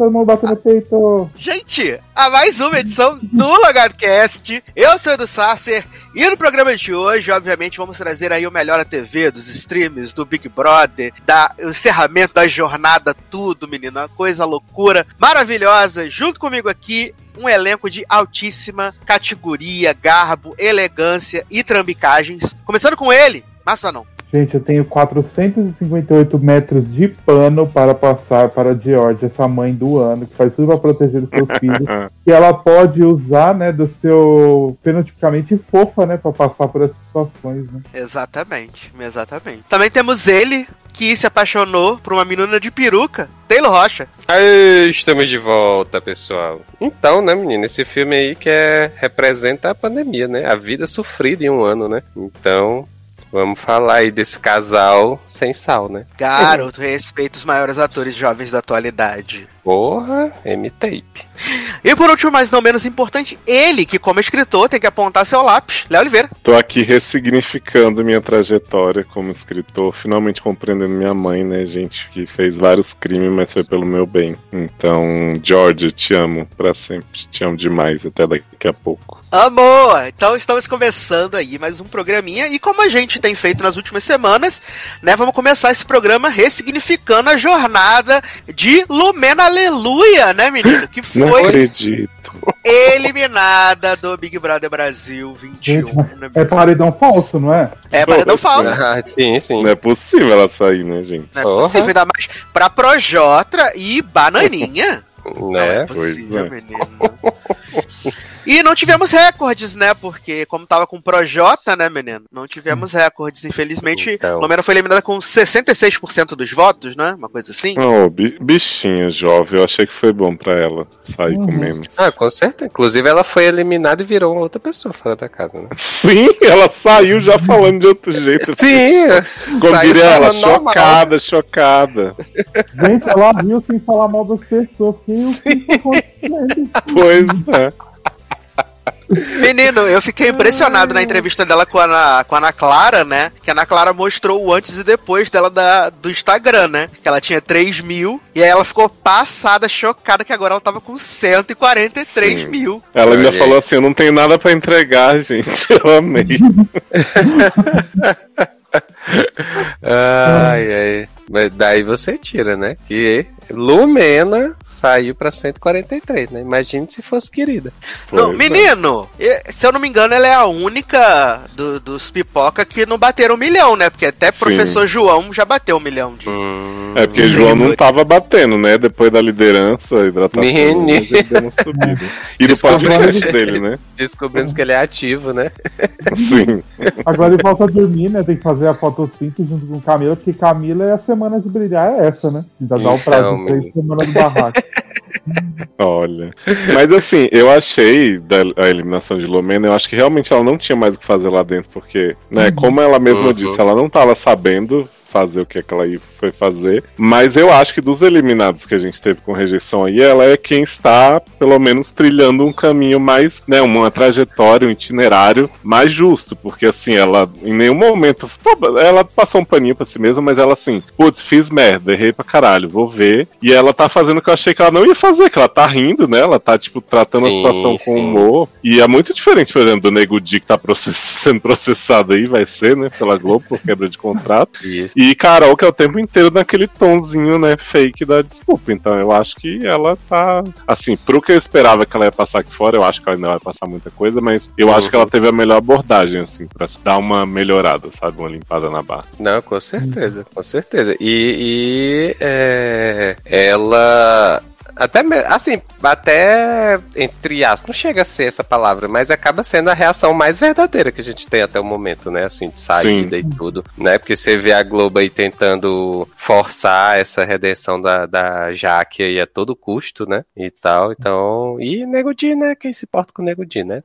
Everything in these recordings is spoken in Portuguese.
todo mundo batendo no peito. Gente, a mais uma edição do Lagarcast. Eu sou Edu Sasser e no programa de hoje, obviamente, vamos trazer aí o melhor da TV, dos streams, do Big Brother, da, o encerramento da jornada, tudo, menino. Uma coisa loucura, maravilhosa. Junto comigo aqui, um elenco de altíssima categoria, garbo, elegância e trambicagens. Começando com ele, Massa não. Gente, eu tenho 458 metros de pano para passar para a George, essa mãe do ano, que faz tudo para proteger os seus filhos. que ela pode usar, né, do seu fenotipicamente fofa, né, para passar por essas situações, né? Exatamente, exatamente. Também temos ele, que se apaixonou por uma menina de peruca, Taylor Rocha. Aê, estamos de volta, pessoal. Então, né, menino, esse filme aí que é, representa a pandemia, né? A vida sofrida em um ano, né? Então, Vamos falar aí desse casal sem sal, né? Garoto, respeita os maiores atores jovens da atualidade. Porra, M-Tape. E por último, mas não menos importante, ele que, como escritor, tem que apontar seu lápis, Léo Oliveira. Tô aqui ressignificando minha trajetória como escritor, finalmente compreendendo minha mãe, né, gente, que fez vários crimes, mas foi pelo meu bem. Então, George, eu te amo para sempre. Te amo demais, até daqui a pouco. Amor! Então estamos começando aí mais um programinha e como a gente tem feito nas últimas semanas, né, vamos começar esse programa ressignificando a jornada de Lumena Aleluia, né, menino? Que foi Não acredito. eliminada do Big Brother Brasil 21. Gente, é paredão falso, não é? É paredão falso. Ah, sim, sim. Não é possível ela sair, né, gente? Não é possível, ainda mais pra Projotra e Bananinha. Né? Não é Pois possível, é. menino. E não tivemos recordes, né? Porque, como tava com Projota, né, menino? Não tivemos recordes, infelizmente. Então. Lumena foi eliminada com 66% dos votos, né? Uma coisa assim. Oh, bi- bichinha jovem, eu achei que foi bom pra ela sair com Uhum. menos. Ah, com certeza. Inclusive, ela foi eliminada e virou uma outra pessoa fora da casa, né? Sim, ela saiu já falando de outro jeito. Sim, Como saiu diria ela, chocada, chocada. Gente, ela viu sem falar mal das pessoas. O que tá? Pois é. Menino, eu fiquei impressionado na entrevista dela com a, Ana, com a Ana Clara, né? Que a Ana Clara mostrou o antes e depois dela da, do Instagram, né? Que ela tinha 3 mil. E aí ela ficou passada, chocada, que agora ela tava com 143 Sim. mil. Ela ainda falou assim: eu não tenho nada pra entregar, gente. Eu amei. Ai, ai. Mas daí você tira, né? Que Lumena saiu pra 143, né? Imagine se fosse querida. Não, Pois é. menino, se eu não me engano, ela é a única do- dos pipoca que não bateram um milhão, né? Porque até Sim. professor João já bateu um milhão de. Hum, É porque Sim, João não foi. tava batendo, né? Depois da liderança, hidratação, Menino. mas ele deu uma subida. E Desculpa. podcast dele, né? Descobrimos que ele é ativo, né? Sim. Agora ele volta a dormir, né? Tem que fazer a fotossíntese junto com Camila, porque Camila é a semana de brilhar, é essa, né? Ainda dá o prazo Então, de três semanas do barraco. Olha. Mas assim, eu achei da a eliminação de Lumena, eu acho que realmente ela não tinha mais o que fazer lá dentro, porque, né, como ela mesma Uhum. disse, ela não tava sabendo fazer o que, é que ela aí foi fazer. Mas eu acho que dos eliminados que a gente teve com rejeição aí, ela é quem está, pelo menos, trilhando um caminho mais, né, uma trajetória, um itinerário mais justo. Porque assim, ela em nenhum momento. tá, Ela passou um paninho pra si mesma, mas ela assim, putz, fiz merda, errei pra caralho, vou ver. E ela tá fazendo o que eu achei que ela não ia fazer, que ela tá rindo, né? Ela tá, tipo, tratando a Sim, situação com sim. humor. E é muito diferente, por exemplo, do Nego Di que tá process- sendo processado aí, vai ser, né, pela Globo por quebra de contrato. Isso. E Carol, que é o tempo inteiro naquele tonzinho, né, fake da desculpa. Então eu acho que ela tá. Assim, pro que eu esperava que ela ia passar aqui fora, eu acho que ela ainda vai passar muita coisa, mas eu acho que ela teve a melhor abordagem, assim, pra se dar uma melhorada, sabe? Uma limpada na barra. Não, com certeza, com certeza. E, e, é, ela. Até, assim, até entre aspas, não chega a ser essa palavra, mas acaba sendo a reação mais verdadeira que a gente tem até o momento, né? Assim, de saída e tudo, né? Porque você vê a Globo aí tentando forçar essa redenção da, da Jaque aí a todo custo, né? E tal, então. E Nego Di, né? Quem se importa com o Nego Di, né?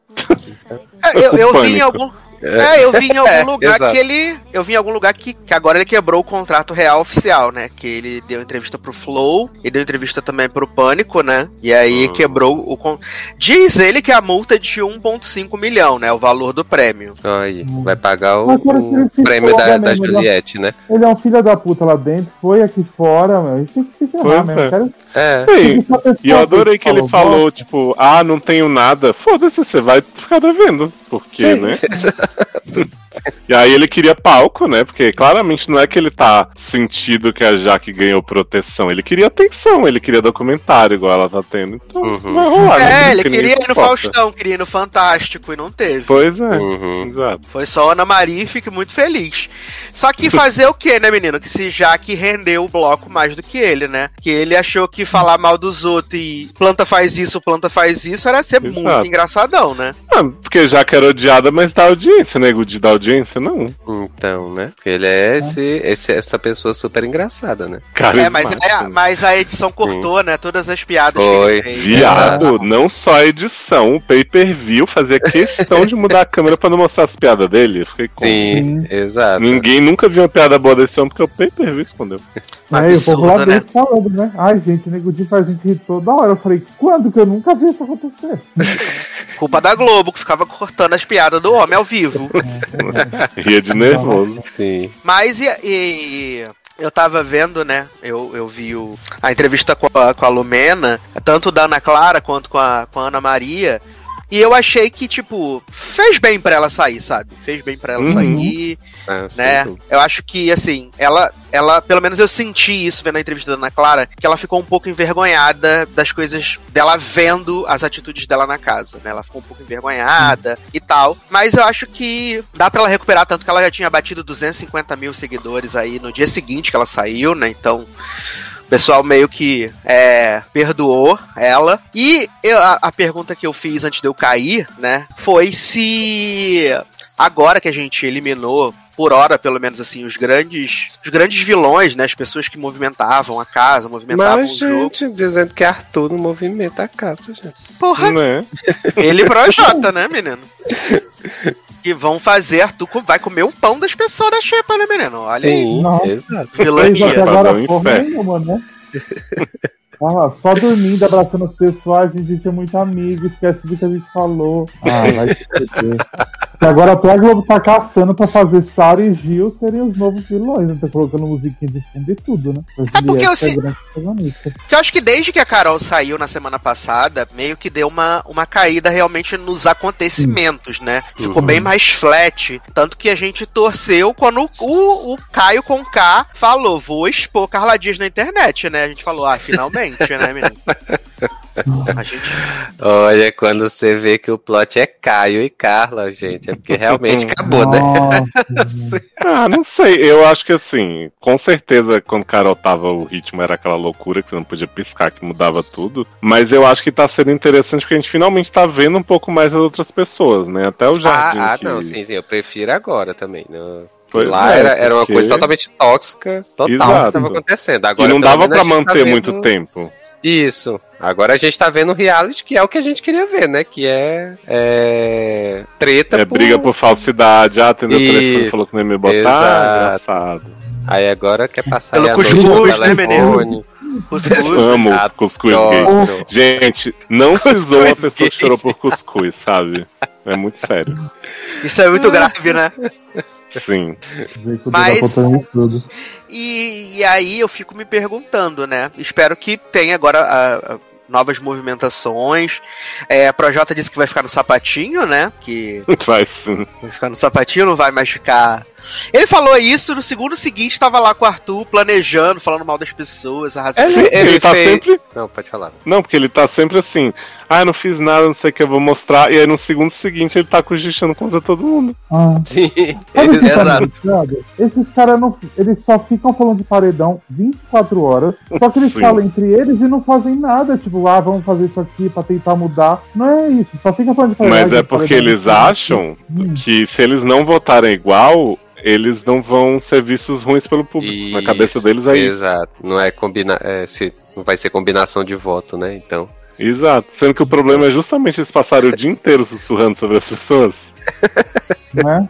É, eu, eu vi em algum. É, eu vi em algum É, lugar exato. que ele. Eu vi em algum lugar que, que agora ele quebrou o contrato real oficial, né? Que ele deu entrevista pro Flow e deu entrevista também pro Pânico, né? E aí Hum. quebrou o. con- Diz ele que a multa é de 1,5 milhão, né? O valor do prêmio. Aí, vai pagar o, o prêmio da, da né? Juliette, né? Ele é um filho da puta lá dentro, foi aqui fora, meu. Ele tem que se ferrar Pois mesmo. é. Quero É. Sim. E eu adorei que ele falou, tipo, ah, não tenho nada. Foda-se, você vai ficar devendo. Porque, Sim. né? E aí ele queria palco, né? Porque claramente não é que ele tá sentindo que a Jaque ganhou proteção. Ele queria atenção, ele queria documentário, igual ela tá tendo. Então Uhum. vai rolar. né? é, ele queria ir no. Faustão, queria ir no Fantástico e não teve. Pois é, Uhum. exato. Foi só Ana Maria e fique muito feliz. Só que fazer o que, né, menino? Que se já que rendeu o bloco mais do que ele, né? Que ele achou que falar mal dos outros e planta faz isso, planta faz isso, era ser Exato. muito engraçadão, né? Ah, porque já que era odiada, mas dá audiência, nego de dar audiência, não. Então, né? Porque ele é esse, esse- essa pessoa super engraçada, né? É, mas, é, mas a edição cortou, né? Todas as piadas Foi. que ele fez. Viado, não só a edição, o pay-per-view fazia questão de mudar a câmera pra não mostrar as piadas dele. Eu fiquei com... Sim, exato. Ninguém nunca viu uma piada boa desse homem porque o pay-per-view escondeu. É, e o povo lá Absurdo, né? dentro falando, né? Ai, gente, o Nego Di faz a gente rir toda hora. Eu falei, quando que eu nunca vi isso acontecer? Culpa da Globo, que ficava cortando as piadas do homem ao vivo. Ria de nervoso. Sim. Mas e, e- eu tava vendo, né? Eu, eu vi o- a entrevista com a, com a Lumena, tanto da Ana Clara quanto com a, com a Ana Maria. E eu achei que, tipo, fez bem pra ela sair, sabe? Fez bem pra ela Uhum. sair, sem né? Eu acho que, assim, ela, ela, pelo menos eu senti isso vendo a entrevista da Ana Clara, que ela ficou um pouco envergonhada das coisas dela vendo as atitudes dela na casa, né? Ela ficou um pouco envergonhada e tal. Mas eu acho que dá pra ela recuperar, tanto que ela já tinha batido 250 mil seguidores aí no dia seguinte que ela saiu, né? Então. O pessoal meio que é, perdoou ela. E eu- a, a pergunta que eu fiz antes de eu cair, né? Foi se agora que a gente eliminou por hora, pelo menos assim, os grandes, os grandes vilões, né, as pessoas que movimentavam a casa, movimentavam Mas, o jogo. gente, dizendo que Arthur não movimenta a casa, gente. Porra, Né? ele e Projota, né, menino? Que vão fazer Arthur vai comer o pão das pessoas da Xepa, né, menino? Olha aí, exato. Vilania. agora um porra nenhuma, né? Ah, lá, só dormindo, abraçando as pessoas, a gente é muito amigo, esquece do que a gente falou. Ah, vai se agora até a Globo tá caçando pra fazer Sara e Gil serem os novos vilões, né? Tá colocando musiquinha de fundo e tudo, né? É porque eu é. Que eu acho que desde que a Carol saiu na semana passada, meio que deu uma, uma caída realmente nos acontecimentos, né? Ficou Uhum. bem mais flat. Tanto que a gente torceu quando o, o, o Caio com K falou: vou expor Carla Dias na internet, né? A gente falou, ah, finalmente, né, menino? Gente. Olha, quando você vê que o plot é Caio e Carla, gente, é porque realmente acabou, né? Ah, não sei. Eu acho que assim, com certeza, quando Carol tava, o ritmo era aquela loucura que você não podia piscar, que mudava tudo. Mas eu acho que tá sendo interessante porque a gente finalmente tá vendo um pouco mais as outras pessoas, né? Até o Jardim. Ah, ah, que... não, sim, sim, eu prefiro agora também. Não. Pois Lá é, era, era uma porque- coisa totalmente tóxica, total Exato. que tava acontecendo. E Agora, não pelo dava menos, pra a gente tá manter vendo- muito tempo. Isso. Agora a gente tá vendo reality, que é o que a gente queria ver, né? Que é. é treta. É por- briga por falsidade, ah, atendeu o telefone Isso. falou que não ia me botar. Exato. Engraçado. Aí agora quer passar Pelo aí a noite cuscuz, no né, telefone. Cuscuz. Amo Ah, cuscuz gay. Gente, não se Cuscuz zoa a pessoa gay. que chorou por cuscuz, sabe? É muito sério. Isso é muito grave, né? Sim. Mas- tá. E, e aí eu fico me perguntando, né? Espero que tenha agora ah, ah, novas movimentações. É, a Projota disse que vai ficar no sapatinho, né? Que Vai sim. vai ficar no sapatinho, não vai mais ficar. Ele falou isso no segundo seguinte, tava lá com o Arthur planejando, falando mal das pessoas, arrasando. Sim, ele, tá fez- sempre. Não, pode falar. Não, porque ele tá sempre assim. Ah, eu não fiz nada, não sei o que, eu vou mostrar. E aí no segundo seguinte ele tá cochichando contra todo mundo. Ah. Sim, Sabe tá Exato. Esses caras não. Eles só ficam falando de paredão 24 horas. Só que eles Sim. falam entre eles e não fazem nada. Tipo, ah, vamos fazer isso aqui pra tentar mudar. Não é isso. Só fica falando de paredão. Mas é porque paredão, eles acham Hum. que se eles não votarem igual, eles não vão ser vistos ruins pelo público. Na cabeça deles é isso. Exato. Não é combina... é, se... não vai ser combinação de voto, né? Então. Exato. Sendo que o problema é justamente eles passarem o dia inteiro sussurrando sobre as pessoas. Né?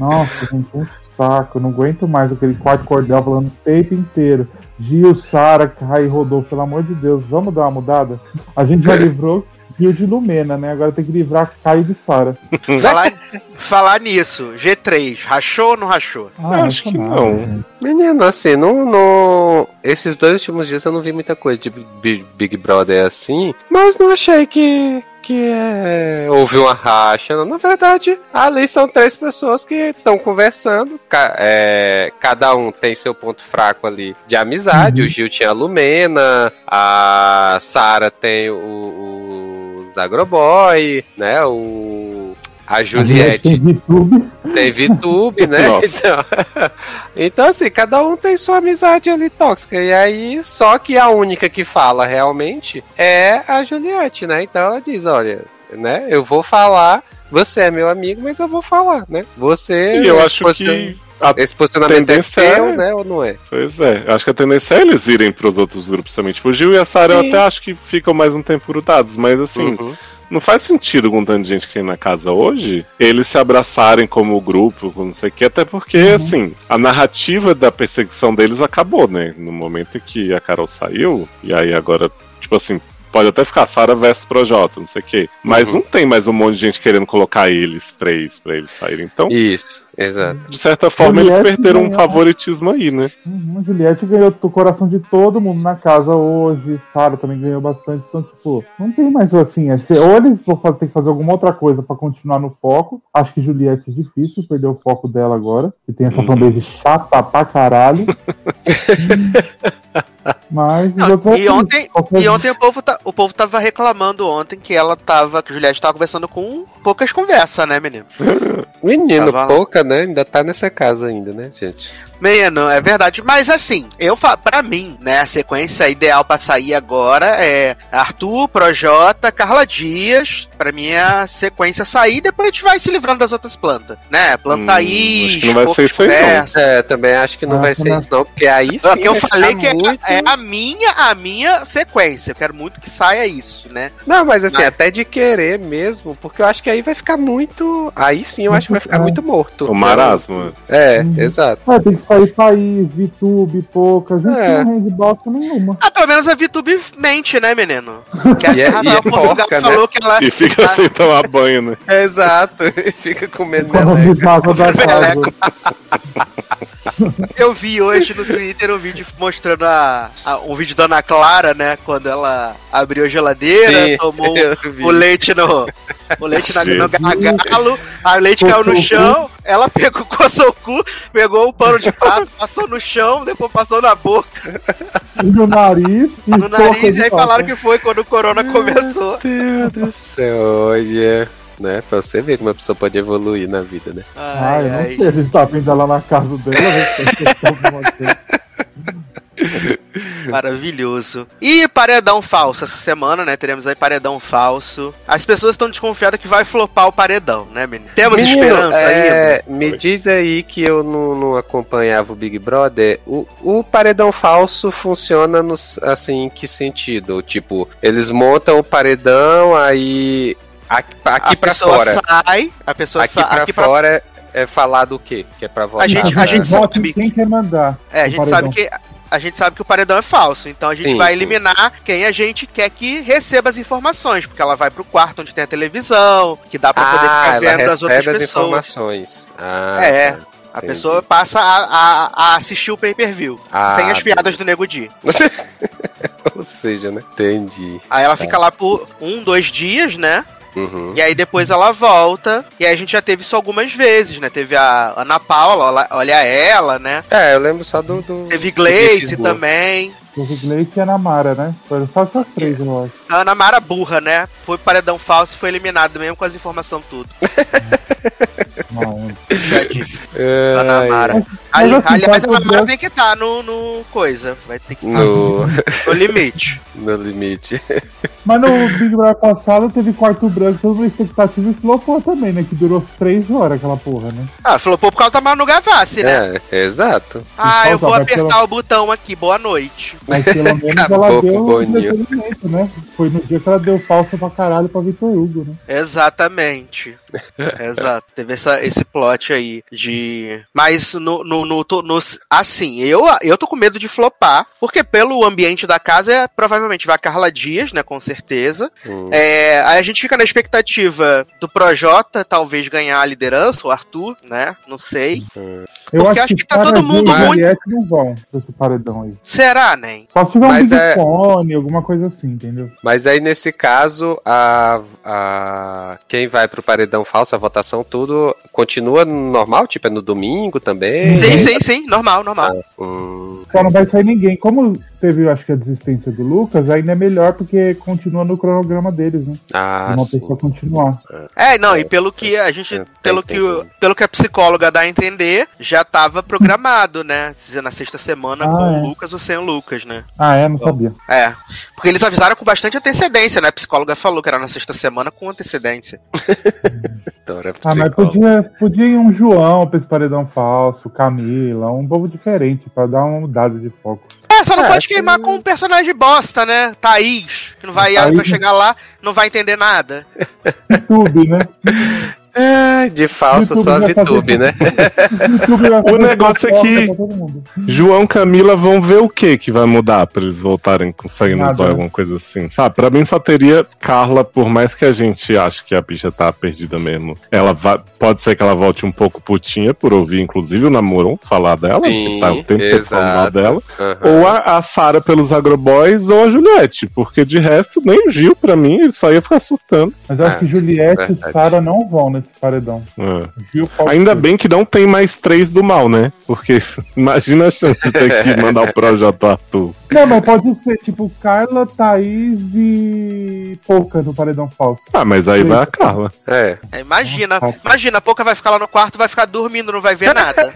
Nossa, gente, um saco. Eu não aguento mais aquele quarto cordel falando o tempo inteiro. Gil, Sara, Kai Rodolfo, pelo amor de Deus, vamos dar uma mudada? A gente já livrou Gil de Lumena, né? Agora tem que livrar Caio de Sara. Falar, falar nisso, G3, rachou ou não rachou? Ah, Acho que nada, não. gente. Menino, assim, não, não. Esses dois últimos dias eu não vi muita coisa de Big, Big Brother assim, mas não achei que. Que é, houve uma racha. não. Na verdade, ali são três pessoas que estão conversando. ca- é, cada um tem seu ponto fraco ali de amizade. Uhum. O Gil tinha a Lumena, a Sara tem o, o Zagroboy, né? O, a A Juliette gente tem YouTube. tem VTube, né? Então, então, assim, cada um tem sua amizade ali tóxica. E aí, só que a única que fala realmente é a Juliette, né? Então ela diz: olha, né? Eu vou falar, você é meu amigo, mas eu vou falar, né? Você. E eu acho que. Esse posicionamento é seu, é- né? Ou não é? Pois é, acho que a tendência é eles irem pros outros grupos também. Tipo, o Gil e a Sarah eu até acho que ficam mais um tempo grudados, mas assim, Uhum. não faz sentido com tanta gente que tem na casa hoje eles se abraçarem como grupo, com não sei o que, até porque, Uhum. assim, a narrativa da perseguição deles acabou, né? No momento em que a Carol saiu, e aí agora, tipo assim. Pode até ficar Sarah versus Projota, não sei o quê. Mas Uhum. não tem mais um monte de gente querendo colocar eles três pra eles saírem. Então, Isso, exato. de certa forma, eles perderam um ganhou. favoritismo aí, né? Uhum, Juliette ganhou o coração de todo mundo na casa hoje. Sara também ganhou bastante. Então, tipo, não tem mais assim. é ser- ou eles vão ter que fazer alguma outra coisa pra continuar no foco. Acho que Juliette é difícil perder o foco dela agora. Que tem essa Uhum. fanbase chata pra caralho. Mas Não, é e ontem, e ontem o povo, tá, o povo tava reclamando ontem que ela tava, que Juliette tava conversando com poucas conversas, né, menino? Menino, Tava lá. pouca, né? Ainda tá nessa casa ainda, né, gente? Menino, é verdade. Mas assim, eu pra mim, né, a sequência ideal pra sair agora é Arthur, Projota, Carla Dias. Pra mim é a sequência sair, depois a gente vai se livrando das outras plantas, né? Planta Hum, aí, acho que não vai ser isso aí, não. É, também acho que não Ah, vai ser não. isso, não, porque aí sim. Só que eu vai falei que é, muito- é a minha, a minha sequência. Eu quero muito que saia isso, né? Não, mas assim, Mas- até de querer mesmo, porque eu acho que aí vai ficar muito. Aí sim eu acho que vai ficar É. muito morto. O marasmo. É, Uhum. exato. Ah, tem que sair país, VTube, pouca. A gente É. não rende bosta nenhuma. Ah, pelo menos a VTube mente, né, menino? Que a E é- Rafael e é Portugal né? falou que ela. E fica sem tomar banho, né? Exato. E fica da casa. Eu vi hoje no Twitter um vídeo mostrando a, a- um vídeo da Ana Clara, né? Quando ela abriu a geladeira, Sim, tomou o leite no. O leite na, no gargalo, a leite caiu no chão, ela pegou, coçou o cu, pegou um pano de prato, passou no chão, depois passou na boca, E no nariz. E no nariz, e aí falaram que foi quando o corona começou. Meu Deus do céu, olha. Né, pra você ver como a pessoa pode evoluir na vida, né? Ah, Ai, eu não ai. sei, a gente tá vendo ela na casa dela, Maravilhoso. E paredão falso essa semana, né? Teremos aí paredão falso. As pessoas estão desconfiadas que vai flopar o paredão, né, menino? Temos Menino, esperança é, ainda. Me diz aí que eu não, não acompanhava o Big Brother. O, o paredão falso funciona no, assim, em que sentido? Tipo, eles montam o paredão, aí. Aqui, aqui a pra pessoa fora. sai, a pessoa Aqui sai. pra aqui pra fora é, é falar do quê? Que é pra votar. A gente- Ah, gente vota sabe em quem quer mandar. É, a gente paredão. sabe que. A gente sabe que o paredão é falso, então a gente Sim, vai sim. eliminar quem a gente quer que receba as informações, porque ela vai pro quarto onde tem a televisão, que dá pra poder ah, ficar ela vendo as outras as pessoas. informações. Ah, É. tá. A Entendi. pessoa passa a, a- a assistir o pay-per-view, Ah, sem as piadas do Nego Di. Ou seja, né? Entendi. Aí ela fica lá por um, dois dias, né? Uhum. E aí depois ela volta. E aí a gente já teve isso algumas vezes, né? Teve a Ana Paula, olha- ela, né? É, eu lembro só do. do Teve Lisboa. também. Teve Gleice e Ana Mara, né? Foram só essas três, eu acho. A Ana Mara burra, né? Foi paredão falso e foi eliminado mesmo com as informações tudo. Não. Ai, Ana Mara. Mas Ali, Mas assim, aliás, a branco- tem que estar no, no coisa. Vai ter que estar No, no limite. no limite. Mas no Big Brother passado teve quarto branco, toda uma expectativa e flopou também, né? Que durou três horas aquela porra, né? Ah, pô, por causa da Manu Gavassi, né? É, exato. Ah, eu vou vai apertar pela- o botão aqui, boa noite. Mas pelo menos Acabou ela deu entretenimento, né? Foi no dia que ela deu falsa pra caralho pra Vitor Hugo, né? Exatamente. Exato. Teve essa, esse plot aí de. Mas no, no, no, nos- Assim, eu, eu tô com medo de flopar, porque pelo ambiente da casa é, provavelmente vai a Carla Dias, né? Com certeza. Hum. É, aí a gente fica na expectativa do Projota talvez ganhar a liderança, o Arthur, né? Não sei. Eu Porque acho que tá Sarah todo mundo e muito- não vão pra esse paredão aí. Será, nem? Só se tiver um Mas Big é- Fone, alguma coisa assim, entendeu? Mas aí, nesse caso, a, a quem vai pro paredão falso, a votação, tudo, continua normal? Tipo, é no domingo também? Sim, sim, sim. Normal, normal. Hum, Só não vai sair ninguém. Como teve, eu acho que a desistência do Lucas, ainda é melhor porque continua no cronograma deles, né? ah, De uma sim. pessoa continuar. É, não, e pelo que a gente, É, pelo tá que, pelo que a psicóloga dá a entender, já tava programado, né? Na sexta semana Ah, com é. o Lucas ou sem o Lucas, né? Ah, é? Não sabia. É. Porque eles avisaram com bastante antecedência, né? A psicóloga falou que era na sexta semana com antecedência. Dora Ah, mas podia, podia ir um João pra esse paredão falso, Camila, um povo diferente, pra dar uma mudada de foco. É, só não É, pode queimar que- com um personagem bosta, né? Thaís, que não vai, Thaís- vai chegar lá, não vai entender nada. YouTube, né? É, de falsa YouTube só a VTube, né? Fazer negócio é que-. João e Camila vão ver o que que vai mudar pra eles voltarem com sangue no Nada, zóio, né? alguma coisa assim, sabe? Pra mim só teria Carla, por mais que a gente ache que a bicha tá perdida mesmo. Ela vai, pode ser que ela volte um pouco putinha, por ouvir inclusive o Namoron falar dela, Sim, que tá o tempo todo falando dela. Aham. Ou a, a Sara pelos agroboys ou a Juliette, porque de resto, nem o Gil, pra mim, ele só ia ficar surtando. Mas eu acho É, que Juliette e verdade. Sara não vão paredão. É. Ainda bem que não tem mais três do mal, né? Porque imagina a chance de ter que mandar o Projota Arthur. Não, mas pode ser tipo Carla, Thaís e Pouca no paredão falso. Ah, mas aí vai a Carla. É. É, imagina, Nossa. imagina, a pouca vai ficar lá no quarto, vai ficar dormindo, não vai ver nada.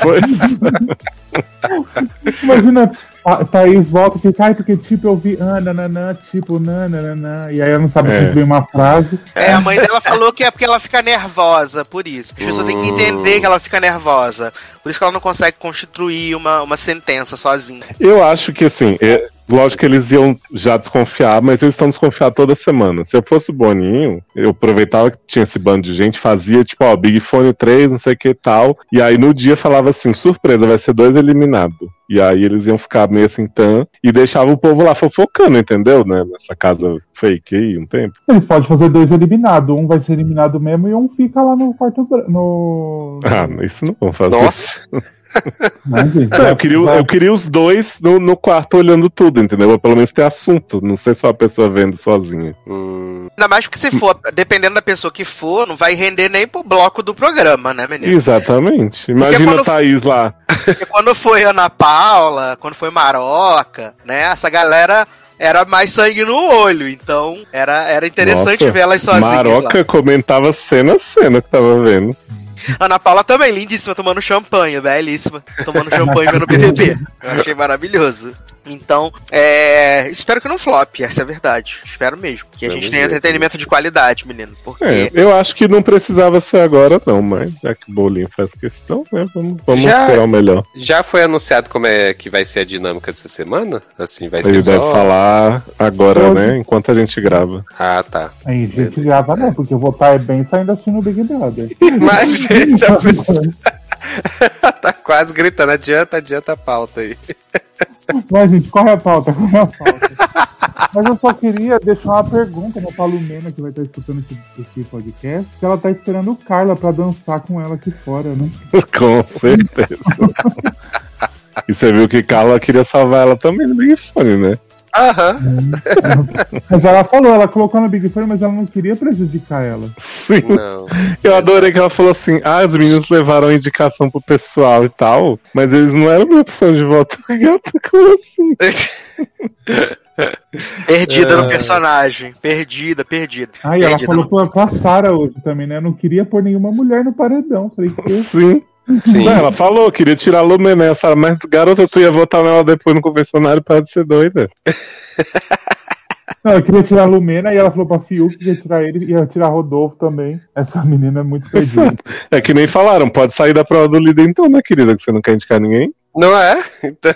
Pois. Imagina a Thaís volta e fica, ai, porque tipo eu vi ah, nananã, tipo nananã, e aí ela não sabe É. construir uma frase. É, a mãe dela falou que é porque ela fica nervosa, por isso. As pessoas têm que entender que ela fica nervosa. Por isso que ela não consegue constituir uma, uma sentença sozinha. Eu acho que assim, é- lógico que eles iam já desconfiar, mas eles estão desconfiados toda semana. Se eu fosse o Boninho, eu aproveitava que tinha esse bando de gente, fazia tipo, ó, Big Fone 3, não sei o que e tal. E aí no dia falava assim: surpresa, vai ser dois eliminados. E aí eles iam ficar meio assim, tan, e deixava o povo lá fofocando, entendeu? Né? Nessa casa fake aí, um tempo. Eles podem fazer dois eliminados, um vai ser eliminado mesmo e um fica lá no quarto no. Ah, isso não vão fazer. Nossa. Né? Não, eu, queria, eu queria os dois no, no quarto olhando tudo, entendeu? Pra pelo menos ter assunto. Não sei só a pessoa vendo sozinha. Hum, Ainda mais porque se for, dependendo da pessoa que for, não vai render nem pro bloco do programa, né, menino? Exatamente. Imagina quando- a Thaís lá. Porque quando foi Ana Paula, quando foi Maroca, né, essa galera era mais sangue no olho, então era, era interessante Nossa, ver elas sozinhas Maroca comentava cena a cena que tava vendo. Ana Paula também, lindíssima, tomando champanhe, belíssima. Tomando champanhe vendo BBB. Eu achei maravilhoso. Então, é, espero que não flop, essa é a verdade. Espero mesmo. Que a gente tenha entretenimento de qualidade, menino. Porque É, eu acho que não precisava ser agora, não, mas já que o Bolinho faz questão, né? Vamos, vamos Já- esperar o melhor. já foi anunciado como é que vai ser a dinâmica dessa semana? Assim, vai Ele ser deve só... falar agora, Pode. né? Enquanto a gente grava. Ah, tá. Aí a gente grava não, porque eu vou estar bem saindo assistindo o Big Brother. Mas já pensou- tá quase gritando, adianta, adianta a pauta aí. Mas, gente, corre a pauta, corre a pauta. Mas eu só queria deixar uma pergunta pra Palumena, que vai estar escutando esse, esse podcast, se ela tá esperando o Carla pra dançar com ela aqui fora, né? Com certeza. e você viu que Carla queria salvar ela também no Big Fone, né? Aham. Mas ela falou, ela colocou no Big Fone, mas ela não queria prejudicar ela. Sim. Não. Eu adorei que ela falou assim: ah, os meninos levaram a indicação pro pessoal e tal, mas eles não eram minha opção de voto. Gata, como assim? perdida É. no personagem. Perdida, perdida. Aí ela Perdida falou no- com a, com a Sara hoje também, né? Eu não queria pôr nenhuma mulher no paredão. Falei, que Sim. Sim. Não, ela falou, queria tirar a Lumena. Ela fala, mas garota, tu ia votar nela depois no confessionário para de ser doida. Não, eu queria tirar a Lumena e ela falou pra Fiuk que ia tirar ele e ia tirar Rodolfo também. Essa menina é muito perdida. É que nem falaram, pode sair da prova do líder então, né, querida? Que você não quer indicar ninguém. Não é? Então,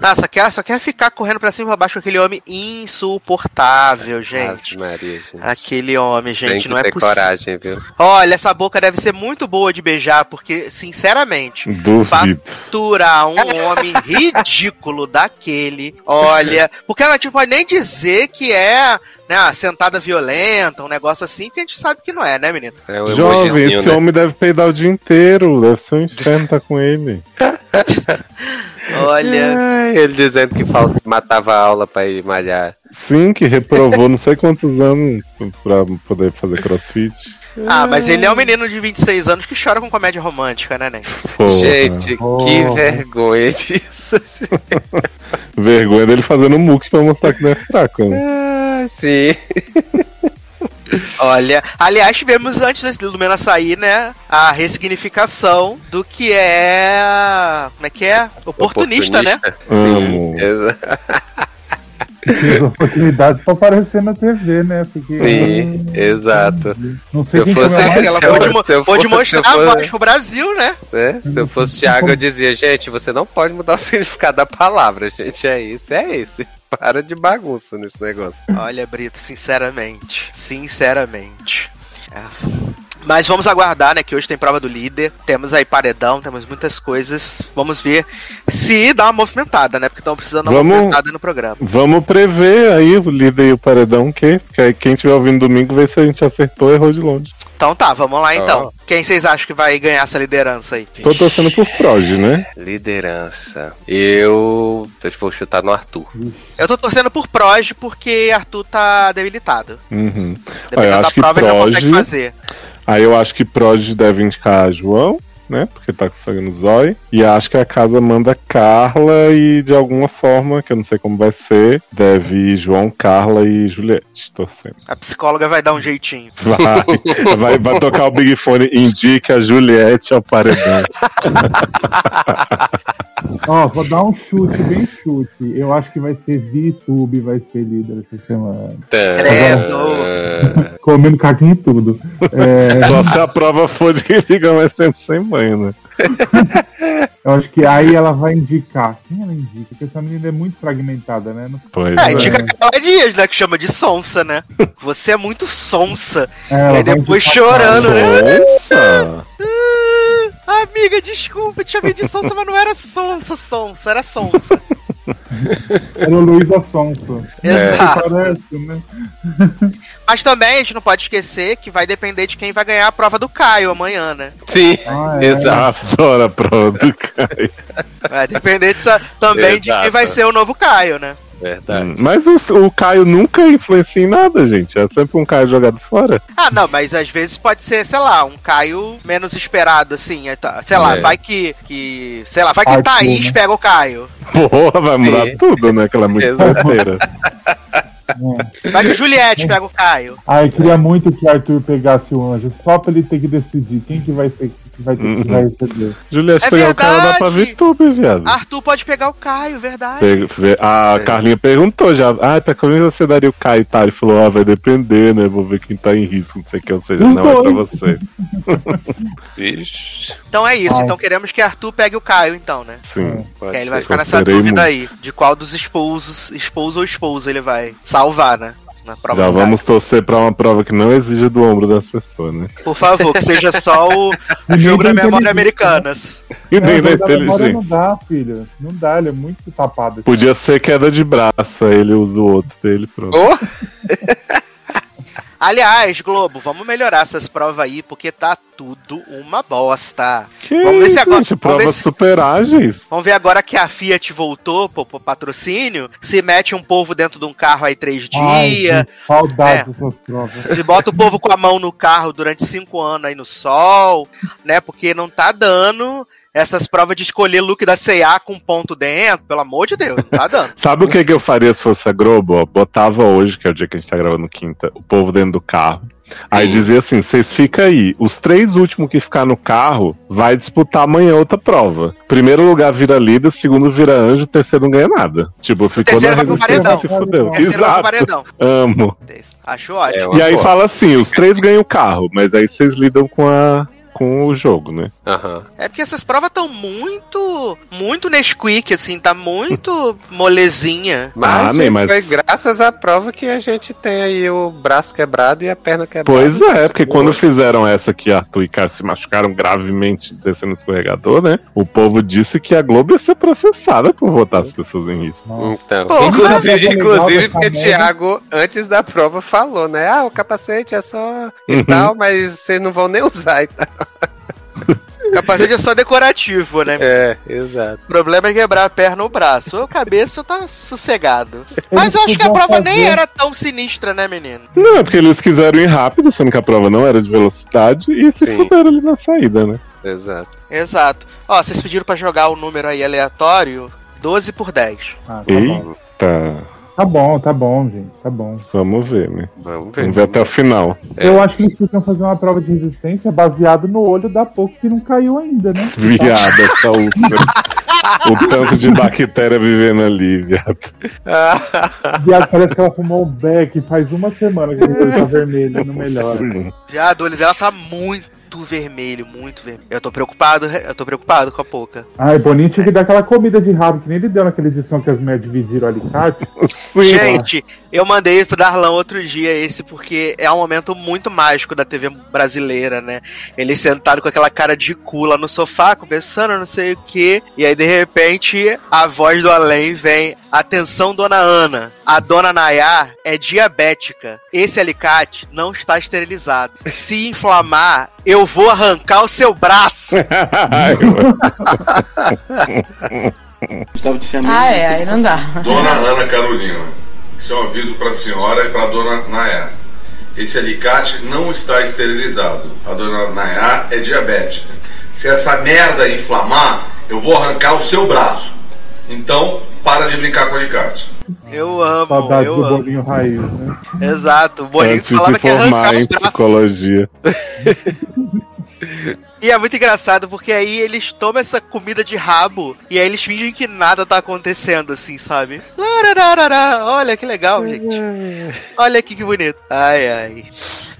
Ah, só quer, só quer ficar correndo pra cima e pra baixo com aquele homem insuportável, gente. Ave Maria, gente. Aquele homem, Tem gente, que não é ter possível. coragem, viu? Olha, essa boca deve ser muito boa de beijar, porque, sinceramente, Duvido. Faturar um homem ridículo daquele, olha, porque ela tipo pode nem dizer que é né, uma sentada violenta, um negócio assim, que a gente sabe que não é, né, menino? É o Jovem, esse né? homem deve peidar o dia inteiro. Deve ser um inferno tá com ele. Olha, Ai, ele dizendo que falta, matava a aula pra ir malhar. Sim, que reprovou não sei quantos anos pra poder fazer crossfit. ah, mas ele é um menino de 26 anos que chora com comédia romântica, né, Nen? Porra. Gente, que Porra. vergonha disso. Vergonha dele fazendo muque pra mostrar que não é fraco, né? Ah, sim. Olha, aliás, tivemos antes da Lumena sair, né, a ressignificação do que é, como é que é? Oportunista, né? Amo. Sim, exa- Tive oportunidades pra aparecer na TV, né? Porque, sim, exato. Não sei Se quem eu fosse- que é mais. Ela Se eu- se eu mostrar se eu a fosse- voz pro Brasil, né? né? Se eu fosse Thiago, eu dizia, gente, você não pode mudar o significado da palavra, gente. É isso, é esse. Para de bagunça nesse negócio. Olha, Brito, sinceramente. Sinceramente. É. Mas vamos aguardar, né? Que hoje tem prova do líder. Temos aí paredão, temos muitas coisas. Vamos ver se dá uma movimentada, né? Porque estão precisando dar uma movimentada no programa. Vamos prever aí o líder e o paredão, que, que aí quem estiver ouvindo domingo vê se a gente acertou ou errou de longe. Então tá, vamos lá então. Quem vocês acham que vai ganhar essa liderança aí? Tô torcendo por Proj, né? Liderança. Eu. Eu vou chutar no Arthur. Eu tô torcendo por Proj porque Arthur tá debilitado. Uhum. Dependendo Ah, eu da acho que prova, ele não consegue fazer. Aí eu acho que Proj deve indicar João, né? Porque tá com sangue no zóio. E acho que a casa manda Carla e de alguma forma, que eu não sei como vai ser, deve ir João, Carla e Juliette. Torcendo. A psicóloga vai dar um jeitinho. Vai, vai, vai tocar o Big Fone, indica a Juliette ao paredão. Ó, vou dar um chute, bem chute. Eu acho que vai ser VTube, vai ser líder essa semana. Credo. Comendo caquinho e tudo. É, Só se a prova for de quem fica mais tempo sem banho, né? eu acho que aí ela vai indicar. Quem ela indica? Porque essa menina é muito fragmentada, né? Não- Pois É, é. indica aquela Dias, né? Que chama de sonsa, né? Você é muito sonsa. É, E aí depois chorando, né? Nossa! Ah, amiga, desculpa, te chamei de sonsa, mas não era sonsa, sonsa, era sonsa. Era o Luísa Sonso. Exato. Parece, né? Mas também a gente não pode esquecer que vai depender de quem vai ganhar a prova do Caio amanhã, né? Sim, Ah, é. exato. A prova do Caio. Vai depender disso, também de quem Exato. vai ser o novo Caio, né? Verdade. Mas o, o Caio nunca influencia em nada, gente. É sempre um Caio jogado fora. Ah, não, mas às vezes pode ser, sei lá, um Caio menos esperado, assim. é, tá, Sei lá, É. vai que, que. Sei lá, vai que Arthur, Thaís né? pega o Caio. Porra, vai mudar Sim. tudo, né? Que ela é muito. É. Vai que Juliette pega o Caio. Ah, eu queria muito que Arthur pegasse o anjo, só pra ele ter que decidir quem que vai ser vai, Uhum. vai receber. Juliette É pegar o cara dá pra verdade. VTube, viado. Arthur pode pegar o Caio, verdade. Pega- A É. Carlinha perguntou já. Ah, pra quem você daria o Caio? Tá, ele falou, ah, vai depender, né? Vou ver quem tá em risco, não sei o que. Ou seja, Os não é pra você. Vixe. Então é isso. Ai. Então queremos que Arthur pegue o Caio, então, né? Sim. Pode Que aí ele vai ficar nessa dúvida muito. aí de qual dos esposos, esposo ou esposa ele vai salvar, né? Na prova Já vamos torcer pra uma prova que não exija do ombro das pessoas, né? Por favor, que seja só o jogo da da memória inteligência, americanas. E nem É, da mas a memória não inteligência. dá, filho. Não dá, ele é muito tapado. Podia ser queda de braço, aí ele usa o outro dele, pronto. Oh, Aliás, Globo, vamos melhorar essas provas aí, porque tá tudo uma bosta. Que Vamos ver se agora- gente? vamos Provas ver se- super ágeis. Vamos ver agora que a Fiat voltou pro, pro patrocínio, se mete um povo dentro de um carro aí três dias, saudade É. dessas provas. se bota o povo com a mão no carro durante cinco anos aí no sol, né? Porque não tá dando essas provas de escolher look da C&A com ponto dentro, pelo amor de Deus, não tá dando. Sabe o que, que eu faria se fosse a Globo? Botava hoje, que é o dia que a gente tá gravando quinta, o povo dentro do carro. Aí dizia assim: vocês ficam aí. Os três últimos que ficar no carro vai disputar amanhã outra prova. Primeiro lugar vira líder, segundo vira anjo, terceiro não ganha nada. Tipo, ficou na pro resistência paredão. e se fudeu. Terceiro pro Exato. paredão. Amo. Acho ótimo. É, E aí fala assim: os três ganham o carro, mas aí vocês lidam com a. Com o jogo, né? Aham. É porque essas provas estão muito, muito Nesquik, assim, tá muito molezinha. Mas, Ah, gente, nem, mas- foi graças à prova que a gente tem aí o braço quebrado e a perna quebrada. Pois é, porque quando fizeram essa que Arthur e Caio se machucaram gravemente descendo o escorregador, né? O povo disse que a Globo ia ser processada por botar as pessoas em risco. Então, Porra. inclusive, Legal inclusive porque merda. Thiago, antes da prova, falou, né? Ah, o capacete é só e Uhum. tal, mas vocês não vão nem usar e tal. Capacete é só decorativo, né? É, exato. O problema é quebrar a perna ou o braço. A cabeça tá sossegado. Mas Eles eu acho que a prova nem fazer- era tão sinistra, né, menino? Não, é porque eles quiseram ir rápido, sendo que a prova não era de velocidade, e se Sim. fuderam ali na saída, né? Exato. Exato. Ó, vocês pediram pra jogar o número aí aleatório, 12 por 10. Ah, tá bom. Tá bom, tá bom, gente. Tá bom. vamos ver, né? Vamos ver. Vamos ver até o final. É. Eu acho que eles podiam fazer uma prova de resistência baseado no olho da pouco que não caiu ainda, né? Viada, essa úlcera. o tanto de bactéria vivendo ali, viado. Viado, parece que ela fumou um beck faz uma semana que o olho tá vermelho, não melhora. Viado, o olho dela tá muito vermelho, muito vermelho. Eu tô preocupado, eu tô preocupado com a pouca. Ai, Boninho tinha que dar aquela comida de rabo que nem ele deu naquela edição que as mulheres dividiram o alicate. Gente, eu mandei pro Darlan outro dia esse porque é um momento muito mágico da TV brasileira, né? Ele sentado com aquela cara de cu lá no sofá, conversando, não sei o que. E aí, de repente, a voz do além vem: Atenção, dona Ana. A dona Nayá é diabética. Esse alicate não está esterilizado. Se inflamar, eu vou arrancar o seu braço. Ah, é, aí não dá. Dona Ana Carolina, isso é um aviso para a senhora e para a dona Nayá. Esse alicate não está esterilizado. A dona Nayá é diabética. Se essa merda inflamar, eu vou arrancar o seu braço. Então, para de brincar com o alicate. Eu amo, Saudade eu do amo. Boninho Raiz, né? Exato. O Boninho Antes de falava que formar em psicologia. E é muito engraçado porque aí eles tomam essa comida de rabo e aí eles fingem que nada tá acontecendo, assim, sabe? Olha que legal, gente. Olha aqui que bonito. Ai, ai.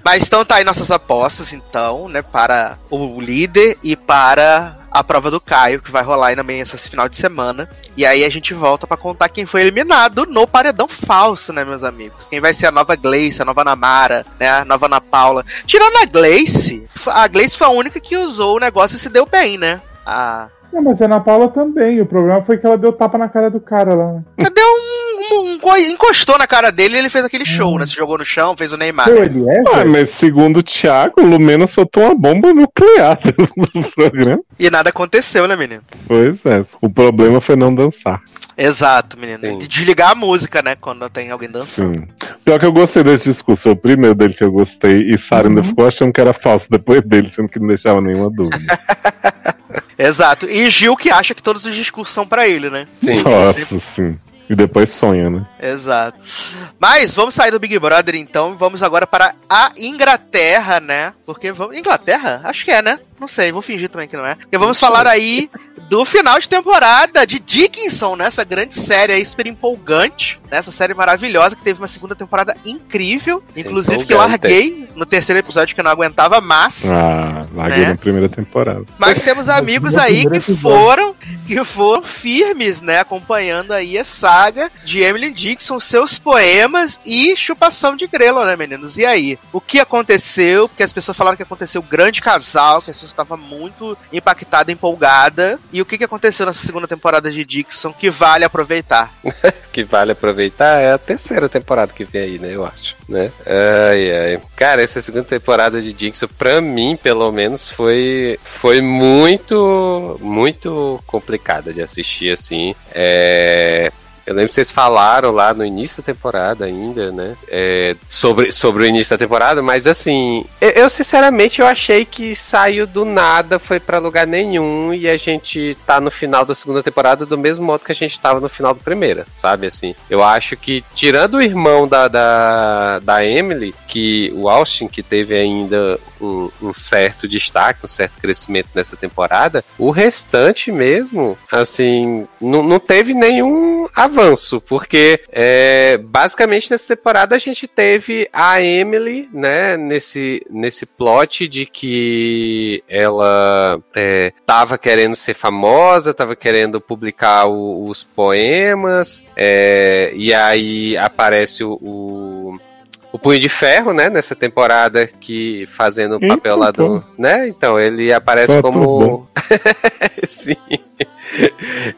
Mas então tá aí nossas apostas, então, né, para o líder e para a prova do Caio, que vai rolar aí também esse final de semana. E aí a gente volta pra contar quem foi eliminado no paredão falso, né, meus amigos? Quem vai ser a nova Gleice, a nova Namara, né, a nova Ana Paula. Tirando a Gleice, a Gleice foi a única que usou o negócio e se deu bem, né? A... Não, mas a Ana Paula também. O problema foi que ela deu tapa na cara do cara lá. né? Cadê um, Encostou na cara dele e ele fez aquele show, né? Se jogou no chão, fez o Neymar. Né? ele é, Ah, mas segundo o Thiago, o Lumena soltou uma bomba nuclear no programa. E nada aconteceu, né, menino? Pois é. O problema foi não dançar. Exato, menino. Sim. De desligar a música, né? Quando tem alguém dançando. Sim. Pior que eu gostei desse discurso. Foi o primeiro dele que eu gostei. E Sarah ainda ficou achando que era falso depois dele, sendo que não deixava nenhuma dúvida. Exato. E Gil que acha que todos os discursos são pra ele, né? Sim. Nossa, sim. E depois sonha, né? Exato. Mas vamos sair do Big Brother então vamos agora para a Inglaterra, né? Porque vamos. Inglaterra? Acho que é, né? Não sei, vou fingir também que não é. Porque vamos falar aí do final de temporada de Dickinson, né? Essa grande série aí, super empolgante. Né? Essa série maravilhosa que teve uma segunda temporada incrível. Inclusive que larguei no terceiro episódio que eu não aguentava mais. Ah, larguei Né? na primeira temporada. Mas temos amigos aí que foram que foram firmes, né, acompanhando aí a saga de Emily Dixon, seus poemas e chupação de grelo, né, meninos? E aí, o que aconteceu? Porque as pessoas falaram que aconteceu um grande casal, que as pessoas estavam muito impactada, empolgada. E o que que aconteceu nessa segunda temporada de Dixon que vale aproveitar? que vale aproveitar é a terceira temporada que vem aí, né? Eu acho, né? Ai, ai. Cara, essa segunda temporada de Dixon, pra mim, pelo menos, foi, foi muito, muito complicada de assistir, assim. É... Eu lembro que vocês falaram lá no início da temporada ainda, né? É, sobre, sobre o início da temporada, mas assim, eu, eu, sinceramente eu achei que saiu do nada, foi para lugar nenhum e a gente tá no final da segunda temporada do mesmo modo que a gente tava no final da primeira, sabe? Assim, eu acho que tirando o irmão da, da, da Emily, que o Austin, que teve ainda um, um, certo destaque, um certo crescimento nessa temporada, o restante mesmo, assim, não, teve nenhum avanço, porque é, basicamente nessa temporada a gente teve a Emily, né, nesse, nesse plot de que ela é, tava querendo ser famosa, tava querendo publicar o, os poemas, é, e aí aparece o, o o Punho de Ferro, né, nessa temporada que fazendo o papel lá do, né? Então, ele aparece como Sim.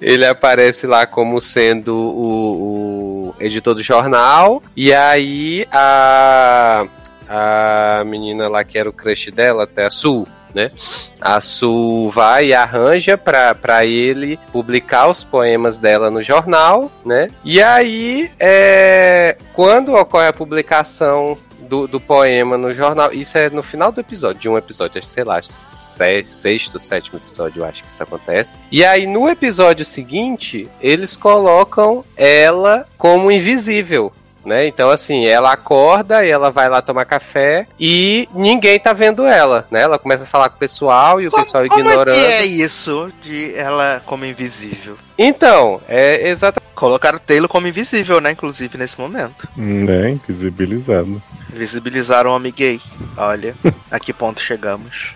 Ele aparece lá como sendo o, o, editor do jornal e aí a a menina lá que era o crush dela, até a Sul, né? A Su vai e arranja para ele publicar os poemas dela no jornal, né? E aí, é, quando ocorre a publicação do, do poema no jornal, isso é no final do episódio, de um episódio, sei lá, sexto, sétimo episódio, eu acho que isso acontece. E aí, no episódio seguinte, eles colocam ela como invisível né? Então, assim, ela acorda e ela vai lá tomar café e ninguém tá vendo ela, né? Ela começa a falar com o pessoal e o como, pessoal ignorando. Como é que é isso de ela como invisível? Então, é exatamente. Colocaram o Taylor como invisível, né? Inclusive nesse momento. É, invisibilizado. Visibilizaram o homem gay. Olha, a que ponto chegamos.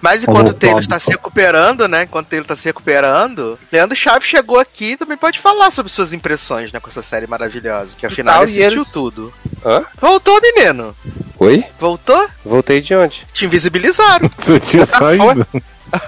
Mas enquanto o Taylor está se recuperando, né? Enquanto o Taylor está se recuperando, Leandro Chaves chegou aqui e também pode falar sobre suas impressões, né? Com essa série maravilhosa. Que afinal ele assistiu eles... tudo. Hã? Voltou, menino. Oi? Voltou? Voltei de onde? Te invisibilizaram. Você tinha saído?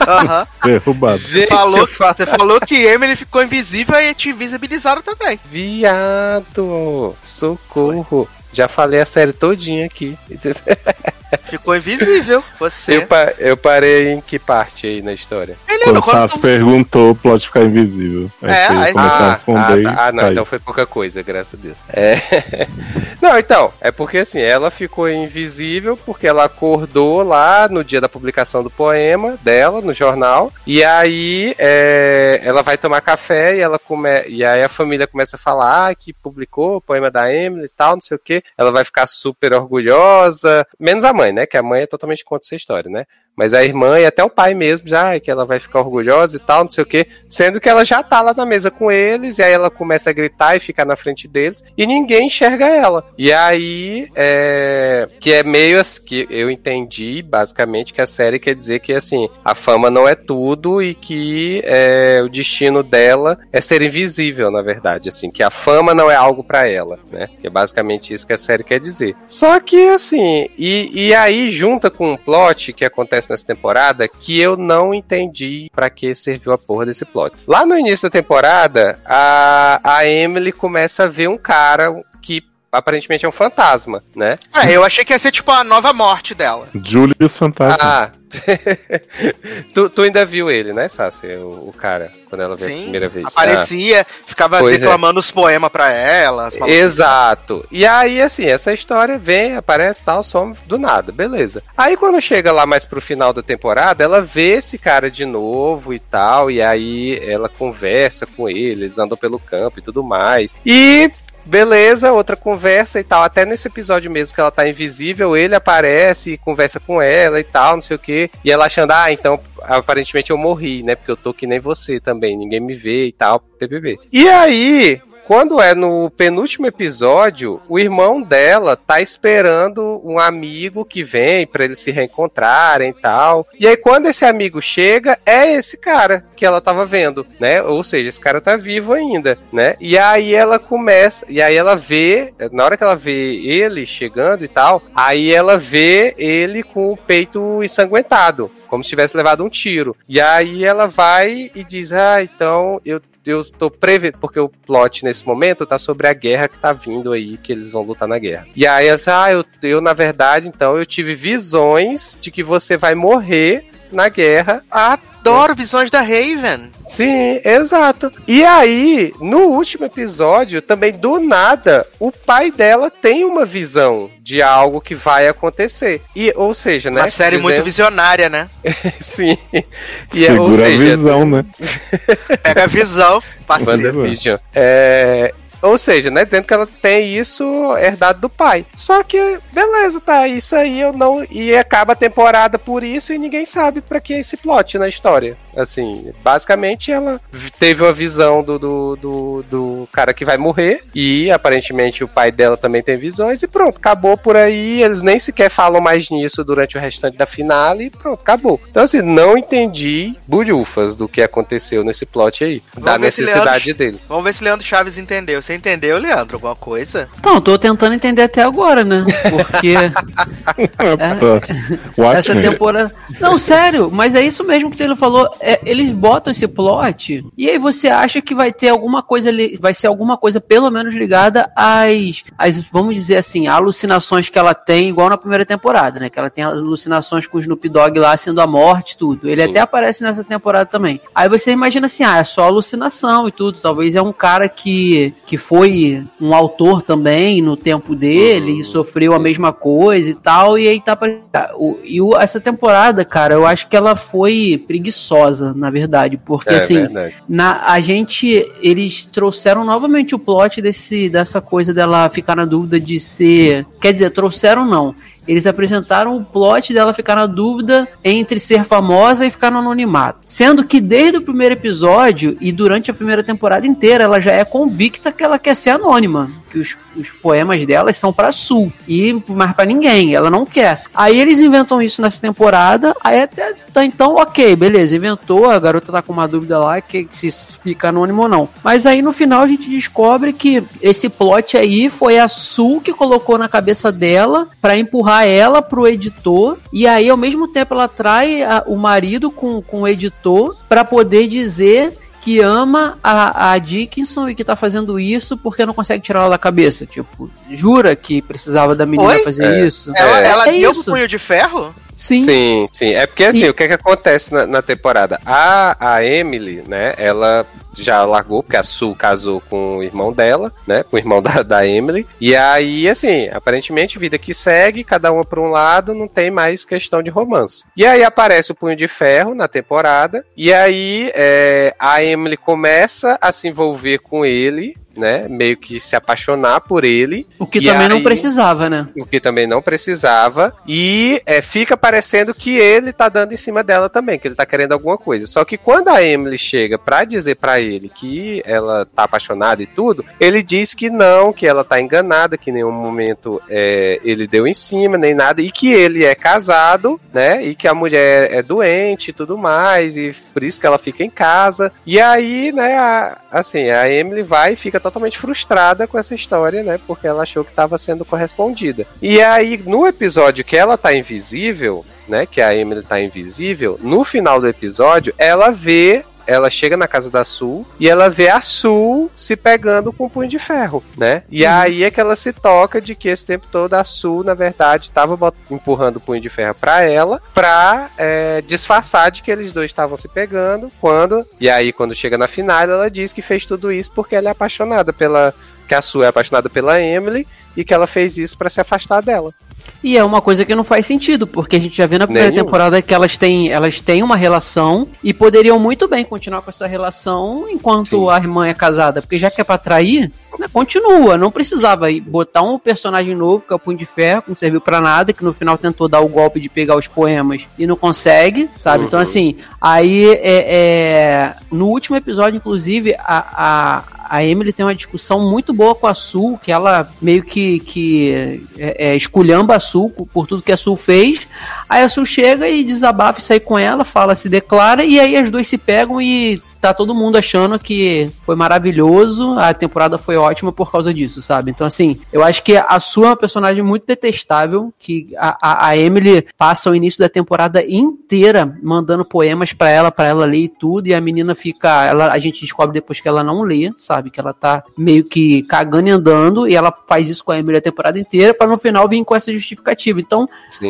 Aham. Derrubado. Gente, falou, você falou que Emily ficou invisível e te invisibilizaram também. Viado! Socorro! Já falei a série todinha aqui. Ficou invisível, você. Eu, pa eu parei em que parte aí na história? Quando o Sass tu... perguntou, o plot ficar invisível. Aí é, aí... começou ah, a responder. Ah, tá. ah não, então foi pouca coisa, graças a Deus. É... não, então, é porque assim, ela ficou invisível porque ela acordou lá no dia da publicação do poema dela, no jornal, e aí é... ela vai tomar café e ela come... e aí a família começa a falar ah, que publicou o poema da Emily e tal, não sei o que. Ela vai ficar super orgulhosa, menos a mãe, né? Que a mãe é totalmente contra essa história, né? Mas a irmã e até o pai mesmo, já que ela vai ficar orgulhosa e tal, não sei o quê. Sendo que ela já tá lá na mesa com eles, e aí ela começa a gritar e ficar na frente deles, e ninguém enxerga ela. E aí, é... que é meio que eu entendi, basicamente, que a série quer dizer que, assim, a fama não é tudo e que é... o destino dela é ser invisível, na verdade, assim, que a fama não é algo para ela, né? Que é basicamente isso que a série quer dizer. Só que, assim, e, e aí junta com um plot que acontece nessa temporada que eu não entendi para que serviu a porra desse plot. Lá no início da temporada, a, a Emily começa a ver um cara aparentemente é um fantasma, né? É, eu achei que ia ser tipo a nova morte dela. Julius Fantasma. Ah, tu, tu, ainda viu ele, né, Sassi? O, o, cara, quando ela veio Sim, a primeira vez. Aparecia, ah. ficava pois declamando é. os poemas pra ela. Exato. E aí, assim, essa história vem, aparece tal, some do nada, beleza. Aí quando chega lá mais pro final da temporada, ela vê esse cara de novo e tal, e aí ela conversa com ele, eles andam pelo campo e tudo mais. E Beleza, outra conversa e tal. Até nesse episódio mesmo que ela tá invisível, ele aparece e conversa com ela e tal, não sei o que. E ela achando, ah, então aparentemente eu morri, né? Porque eu tô que nem você também, ninguém me vê e tal, PBB. E aí, quando é no penúltimo episódio, o irmão dela tá esperando um amigo que vem para eles se reencontrarem e tal. E aí quando esse amigo chega, é esse cara que ela tava vendo, né? Ou seja, esse cara tá vivo ainda, né? E aí ela começa, e aí ela vê, na hora que ela vê ele chegando e tal, aí ela vê ele com o peito ensanguentado, como se tivesse levado um tiro. E aí ela vai e diz: "Ah, então eu eu tô prevendo, porque o plot nesse momento tá sobre a guerra que tá vindo aí, que eles vão lutar na guerra. E aí, assim, ah, eu, eu na verdade, então, eu tive visões de que você vai morrer na guerra há adoro visões da Raven. Sim, exato. E aí, no último episódio, também do nada, o pai dela tem uma visão de algo que vai acontecer. E, ou seja, né? Uma série dizendo- muito visionária, né? Sim. E é, ou Segura seja, a visão, né? Pega a visão, parceiro. É, ou seja, né, dizendo que ela tem isso herdado do pai. Só que, beleza, tá, isso aí eu não. E acaba a temporada por isso e ninguém sabe pra que é esse plot na história. Assim, basicamente ela teve uma visão do, do, do, do cara que vai morrer e aparentemente o pai dela também tem visões e pronto, acabou por aí. Eles nem sequer falam mais nisso durante o restante da finale e pronto, acabou. Então, assim, não entendi bulhufas do que aconteceu nesse plot aí, da Vamos se necessidade dele. Vamos ver se Leandro Chaves entendeu. Você entendeu, Leandro, alguma coisa? Então, eu tô tentando entender até agora, né? Porque essa Watchmen. temporada. Não, sério, mas é isso mesmo que o Taylor falou. É, eles botam esse plot e aí você acha que vai ter alguma coisa ali, vai ser alguma coisa pelo menos ligada às, às, vamos dizer assim, alucinações que ela tem, igual na primeira temporada, né? Que ela tem alucinações com o Snoop Dogg lá sendo a morte, tudo. Ele Sim. até aparece nessa temporada também. Aí você imagina assim, ah, é só alucinação e tudo. Talvez é um cara que, que foi um autor também no tempo dele e sofreu a mesma coisa e tal. E aí tá pra... o, E o, essa temporada, cara, eu acho que ela foi preguiçosa, na verdade. Porque É assim, verdade. na, a gente, eles trouxeram novamente o plot desse, dessa coisa dela ficar na dúvida de ser. Quer dizer, trouxeram não. Eles apresentaram o plot dela ficar na dúvida entre ser famosa e ficar no anonimato. Sendo que desde o primeiro episódio e durante a primeira temporada inteira, ela já é convicta que ela quer ser anônima. Que os, os poemas delas são pra Sul. E mais pra ninguém. Ela não quer. Aí eles inventam isso nessa temporada. Aí até tá, então, ok, beleza. Inventou. A garota tá com uma dúvida lá que, que se fica anônimo ou não. Mas aí no final a gente descobre que esse plot aí foi a Sul que colocou na cabeça dela pra empurrar ela pro editor. E aí ao mesmo tempo ela trai a- o marido com, com o editor pra poder dizer que ama a, a Dickinson e que tá fazendo isso porque não consegue tirar ela da cabeça. Tipo, jura que precisava da menina Oi? fazer É. isso? Ela, É. ela É deu isso. punho de ferro? Sim. Sim, sim. É porque assim, E- o que é que acontece na, na temporada? A, a Emily, né, ela já largou, porque a Sue casou com o irmão dela, né, com o irmão da, da Emily. E aí, assim, aparentemente, vida que segue, cada uma por um lado, não tem mais questão de romance. E aí aparece o Punho de Ferro na temporada, e aí é, a Emily começa a se envolver com ele, né, meio que se apaixonar por ele. O que também não aí- precisava, né? o que também não precisava. E é, fica parecendo que ele tá dando em cima dela também, que ele tá querendo alguma coisa. Só que quando a Emily chega pra dizer pra ele que ela tá apaixonada e tudo, ele diz que não, que ela tá enganada, que em nenhum momento é, ele deu em cima, nem nada, e que ele é casado, né? E que a mulher é doente e tudo mais, e por isso que ela fica em casa. E aí, né, a- assim, a Emily vai e fica totalmente frustrada com essa história, né? Porque ela achou que estava sendo correspondida. E aí, no episódio que ela tá invisível, né? Que a Emily tá invisível, no final do episódio, ela vê. Ela chega na casa da Sul e ela vê a Sul se pegando com o punho de ferro, né? E aí é que ela se toca de que esse tempo todo a Sul, na verdade, tava bot- empurrando o punho de ferro pra ela, pra é, disfarçar de que eles dois estavam se pegando. Quando e aí quando chega na final, ela diz que fez tudo isso porque ela é apaixonada pela que a Sue é apaixonada pela Emily e que ela fez isso pra se afastar dela. E é uma coisa que não faz sentido, porque a gente já vê na primeira Nenhum. temporada que elas têm, elas têm uma relação e poderiam muito bem continuar com essa relação enquanto Sim. a irmã é casada, porque já que é pra trair, né, continua. Não precisava botar um personagem novo, que é o Punho de Ferro, que não serviu pra nada, que no final tentou dar o golpe de pegar os poemas e não consegue, sabe? Então, Uhum. assim, aí é, é- no último episódio, inclusive, a, a, a Emily tem uma discussão muito boa com a Sul, que ela meio que, que é, é, esculhamba a Sul por, tudo que a Sul fez. Aí a Sul chega e desabafa e sai com ela, fala, se declara, e aí as duas se pegam e tá todo mundo achando que foi maravilhoso, a temporada foi ótima por causa disso, sabe? Então, assim, eu acho que a sua é uma personagem muito detestável, que a, a, Emily passa o início da temporada inteira mandando poemas para ela, para ela ler e tudo, e a menina fica, ela, a gente descobre depois que ela não lê, sabe? Que ela tá meio que cagando e andando, e ela faz isso com a Emily a temporada inteira, para no final vir com essa justificativa. Então,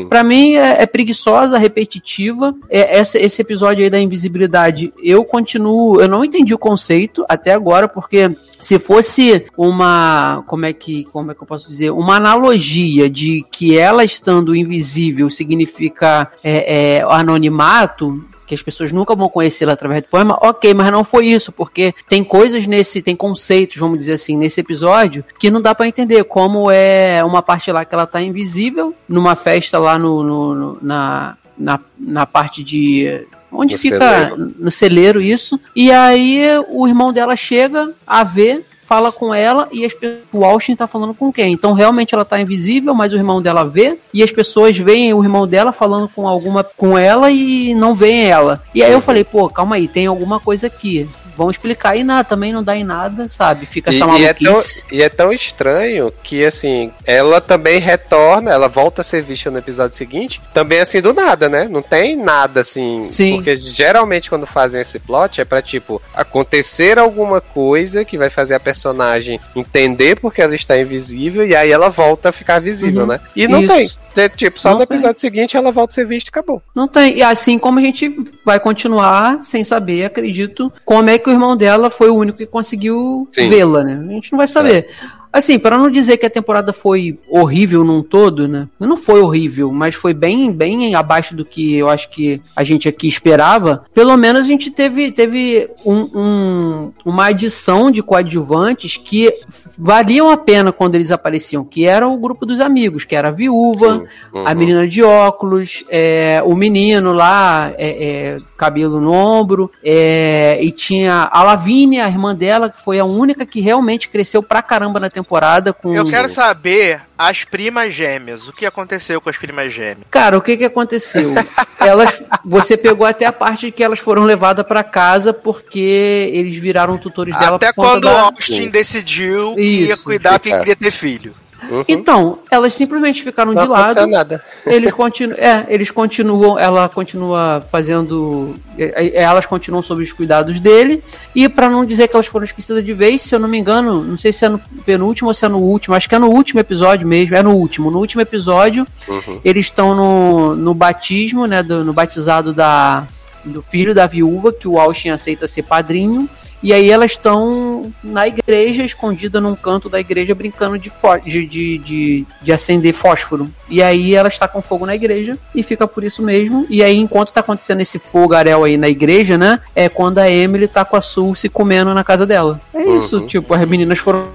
para mim é, é, preguiçosa, repetitiva. É, essa, esse episódio aí da invisibilidade, eu continuo, eu não entendi o conceito até agora, porque se fosse uma, como é que, como é que eu posso dizer, uma analogia de que ela estando invisível significa é, é, anonimato, que as pessoas nunca vão conhecê-la através do poema, ok, mas não foi isso, porque tem coisas nesse, tem conceitos, vamos dizer assim, nesse episódio, que não dá para entender, como é uma parte lá que ela tá invisível, numa festa lá no, no, no na, na, na parte de onde no fica celeiro. no celeiro isso. E aí o irmão dela chega a ver fala com ela e as, o Austin tá falando com quem? Então realmente ela tá invisível, mas o irmão dela vê e as pessoas veem o irmão dela falando com alguma com ela e não veem ela. E aí eu falei, pô, calma aí, tem alguma coisa aqui vão explicar e nada, também não dá em nada, sabe? Fica essa e, e, é tão, e é tão estranho que, assim, ela também retorna, ela volta a ser vista no episódio seguinte, também assim do nada, né? Não tem nada assim. Sim. Porque geralmente quando fazem esse plot é pra, tipo, acontecer alguma coisa que vai fazer a personagem entender porque ela está invisível e aí ela volta a ficar visível, uhum. né? E não Isso. tem. É, tipo, só não no episódio tem. seguinte ela volta a ser vista e acabou. Não tem. E assim como a gente vai continuar sem saber, acredito, como é que o irmão dela foi o único que conseguiu vê-la, né? A gente não vai saber. É. Assim, para não dizer que a temporada foi horrível num todo, né? Não foi horrível, mas foi bem, bem abaixo do que eu acho que a gente aqui esperava. Pelo menos a gente teve, teve um, um, uma adição de coadjuvantes que valiam a pena quando eles apareciam, que era o grupo dos amigos, que era a viúva, uhum. a menina de óculos, é, o menino lá, é, é, cabelo no ombro, é, e tinha a Lavínia, a irmã dela, que foi a única que realmente cresceu pra caramba na temporada temporada com. Eu quero saber as primas gêmeas. O que aconteceu com as primas gêmeas? Cara, o que que aconteceu? elas, você pegou até a parte que elas foram levadas para casa porque eles viraram tutores dela. Até quando o Austin decidiu que Isso. ia cuidar porque queria ter filho. Uhum. Então, elas simplesmente ficaram não de lado. Nada. Eles continuam, é, eles continuam, ela continua fazendo, é, é, elas continuam sob os cuidados dele. E para não dizer que elas foram esquecidas de vez, se eu não me engano, não sei se é no penúltimo ou se é no último, acho que é no último episódio mesmo, é no último. No último episódio, uhum. eles estão no, no batismo, né, do, no batizado da do filho da viúva que o Austin aceita ser padrinho e aí elas estão na igreja, escondida num canto da igreja, brincando de, de, de, de, de acender fósforo. E aí ela está com fogo na igreja e fica por isso mesmo. E aí, enquanto tá acontecendo esse fogaréu aí na igreja, né? É quando a Emily tá com a Sul se comendo na casa dela. É isso, uhum. tipo, as meninas foram.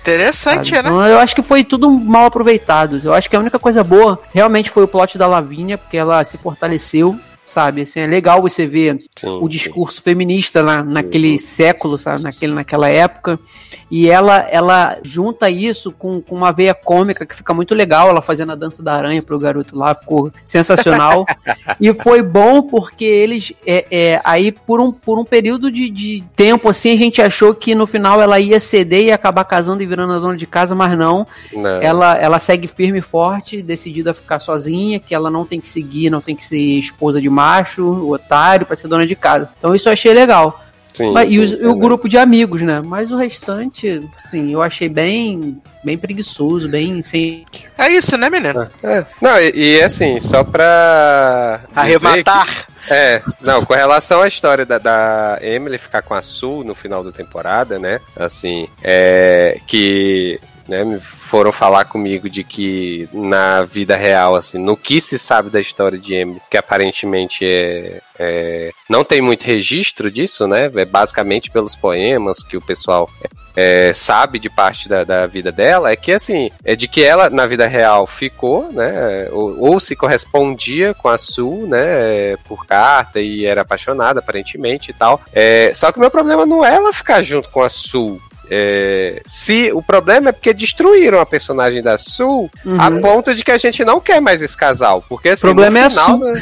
Interessante, sabe? né? Então, eu acho que foi tudo mal aproveitado. Eu acho que a única coisa boa realmente foi o plot da Lavínia, porque ela se fortaleceu sabe? Assim, é legal você ver sim, o discurso sim. feminista na, naquele uhum. século, sabe? Naquele, naquela época. E ela, ela junta isso com, com uma veia cômica que fica muito legal, ela fazendo a dança da aranha pro garoto lá, ficou sensacional. e foi bom porque eles, é, é, aí por um, por um período de, de tempo assim, a gente achou que no final ela ia ceder e acabar casando e virando a dona de casa, mas não. não. Ela, ela segue firme e forte, decidida a ficar sozinha, que ela não tem que seguir, não tem que ser esposa de macho, otário, para ser dona de casa. Então isso eu achei legal. Sim, Mas, sim, e, o, é o grupo de amigos, né? Mas o restante, sim, eu achei bem bem preguiçoso, bem sem. É isso, né, menino? É. Não, e, e assim, só pra. Arrematar. Que, é, não, com relação à história da, da Emily ficar com a Sul no final da temporada, né? Assim, é. Que né, foram falar comigo de que na vida real, assim, no que se sabe da história de Emily, que aparentemente é, é, não tem muito registro disso, né? É basicamente pelos poemas que o pessoal é, sabe de parte da, da, vida dela, é que assim, é de que ela na vida real ficou, né? Ou, ou se correspondia com a Sue, né? Por carta e era apaixonada aparentemente e tal. É, só que o meu problema não é ela ficar junto com a Sue é, se o problema é porque destruíram a personagem da Sul Uhum. a ponto de que a gente não quer mais esse casal. Porque assim, O problema no é a final Sul.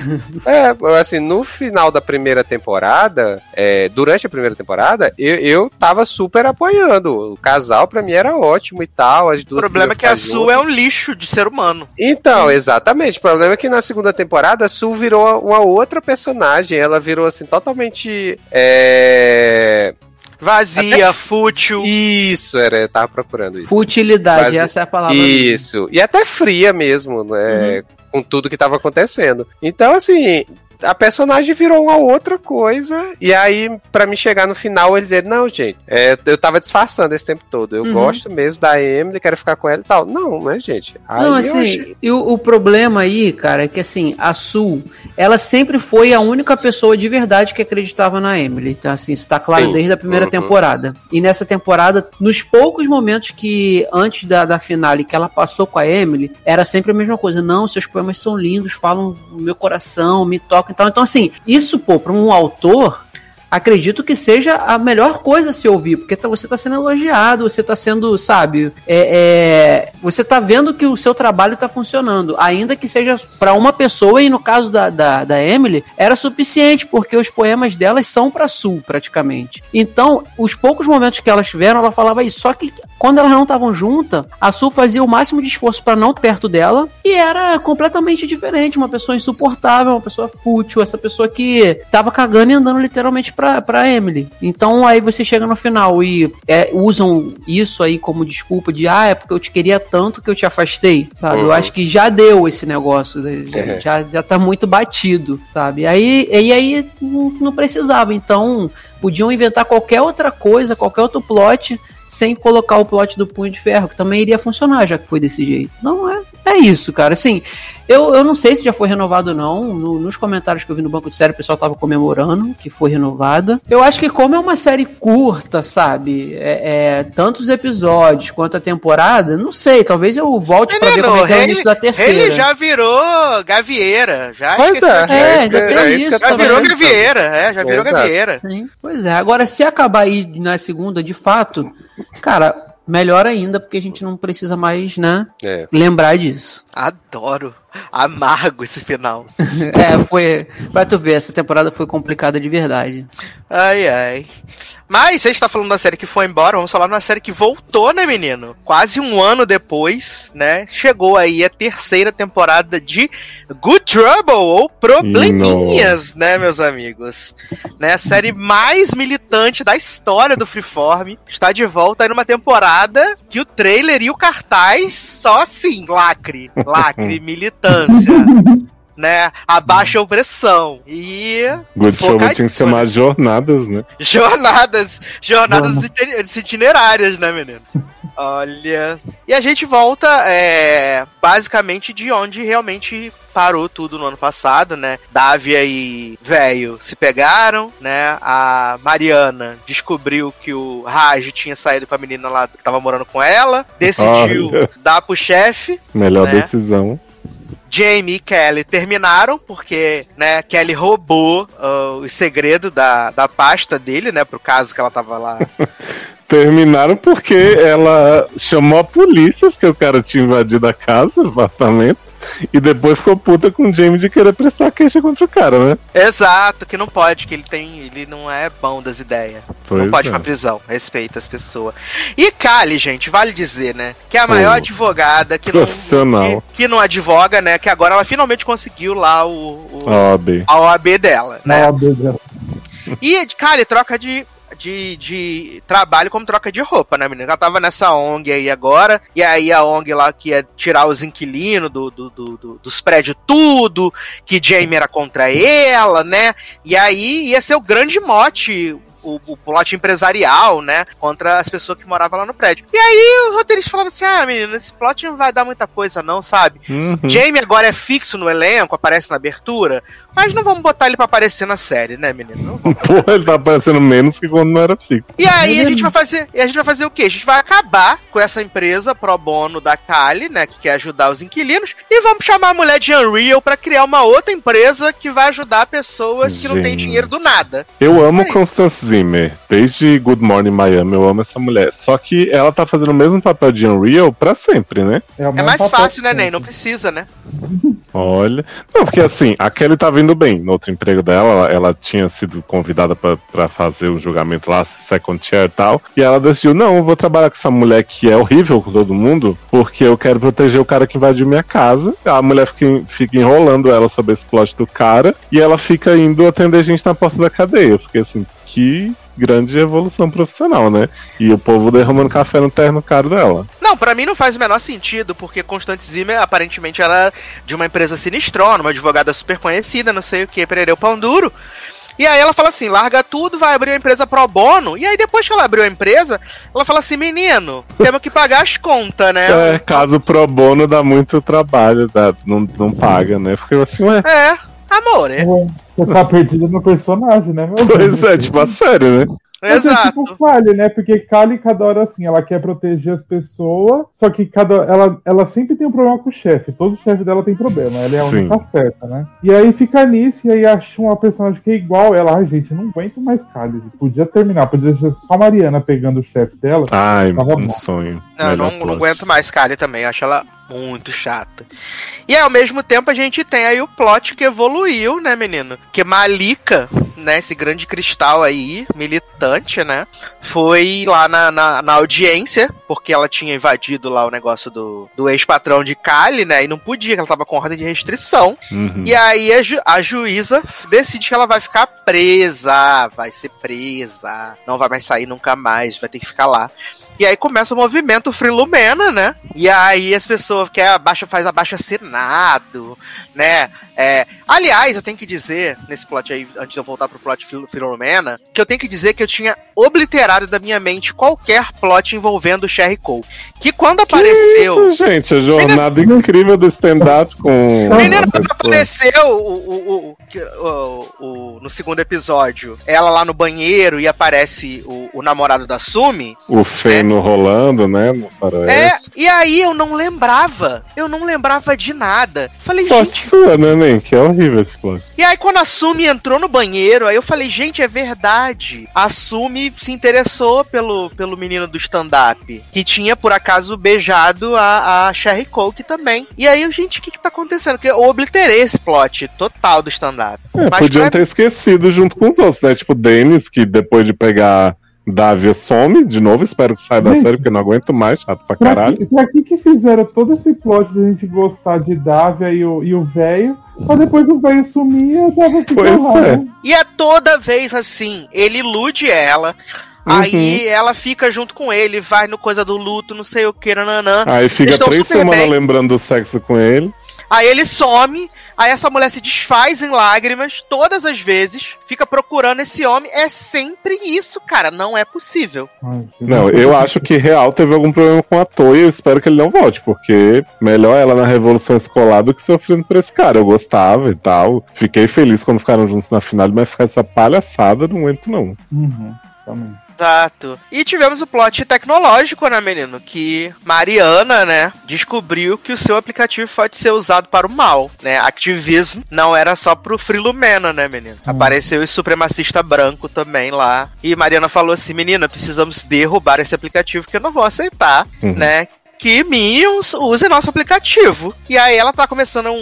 da- é, assim, no final da primeira temporada, é, durante a primeira temporada, eu, eu tava super apoiando. O casal pra mim era ótimo e tal. As O duas problema é que a ficar Su é um lixo de ser humano. então, exatamente. O problema é que na segunda temporada a Sul virou uma outra personagem. Ela virou assim totalmente. É... Vazia, fútil. Isso, era, eu tava procurando isso. Futilidade, Mas- essa é a palavra. Isso. E até fria mesmo, né? Com tudo que tava acontecendo. Então, assim. A personagem virou uma outra coisa. E aí, pra me chegar no final, ele dizer: Não, gente, é, eu tava disfarçando esse tempo todo. Eu Uhum. gosto mesmo da Emily, quero ficar com ela e tal. Não, né, gente? Aí Não, eu assim, achei- e o, o problema aí, cara, é que assim, a Sul, ela sempre foi a única pessoa de verdade que acreditava na Emily. Então, assim, isso tá claro Sim. desde a primeira Uhum. temporada. E nessa temporada, nos poucos momentos que, antes da, da finale, que ela passou com a Emily, era sempre a mesma coisa. Não, seus poemas são lindos, falam no meu coração, me tocam e tal. Então, assim, isso, pô, pra um autor, acredito que seja a melhor coisa a se ouvir, porque tá- você tá sendo elogiado, você tá sendo, sabe, é, é, você tá vendo que o seu trabalho tá funcionando, ainda que seja pra uma pessoa, e no caso da, da, da Emily, era suficiente, porque os poemas delas são pra Sul, praticamente. Então, os poucos momentos que elas tiveram, ela falava isso, só que quando elas não estavam juntas, a Sul fazia o máximo de esforço pra não perto dela, e era completamente diferente, uma pessoa insuportável, uma pessoa fútil, essa pessoa que tava cagando e andando literalmente pra, pra Emily. Então aí você chega no final e é, usam isso aí como desculpa de ah, é porque eu te queria tanto que eu te afastei, sabe? Eu Uhum. acho que já deu esse negócio, né? já, É. já, já tá muito batido, sabe? Aí, e aí não, não precisava, então podiam inventar qualquer outra coisa, qualquer outro plot sem colocar o plot do Punho de Ferro, que também iria funcionar, já que foi desse jeito. Não é, é isso, cara. Assim, eu, eu não sei se já foi renovado ou não. No- nos comentários que eu vi no banco de série, o pessoal tava comemorando que foi renovada. Eu acho que como é uma série curta, sabe? É, é, tantos episódios quanto a temporada, não sei. Talvez eu volte pra ver como é que é o início da terceira. Ele já virou gavieira. Já Pois é. É, ainda tem é isso Já virou gavieira, é, já virou gavieira. Sim, pois é. Agora, se acabar aí na segunda, de fato, cara, melhor ainda, porque a gente não precisa mais, né, É. lembrar disso. Adoro. Amargo esse final. é, foi. Pra tu ver, essa temporada foi complicada de verdade. Ai, ai. Mas você está falando da série que foi embora, vamos falar de uma série que voltou, né, menino? Quase um ano depois, né? Chegou aí a terceira temporada de Good Trouble, ou Probleminhas, né, meus amigos? Né, a série mais militante da história do Freeform está de volta aí numa temporada que o trailer e o cartaz só assim, lacre, lacre, militância. Né, abaixa a opressão. E Good Show tinha que chamar jornadas, né? Jornadas, jornadas iti- itinerárias, né, menino? Olha. E a gente volta, é, basicamente, de onde realmente parou tudo no ano passado, né? Dávia e velho se pegaram, né? A Mariana descobriu que o Raj tinha saído com a menina lá que tava morando com ela, decidiu Olha. dar pro chefe. Melhor Né? decisão. Jamie e Kelly terminaram, porque, né, Kelly roubou ah, o segredo da, da pasta dele, né, pro caso que ela tava lá. Terminaram porque ela chamou a polícia, porque o cara tinha invadido a casa, o apartamento, e depois ficou puta com o James de querer prestar queixa contra o cara, né? Exato, que não pode, que ele tem. Ele não é bom das ideias. não pode ir é. pra prisão. Respeita as pessoas. E Kali, gente, vale dizer, né? Que é a maior Oh. advogada que não, Profissional. que, que não advoga, né? Que agora ela finalmente conseguiu lá o, o- Óbvio. a OAB dela, né? Ó, beleza. E, Kali, troca de. De, de trabalho como troca de roupa, né, menina? Ela tava nessa ONG aí agora, e aí a ONG lá que ia tirar os inquilinos do, do- do- do- dos prédios tudo, que Jamie era contra ela, né? E aí ia ser o grande mote, o, o plot empresarial, né? Contra as pessoas que moravam lá no prédio. E aí os roteiristas falaram assim: ah, menino, esse plot não vai dar muita coisa, não, sabe? Uhum. Jamie agora é fixo no elenco, aparece na abertura, mas não vamos botar ele pra aparecer na série, né, menino? Porra, ele tá aparecendo menos que quando não era fixo. E aí a gente vai fazer, e a gente vai fazer o quê? A gente vai acabar com essa empresa pro bono da Kali, né, que quer ajudar os inquilinos, e vamos chamar a mulher de Unreal pra criar uma outra empresa que vai ajudar pessoas que não têm Gente. dinheiro do nada. Eu amo É. Constance Zimmer. Desde Good Morning Miami, eu amo essa mulher. Só que ela tá fazendo o mesmo papel de Unreal pra sempre, né? o É mesmo mais fácil, né, Ney? Não precisa, né? Olha. Não, porque assim, a Kelly tá vindo bem. No outro emprego dela, ela, ela tinha sido convidada pra, pra fazer o julgamento lá, second chair e tal. E ela decidiu: não, eu vou trabalhar com essa mulher que é horrível com todo mundo, porque eu quero proteger o cara que invadiu minha casa. A mulher fica, fica enrolando ela sobre esse plot do cara. E ela fica indo atender gente na porta da cadeia. Eu fiquei assim, que grande evolução profissional, né? E o povo derramando café no terno caro dela. Não, pra mim não faz o menor sentido, porque Constante Zimmer aparentemente era de uma empresa sinistrona, uma advogada super conhecida, não sei o que, Perereu Pão Duro. E aí ela fala assim, larga tudo, vai abrir uma empresa pro bono. E aí depois que ela abriu a empresa, ela fala assim, menino, temos que pagar as contas, né? É, caso pro bono dá muito trabalho, dá, não, não paga, né? Fiquei assim, ué. É, amor, é. Você tá perdido no personagem, né, meu Pois é, tipo, a sério, né? Mas é Exato. tipo Kali, né? Porque Kali, cada hora assim, ela quer proteger as pessoas, só que cada ela, ela sempre tem um problema com o chefe. Todo chefe dela tem problema, ela é a única certa, né? E aí fica nisso, e aí acha uma personagem que é igual ela. Ai, gente, não aguento mais Kali. Podia terminar, podia ser só a Mariana pegando o chefe dela. Ai, Tava um bom. sonho. Não, eu não, não aguento mais Kali também, eu acho ela muito chata. E aí, ao mesmo tempo, a gente tem aí o plot que evoluiu, né, menino? Que Malika, né, esse grande cristal aí, militante, né, foi lá na, na, na audiência, porque ela tinha invadido lá o negócio do, do ex-patrão de Kali, né, e não podia, que ela tava com ordem de restrição. Uhum. E aí a, ju- a juíza decide que ela vai ficar presa, vai ser presa, não vai mais sair nunca mais, vai ter que ficar lá. E aí começa o movimento Free Lumena, né? E aí as pessoas que abaixa faz abaixo assinado, né? É, aliás, eu tenho que dizer, nesse plot aí, antes de eu voltar pro plot Lumena, que eu tenho que dizer que eu tinha obliterado da minha mente qualquer plot envolvendo o Sherry Cole. Que quando apareceu. Isso, gente, a jornada incrível do stand-up com. Menina, quando apareceu o, o, o, que- no segundo episódio, ela lá no banheiro e aparece o, namorado da Sumi. O feno rolando, né? No É, e aí eu não lembrava. Eu não lembrava de nada. Falei, Sorte gente. sua, né, Nen? Que é horrível esse plot. E aí quando a Sumi entrou no banheiro, aí eu falei, gente, é verdade. A Sumi se interessou pelo, pelo menino do stand-up. Que tinha, por acaso, beijado a, a Sherry Coke também. E aí, gente, o que que tá acontecendo? Porque eu obliterei esse plot total do stand-up. É, Mas podiam pra- ter esquecido junto com os outros, né? Tipo, Denis, que depois de pegar Davia some de novo. Espero que saia da Gente. série, porque eu não aguento mais, chato pra Pra caralho. que, pra que que fizeram todo esse plot de a gente gostar de Davia e o velho, pra depois o velho sumir e a Davia ficar Pois lá, é. né? E é toda vez assim, ele ilude ela. Uhum. Aí ela fica junto com ele, vai no coisa do luto, não sei o que, nananã. Aí fica Eles três semanas lembrando do sexo com ele. Aí ele some, aí essa mulher se desfaz em lágrimas todas as vezes, fica procurando esse homem. É sempre isso, cara. Não é possível. Não, eu acho que real teve algum problema com a Toy e eu espero que ele não volte, porque melhor ela na Revolução Escolar do que sofrendo por esse cara. Eu gostava e tal. Fiquei feliz quando ficaram juntos na final, mas ficar essa palhaçada não aguento, não. Uhum, também. Exato. E tivemos o plot tecnológico, né, menino? Que Mariana, né, descobriu que o seu aplicativo pode ser usado para o mal, né? Activismo não era só pro Frilumena, né, menino? Apareceu o supremacista branco também lá. E Mariana falou assim: menina, precisamos derrubar esse aplicativo que eu não vou aceitar, Uhum. né? Que Minions use nosso aplicativo. E aí ela tá começando um,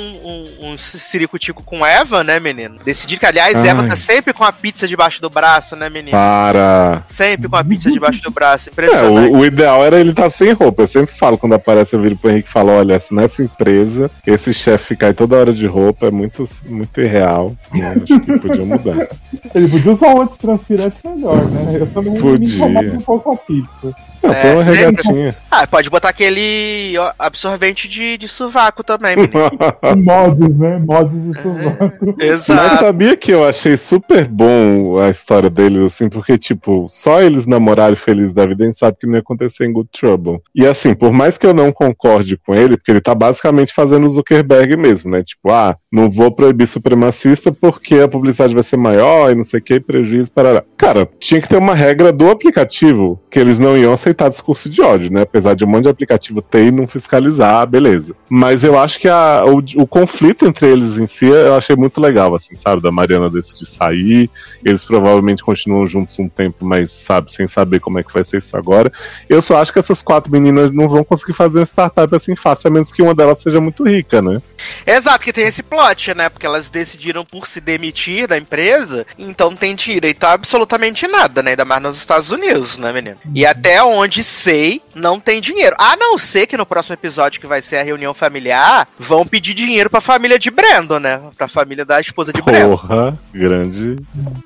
um, um ciricutico com Eva, né, menino? Decidir que, aliás, Ai. Eva tá sempre com a pizza debaixo do braço, né, menino? Para. Sempre com a pizza debaixo do braço. É, Impressionante. o, o ideal era ele estar sem roupa. Eu sempre falo quando aparece, eu viro pro Henrique e falo: olha, se nessa empresa, esse chefe ficar aí toda hora de roupa é muito, muito irreal. né? Acho que podia mudar. Ele podia usar o antitranspirante melhor, né? Eu também me Podia. incomodo um pouco a pizza. Não, É, foi uma sempre. regatinha. Ah, pode botar aquele absorvente de, de sovaco também, menino. Mods, né? Mods de sovaco. Mas Exato. sabia que eu achei super bom a história deles, assim, porque, tipo, só eles namorarem felizes da vida, a gente sabe que não ia acontecer em Good Trouble. E assim, por mais que eu não concorde com ele, porque ele tá basicamente fazendo o Zuckerberg mesmo, né? Tipo, ah, não vou proibir supremacista porque a publicidade vai ser maior e não sei o que, prejuízo, para Cara, tinha que ter uma regra do aplicativo, que eles não iam aceitar discurso de ódio, né? Apesar de um monte de aplicativo aplicativo e não fiscalizar, beleza. Mas eu acho que a, o, o conflito entre eles em si eu achei muito legal, assim, sabe? Da Mariana decidir sair, eles provavelmente continuam juntos um tempo, mas, sabe, sem saber como é que vai ser isso agora. Eu só acho que essas quatro meninas não vão conseguir fazer uma startup assim fácil, a menos que uma delas seja muito rica, né? Exato, que tem esse plot, né? Porque elas decidiram por se demitir da empresa, então tem direito a absolutamente nada, né? Ainda mais nos Estados Unidos, né, menino? E até onde sei, não tem dinheiro. A não ser que no próximo episódio, que vai ser a reunião familiar, vão pedir dinheiro pra família de Brandon, né? Pra família da esposa de Brandon. Porra, grande.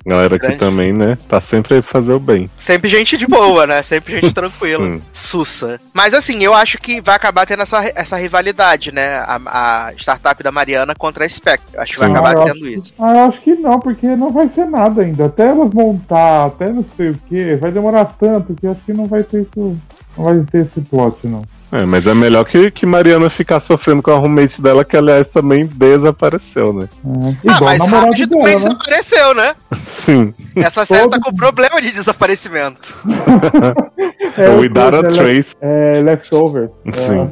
Galera aqui Grande. também, né? Tá sempre aí pra fazer o bem. Sempre gente de boa, né? Sempre gente tranquila. Sim. Sussa. Mas assim, eu acho que vai acabar tendo essa, essa rivalidade, né? A, a startup da Mariana contra a Spectre. Acho que vai Sim. acabar Ah, tendo isso. Ah, eu acho que não, porque não vai ser nada ainda. Até elas montar, até não sei o que, vai demorar tanto que eu acho que não vai ter isso. Não vai ter esse plot, não. É, mas é melhor que, que Mariana ficar sofrendo com a roommate dela, que aliás também desapareceu, né? É. Ah, mas o namorado Rádio também né? desapareceu, né? Sim. Essa série tá com problema de desaparecimento. É, Without a coisa, trace. É, leftovers. Sim.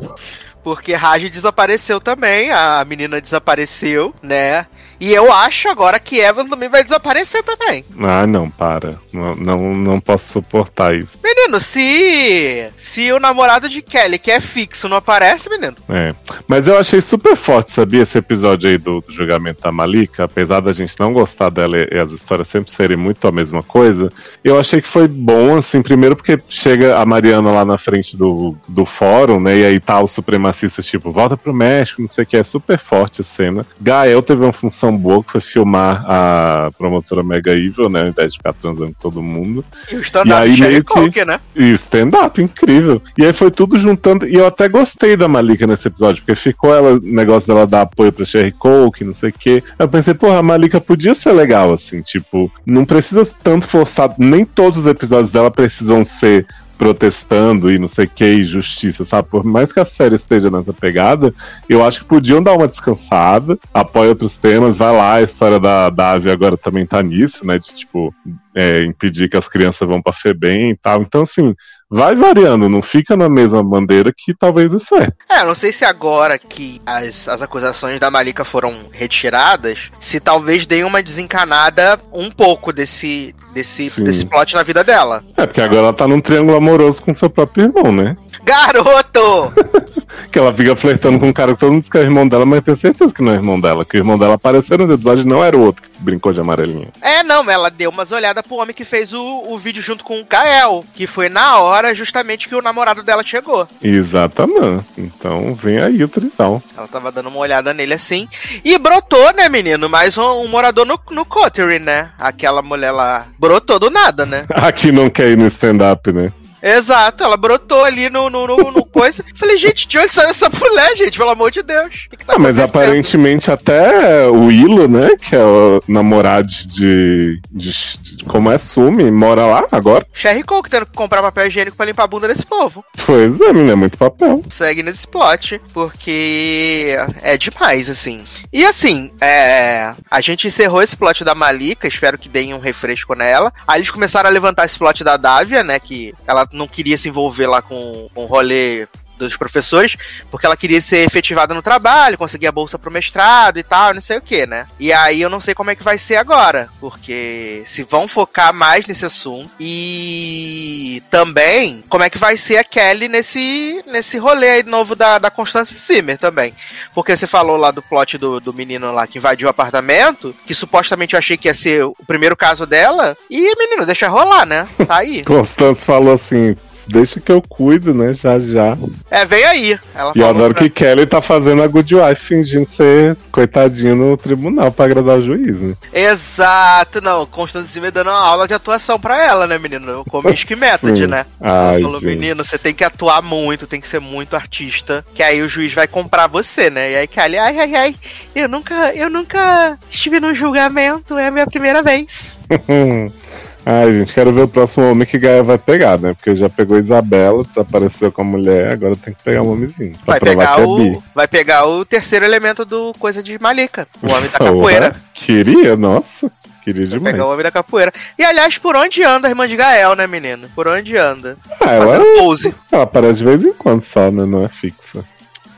Porque Raj desapareceu também, a menina desapareceu, né? E eu acho agora que Evan também vai desaparecer também. Ah, não, para. Não, não, não posso suportar isso. Menino, se. Se o namorado de Kelly, que é fixo, não aparece, menino. É. Mas eu achei super forte, sabia, esse episódio aí do, do julgamento da Malika, apesar da gente não gostar dela e, e as histórias sempre serem muito a mesma coisa, eu achei que foi bom, assim, primeiro porque chega a Mariana lá na frente do, do fórum, né, e aí tá os supremacistas, tipo, volta pro México, não sei o que, é super forte a cena. Gael teve uma função boa, que foi filmar a promotora Mega Evil, né, ao invés de ficar transando com todo mundo. E o stand-up de meio que- né? E stand-up, incrível. E aí foi tudo juntando. E eu até gostei da Malika nesse episódio, porque ficou ela, o negócio dela dar apoio pra Sherry Coke, não sei o quê. Eu pensei, porra, a Malika podia ser legal, assim, tipo, não precisa tanto forçar. Nem todos os episódios dela precisam ser protestando e não sei o que, e justiça, sabe? Por mais que a série esteja nessa pegada, eu acho que podiam dar uma descansada, apoia outros temas, vai lá, a história da, da Ave agora também tá nisso, né? De tipo, é, impedir que as crianças vão pra FEBEM e tal. Então, assim, vai variando, não fica na mesma bandeira que talvez dê certo. É, não sei se agora que as, as acusações da Malika foram retiradas, se talvez deem uma desencanada um pouco desse, desse, Sim. desse plot na vida dela. É, porque agora ela tá num triângulo amoroso com seu próprio irmão, né? Garoto! Que ela fica flertando com um cara que todo mundo diz que é irmão dela, mas tem certeza que não é irmão dela. Que o irmão dela apareceu nos episódios não era o outro que brincou de amarelinho. É, não, ela deu umas olhadas pro homem que fez o, o vídeo junto com o Kael, que foi na hora justamente que o namorado dela chegou. Exatamente. Então vem aí o trisal. Ela tava dando uma olhada nele assim. E brotou, né, menino? Mais um, um morador no, no Coterie, né? Aquela mulher lá. Brotou do nada, né? Aqui não quer ir no stand-up, né? Exato, ela brotou ali no, no, no, no coisa. Falei, gente, de onde saiu essa mulher, gente? Pelo amor de Deus. Que que tá Ah, mas aparentemente até o Ilo, né? Que é o namorado de, de, de- Como é Sumi, mora lá agora. Sherry Coke tendo que comprar papel higiênico pra limpar a bunda desse povo. Pois é, menina, é muito papel. Segue nesse plot, porque é demais, assim. E assim, é, a gente encerrou esse plot da Malika, espero que deem um refresco nela. Aí eles começaram a levantar esse plot da Davia, né? Que ela não queria se envolver lá com, com rolê dos professores, porque ela queria ser efetivada no trabalho, conseguir a bolsa pro mestrado e tal, não sei o que, né? E aí eu não sei como é que vai ser agora, porque se vão focar mais nesse assunto e também como é que vai ser a Kelly nesse, nesse rolê aí novo da, da Constance Zimmer também. Porque você falou lá do plot do, do menino lá que invadiu o apartamento, que supostamente eu achei que ia ser o primeiro caso dela, e menino, deixa rolar, né? Tá aí. Constance falou assim: deixa que eu cuido, né? Já já. É, vem aí. Ela E eu adoro pra- que Kelly tá fazendo a good wife fingindo ser coitadinho no tribunal pra agradar o juiz, né? Exato, não. Constance Zimmer dando uma aula de atuação pra ela, né, menino? Comic Method, né? Ai, Ela falou, menino, você tem que atuar muito, tem que ser muito artista, que aí o juiz vai comprar você, né? E aí Kelly, ai, ai, ai, eu nunca, eu nunca estive num julgamento, é a minha primeira vez. Ai, gente, quero ver o próximo homem que Gaia vai pegar, né? Porque já pegou Isabela, desapareceu com a mulher, agora tem que pegar um homenzinho. Vai pegar, é o, vai pegar o terceiro elemento do Coisa de Malika, o homem da capoeira. Queria, nossa. Queria Vai demais. pegar o homem da capoeira. E aliás, por onde anda a irmã de Gael, né, menino? Por onde anda? Ah, ela, Fazendo pose. ela aparece de vez em quando só, né? Não é fixa.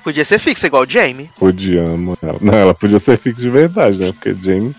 Podia ser fixa, igual o Jamie. Odiamos ela. Não, ela podia ser fixa de verdade, né? Porque Jamie.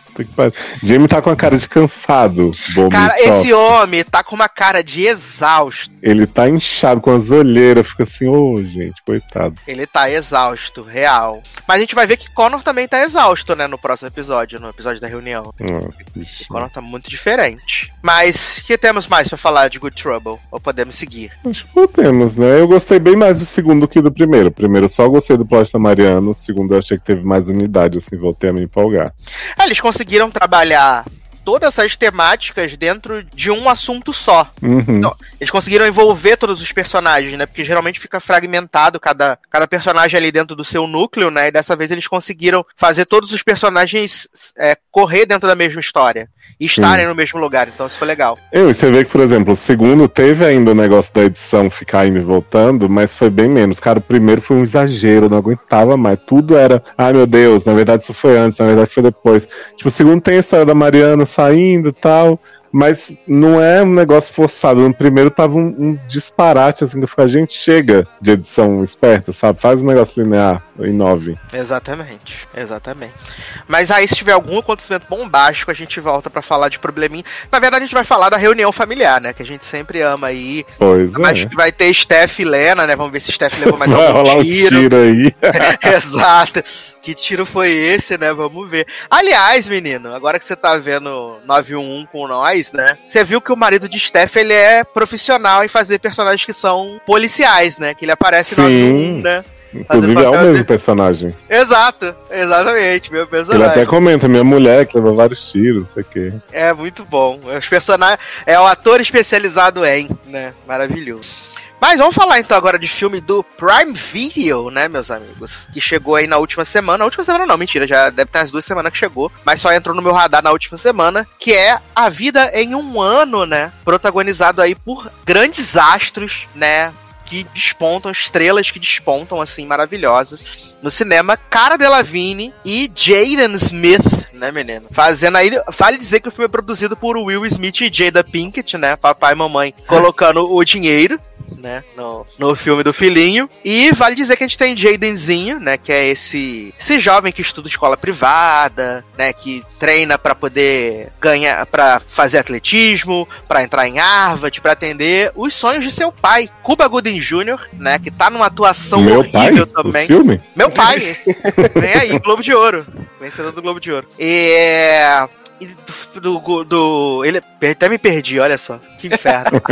Jamie tá com a cara de cansado. Bom, Cara, esse homem tá com uma cara de exausto. Ele tá inchado com as olheiras. Fica assim, ô, gente, coitado. Ele tá exausto, real. Mas a gente vai ver que Connor também tá exausto, né, no próximo episódio, no episódio da reunião. Ah, ixi. O Connor tá muito diferente. Mas, o que temos mais pra falar de Good Trouble? Ou podemos seguir? Acho que podemos, né? Eu gostei bem mais do segundo que do primeiro. O primeiro só gostei do plot da Mariana. O segundo eu achei que teve mais unidade, assim, voltei a me empolgar. Ah, eles conseguiram trabalhar todas essas temáticas dentro de um assunto só. Uhum. Não, Eles conseguiram envolver todos os personagens, né? Porque geralmente fica fragmentado cada, cada personagem ali dentro do seu núcleo, né? E dessa vez eles conseguiram fazer todos os personagens é, correr dentro da mesma história. E estarem no mesmo lugar. Então isso foi legal. Eu, e você vê que, por exemplo, o segundo teve ainda o negócio da edição ficar indo e voltando, mas foi bem menos. Cara, o primeiro foi um exagero, não aguentava mais. Tudo era, ai meu Deus, na verdade isso foi antes, na verdade foi depois. Tipo, o segundo tem a história da Mariana saindo e tal, mas não é um negócio forçado. No primeiro tava um, um disparate, assim, que eu ficava, gente, chega de edição esperta, sabe? Faz um negócio linear, em nove. Exatamente, exatamente. Mas aí, se tiver algum acontecimento bombástico, a gente volta pra falar de probleminha. Na verdade, a gente vai falar da reunião familiar, né? Que a gente sempre ama aí. Pois Mas é. vai ter Steph e Lena, né? Vamos ver se Steph levou mais Vai algum rolar um tiro. tiro aí. Exato. Que tiro foi esse, né? Vamos ver. Aliás, menino, agora que você tá vendo 911 com nós, né? Você viu que o marido de Steph, ele é profissional em fazer personagens que são policiais, né? Que ele aparece no Sim. 911, né? Inclusive é o mesmo de- personagem. Exato, exatamente, meu Ele personagem. até comenta, minha mulher que leva vários tiros, não sei o quê. É muito bom. Os personagens. É o ator especializado em, né? Maravilhoso. Mas vamos falar então agora de filme do Prime Video, né, meus amigos? Que chegou aí na última semana. Na última semana não, mentira, já deve ter umas duas semanas que chegou. Mas só entrou no meu radar na última semana. Que é A Vida em um Ano, né? Protagonizado aí por grandes astros, né? Que despontam, estrelas que despontam, assim, maravilhosas. No cinema, Cara Delevingne e Jaden Smith, né, menino? Fazendo aí. Vale dizer que o filme é produzido por Will Smith e Jada Pinkett, né? Papai e mamãe colocando o dinheiro. Né, no, no filme do filhinho. E vale dizer que a gente tem Jadenzinho, né? Que é esse, esse jovem que estuda escola privada, né? Que treina pra poder ganhar, pra fazer atletismo, pra entrar em Harvard, pra atender os sonhos de seu pai, Cuba Gooding Jr., né? Que tá numa atuação Meu pai? horrível O também. filme? Meu pai, vem aí, Globo de Ouro. Vencedor do Globo de Ouro. E. e Do, do, do- ele até me perdi, olha só. Que inferno.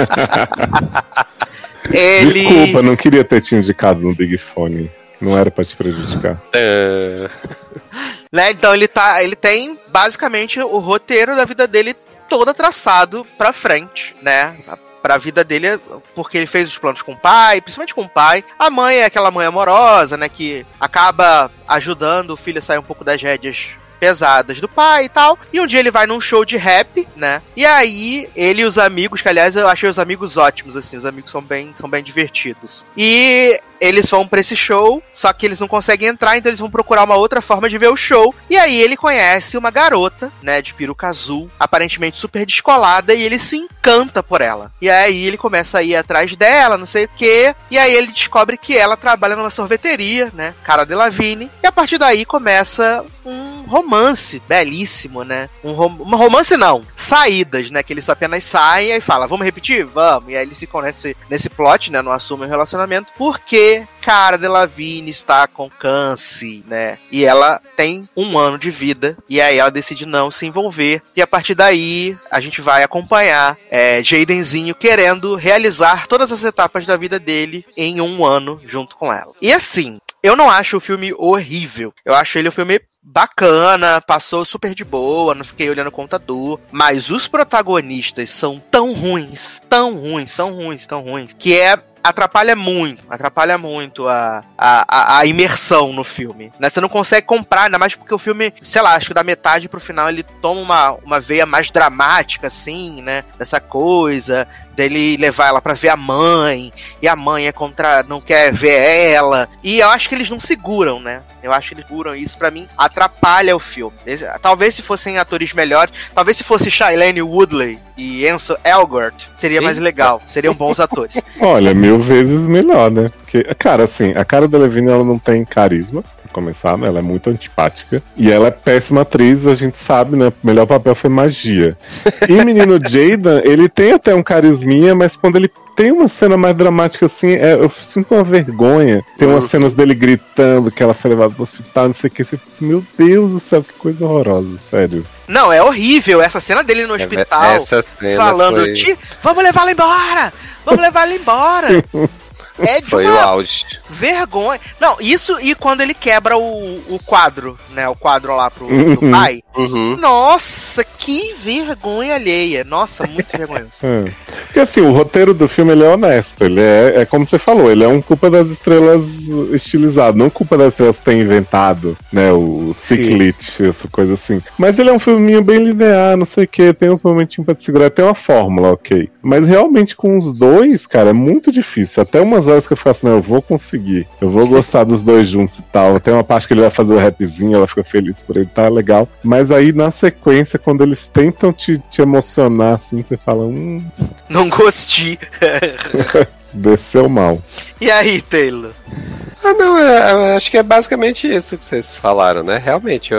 ele. Desculpa, não queria ter te indicado no Big Fone. Não era pra te prejudicar. É, Né, então ele tá. Ele tem basicamente o roteiro da vida dele toda traçado pra frente, né? Pra vida dele, porque ele fez os planos com o pai, principalmente com o pai. A mãe é aquela mãe amorosa, né? Que acaba ajudando o filho a sair um pouco das rédeas pesadas do pai e tal. E um dia ele vai num show de rap, né? E aí ele e os amigos, que aliás eu achei os amigos ótimos, assim, os amigos são bem, são bem divertidos. E eles vão pra esse show, só que eles não conseguem entrar, então eles vão procurar uma outra forma de ver o show. E aí ele conhece uma garota, né, de peruca azul, aparentemente super descolada, e ele se encanta por ela. E aí ele começa a ir atrás dela, não sei o quê. E aí ele descobre que ela trabalha numa sorveteria, né, cara de Lavigne. E a partir daí começa um romance belíssimo, né? Um, rom romance não, saídas, né? Que eles apenas saem e fala, vamos repetir? Vamos. E aí eles ficam nesse, nesse plot, né? Não assumem o relacionamento, porque cara Delavigne está com câncer, né? E ela tem um ano de vida. E aí ela decide não se envolver. E a partir daí, a gente vai acompanhar é, Jadenzinho querendo realizar todas as etapas da vida dele em um ano junto com ela. E assim, eu não acho o filme horrível. Eu acho ele um filme bacana, passou super de boa, não fiquei olhando o computador. Mas os protagonistas são tão ruins, tão ruins, tão ruins, tão ruins, que é atrapalha muito, atrapalha muito a, a, a, a imersão no filme. Né? Você não consegue comprar, ainda mais porque o filme, sei lá, acho que da metade pro final ele toma uma, uma veia mais dramática, assim, né? Dessa coisa dele levar ela pra ver a mãe, e a mãe é contra. não quer ver ela. E eu acho que eles não seguram, né? Eu acho que eles seguram isso, pra mim, atrapalha o filme. Talvez se fossem atores melhores, talvez se fosse Shailene Woodley e Enzo Elgort, seria mais legal. Seriam bons atores. Olha, mil vezes melhor, né? Porque, cara, assim, a cara da Levine ela não tem carisma, pra começar, né? Ela é muito antipática. E ela é péssima atriz, a gente sabe, né? O melhor papel foi magia. E o menino Jaden, ele tem até um carisminha, mas quando ele tem uma cena mais dramática assim, é, eu sinto uma vergonha. Tem umas Uhum. cenas dele gritando que ela foi levada pro hospital, não sei o que. Você fica assim, meu Deus do céu, que coisa horrorosa, sério. Não, é horrível essa cena dele no hospital. Essa cena falando, foi, "Ti, vamos levar ela embora! Vamos levar ela embora! É de foi o auge. vergonha. Não, isso e quando ele quebra o, o quadro, né? O quadro lá pro, pro Uhum. pai. Uhum. Nossa, que vergonha alheia. Nossa, muito vergonhoso. É. Porque assim, o roteiro do filme ele é honesto. Ele é, é como você falou, ele é um culpa das estrelas estilizado, não culpa das estrelas ter inventado, né? O ciclite, essa coisa assim. Mas ele é um filminho bem linear, não sei o que, tem uns momentinhos pra te segurar, tem uma fórmula, ok. Mas realmente com os dois, cara, é muito difícil. Até umas horas que eu fico assim, não, eu vou conseguir. Eu vou gostar dos dois juntos e tal. Tem uma parte que ele vai fazer o rapzinho, ela fica feliz por ele, tá legal. Mas aí na sequência, quando eles tentam te, te emocionar, assim, você fala, hum, Não gostei. desceu mal. E aí, Taylor? Ah, não, é, eu acho que é basicamente isso que vocês falaram, né? Realmente, eu,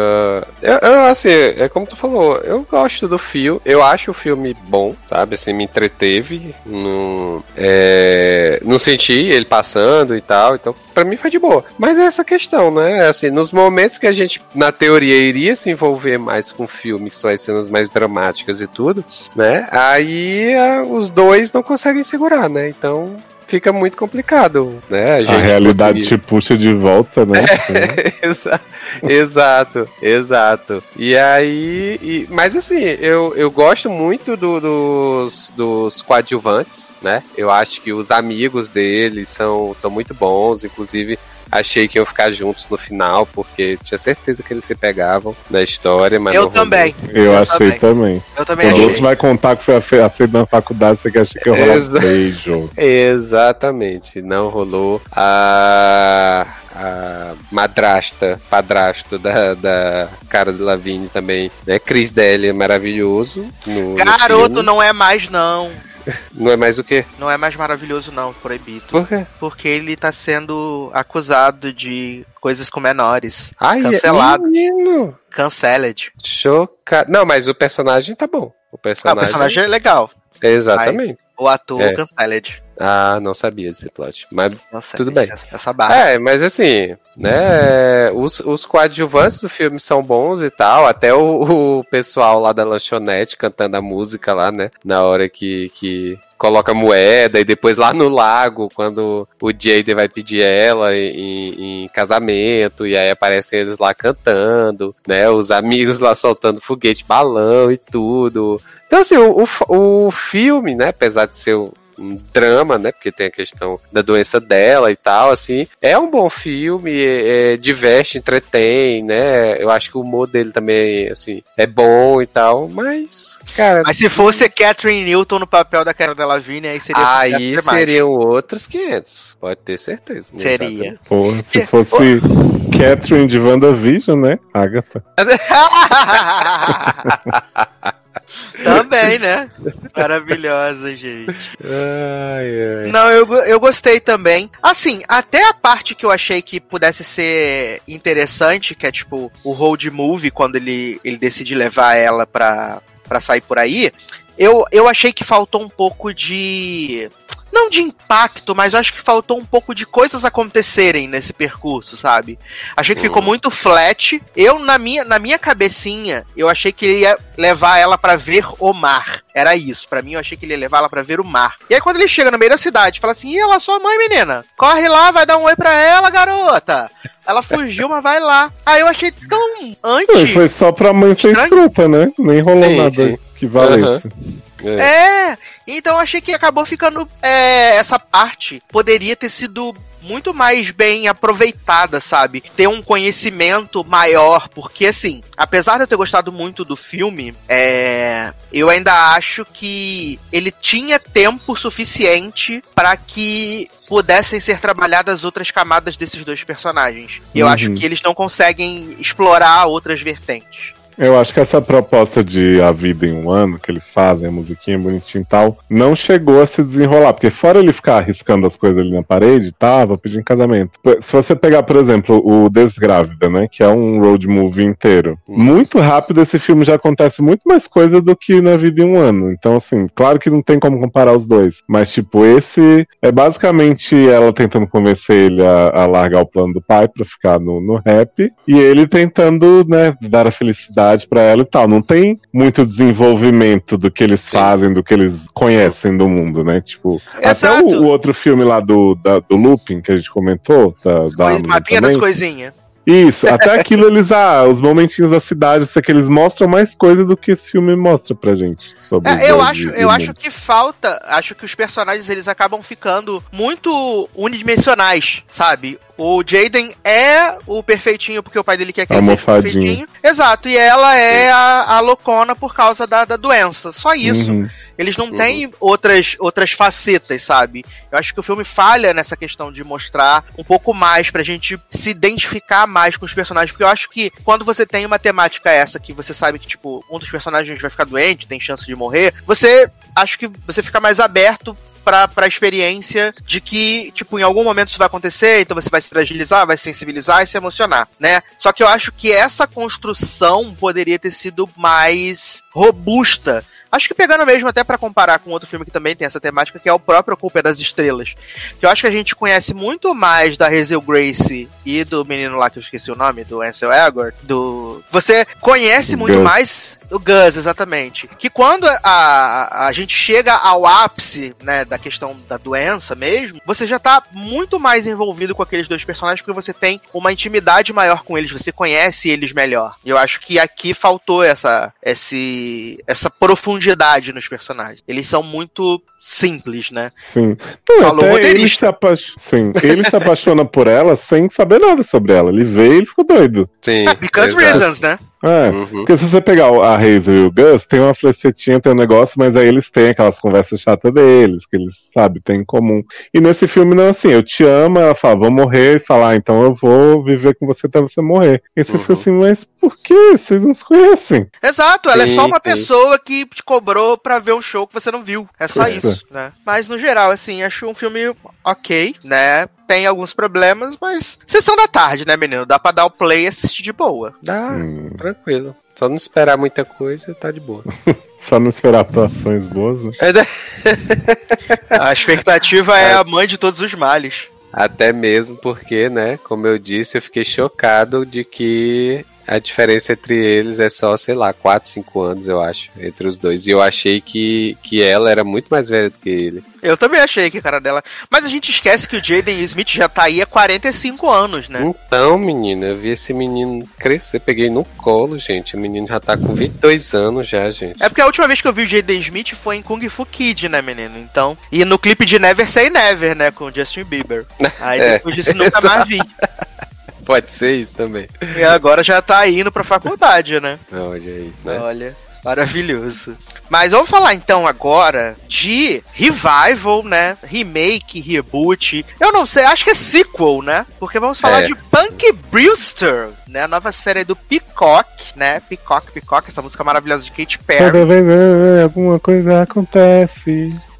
eu, eu, assim, é como tu falou, eu gosto do filme, eu acho o filme bom, sabe? Assim, me entreteve, não, é, não senti ele passando e tal, então pra mim foi de boa. Mas é essa questão, né? Assim, nos momentos que a gente, na teoria, iria se envolver mais com o filme, que são as cenas mais dramáticas e tudo, né? Aí ah, os dois não conseguem segurar, né? Então fica muito complicado, né? A gente realidade conseguir- te puxa de volta, né? Exa- exato, exato. E aí. e- mas assim, eu, eu gosto muito do- dos, dos coadjuvantes, né? Eu acho que os amigos deles são, são muito bons, inclusive. Achei que iam ficar juntos no final, porque tinha certeza que eles se pegavam na história, mas eu não rolou. também. Eu, Eu achei também. também. Eu também Quando o achei. outro vai contar que foi aceito na faculdade, você que acha que ia rolar Exa- beijo. Exatamente, não rolou. A, a madrasta, padrasto da, da cara de Lavigne também, né? Chris Daly é maravilhoso. No, no Garoto, filme. não é mais não. Não é mais o quê? Não é mais maravilhoso não, proibido. Por quê? Porque ele tá sendo acusado de coisas com menores. Ai, Cancelado. menino. Canceled. Chocado. Não, mas o personagem tá bom. O Ah, personagem. o personagem é legal. Exatamente. O ator É. canceled. Ah, não sabia desse plot. Mas Canceled. Tudo bem. Essa, essa barra. É, mas assim, né? Os, os coadjuvantes do filme são bons e tal. Até o, o pessoal lá da lanchonete cantando a música lá, né? Na hora que, que coloca moeda e depois lá no lago, quando o Jaden vai pedir ela em, em casamento, e aí aparecem eles lá cantando, né? Os amigos lá soltando foguete, balão e tudo. Então, assim, o, o, o filme, né? Apesar de ser um um drama, né? Porque tem a questão da doença dela e tal, assim. É um bom filme, é, é, diverte, entretém, né? Eu acho que o humor dele também, assim, é bom e tal, mas, cara. Mas se fosse Catherine Newton no papel da Cara Delevingne, aí seria Aí seriam outros 500, pode ter certeza. Seria. Pô, se fosse Catherine de WandaVision, né? Agatha. Também, né? Maravilhosa, gente. Ai, ai. Não, eu, eu gostei também. Assim, até a parte que eu achei que pudesse ser interessante, que é tipo o road movie, quando ele, ele decide levar ela pra, pra sair por aí, eu, eu achei que faltou um pouco de. Não de impacto, mas eu acho que faltou um pouco de coisas acontecerem nesse percurso, sabe? Achei que ficou muito flat. Eu, na minha, na minha cabecinha, eu achei que ele ia levar ela pra ver o mar. Era isso. Pra mim, eu achei que ele ia levar ela pra ver o mar. E aí, quando ele chega no meio da cidade, fala assim: Ih, ela é sua mãe, menina. Corre lá, vai dar um oi pra ela, garota. Ela fugiu, mas vai lá. Aí eu achei tão e anti. foi só pra mãe ser Estranho. escrota, né? Nem rolou Sim, nada sim. que valesse. É, então eu achei que acabou ficando. é, essa parte poderia ter sido muito mais bem aproveitada, sabe? Ter um conhecimento maior, porque assim, apesar de eu ter gostado muito do filme, é, eu ainda acho que ele tinha tempo suficiente para que pudessem ser trabalhadas outras camadas desses dois personagens. E eu Uhum. acho que eles não conseguem explorar outras vertentes. Eu acho que essa proposta de A Vida em um Ano, que eles fazem, a musiquinha bonitinha e tal, não chegou a se desenrolar. Porque fora ele ficar arriscando as coisas ali na parede, tava pedindo casamento. Se você pegar, por exemplo, o Desgrávida, né? Que é um road movie inteiro. Hum. Muito rápido esse filme já acontece muito mais coisa do que Na Vida em um Ano. Então, assim, claro que não tem como comparar os dois. Mas, tipo, esse é basicamente ela tentando convencer ele a, a largar o plano do pai pra ficar no, no rap. E ele tentando, né, dar a felicidade pra ela e tal. Não tem muito desenvolvimento do que eles Sim. fazem, do que eles conhecem do mundo, né? Tipo, até Exato. o, o outro filme lá do, da- do Looping que a gente comentou, da, da Amazon Mapinha das também. coisinhas. Isso, até aquilo eles, ah, os momentinhos da cidade, isso aqui, eles mostram mais coisa do que esse filme mostra pra gente. Sobre É, eu acho, eu acho que falta, acho que os personagens eles acabam ficando muito unidimensionais, sabe? O Jaden é o perfeitinho porque o pai dele quer que ele seja perfeitinho. Exato, e ela é a, a loucona por causa da, da doença. Só isso. Uhum. Eles não Uhum. têm outras, outras facetas, sabe? Eu acho que o filme falha nessa questão de mostrar um pouco mais pra gente se identificar mais com os personagens. Porque eu acho que quando você tem uma temática essa, que você sabe que, tipo, um dos personagens vai ficar doente, tem chance de morrer, você acho que você fica mais aberto pra, pra experiência de que, tipo, em algum momento isso vai acontecer, então você vai se fragilizar, vai se sensibilizar e se emocionar, né? Só que eu acho que essa construção poderia ter sido mais robusta. Acho que pegando mesmo até pra comparar com outro filme que também tem essa temática, que é o próprio Culpa é das Estrelas. Que eu acho que a gente conhece muito mais da Hazel Grace e do menino lá que eu esqueci o nome, do Ansel Elgort, do... Você conhece muito Gus. mais o Gus, exatamente. Que quando a, a, a gente chega ao ápice, né, da questão da doença mesmo, você já tá muito mais envolvido com aqueles dois personagens porque você tem uma intimidade maior com eles, você conhece eles melhor. E eu acho que aqui faltou essa, esse, essa profundidade nos personagens. Eles são muito simples, né? Sim. Não, Falou até ele roteirista. se, apaix... Sim, ele se apaixona por ela sem saber nada sobre ela. Ele vê e ele ficou doido. Sim. Ah, because exato. reasons, né? É. Uhum. Porque se você pegar o- a Hazel e o Gus, tem uma flechetinha, tem um negócio, mas aí eles têm aquelas conversas chatas deles, que eles, sabe, têm em comum. E nesse filme não é assim, eu te amo, ela fala, vou morrer, e fala, ah, então eu vou viver com você até você morrer. E você Uhum. fica assim, mas por que? Vocês não se conhecem. Exato, ela é Sim, só uma sim. pessoa que te cobrou pra ver um show que você não viu. É só É. isso, né? Mas no geral, assim, acho um filme ok, né? Tem alguns problemas, mas sessão da tarde, né, menino? Dá pra dar o play e assistir de boa. Dá, Hum, tranquilo. Só não esperar muita coisa, tá de boa. só não esperar atuações boas, né? É, né? A expectativa é a mãe de todos os males. Até mesmo porque, né, como eu disse, eu fiquei chocado de que a diferença entre eles é só, sei lá, 4, 5 anos, eu acho, entre os dois. E eu achei que, que ela era muito mais velha do que ele. Eu também achei que a cara dela. Mas a gente esquece que o Jaden Smith já tá aí há 45 anos, né? Então, menina, eu vi esse menino crescer, peguei no colo, gente. O menino já tá com 22 anos já, gente. É porque a última vez que eu vi o Jaden Smith foi em Kung Fu Kid, né, menino? Então. E no clipe de Never Say Never, né? Com o Justin Bieber. Aí É, depois disso nunca mais vi. Pode ser isso também. E agora já tá indo pra faculdade, né? Olha aí, né? Olha, maravilhoso. Mas vamos falar então agora de revival, né? Remake, reboot. Eu não sei, acho que é sequel, né? Porque vamos falar É. de Punk Brewster, né? A nova série do Peacock, né? Peacock, Peacock, essa música maravilhosa de Katy Perry. Toda vez é, alguma coisa acontece.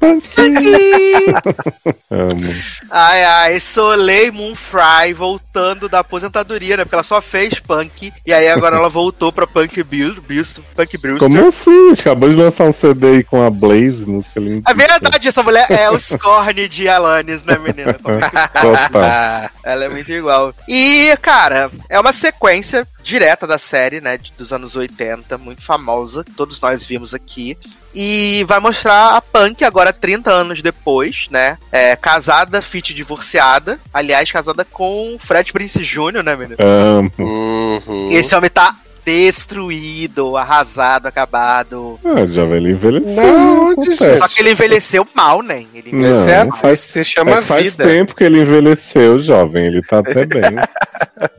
Amo. Ai, ai, Soleil Moonfry voltando da aposentadoria, né? Porque ela só fez punk. E aí agora ela voltou pra Punk Brewster. Punk Brewster. Como assim? A gente acabou de lançar um CD aí com a Blaze, música linda. É verdade, essa mulher é o Scorn de Alanis, né, menina? Total. Ela é muito igual. E, cara, é uma sequência direta da série, né, dos anos 80, muito famosa, todos nós vimos aqui. E vai mostrar a Punk agora 30 anos depois, né? É, casada, fit divorciada. Aliás, casada com o Fred Prince Jr., né, menino? Amo. uhum. Esse homem tá destruído, arrasado, acabado. Ah, jovem, ele envelheceu. Não, acontece. Só que ele envelheceu mal, né? Ele Não, Esse é, faz- se chama É, faz vida. tempo que ele envelheceu, jovem. Ele tá até bem.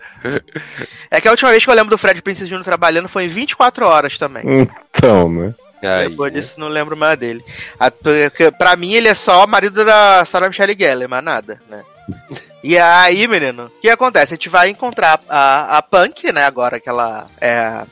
É que a última vez que eu lembro do Fred Prince Jr. trabalhando foi em 24 horas também. então, né? Aí, Depois disso, não lembro mais dele. A- Pra mim, ele é só o marido da Sarah Michelle Gellar, mas nada, né? E aí, menino, o que acontece? A gente vai encontrar a, a Punk, né? Agora que ela é,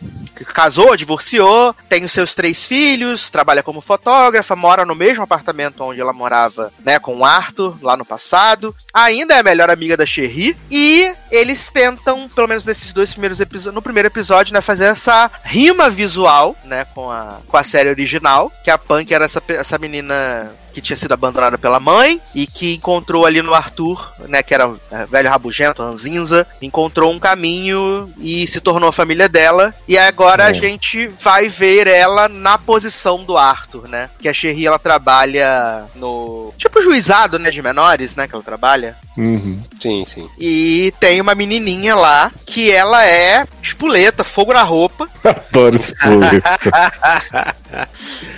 casou, divorciou, tem os seus três filhos, trabalha como fotógrafa, mora no mesmo apartamento onde ela morava, né? Com o Arthur, lá no passado. Ainda é a melhor amiga da Cherry. E eles tentam, pelo menos nesses dois primeiros episódios, no primeiro episódio, né? Fazer essa rima visual, né? Com a, com a série original. Que a Punk era essa, essa menina que tinha sido abandonada pela mãe e que encontrou ali no Arthur, né, que era é, velho rabugento, ranzinza, encontrou um caminho e se tornou a família dela. E agora a É. gente vai ver ela na posição do Arthur, né? Que a Cherry ela trabalha no tipo juizado, né, de menores, né, que ela trabalha. Uhum. Sim, sim. E tem uma menininha lá que ela é espuleta, fogo na roupa. Adoro público.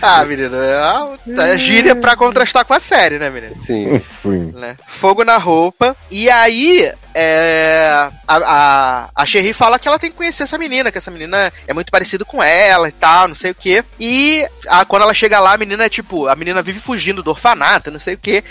Ah, menino, é, é gíria pra contrastar com a série, né, menino? Sim. Sim. né? Fogo na roupa. E aí, é, a, a, a Sherry fala que ela tem que conhecer essa menina, que essa menina é muito parecida com ela e tal, não sei o quê. E a- quando ela chega lá, a menina é tipo, a menina vive fugindo do orfanato, não sei o quê.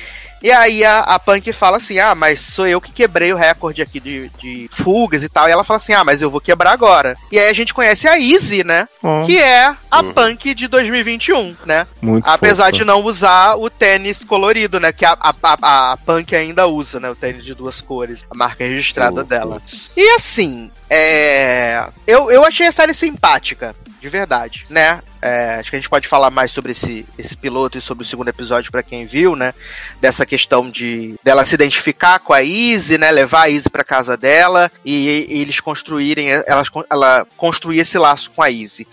E aí a, a Punk fala assim: Ah, mas sou eu que quebrei o recorde aqui de, de fugas e tal. E ela fala assim: Ah, mas eu vou quebrar agora. E aí a gente conhece a Izzy, né? Ó, Que é a Uhum. Punk de 2021, né? muito Apesar fofa. de não usar o tênis colorido, né? Que a, a, a, a Punk ainda usa, né? O tênis de duas cores, a marca registrada dela. E assim, é. Eu, eu achei a série simpática, de verdade, né? É, acho que a gente pode falar mais sobre esse, esse piloto e sobre o segundo episódio pra quem viu, né? Dessa questão de dela se identificar com a Izzy, né? Levar a Izzy pra casa dela e, e eles construírem, elas, ela construir esse laço com a Izzy.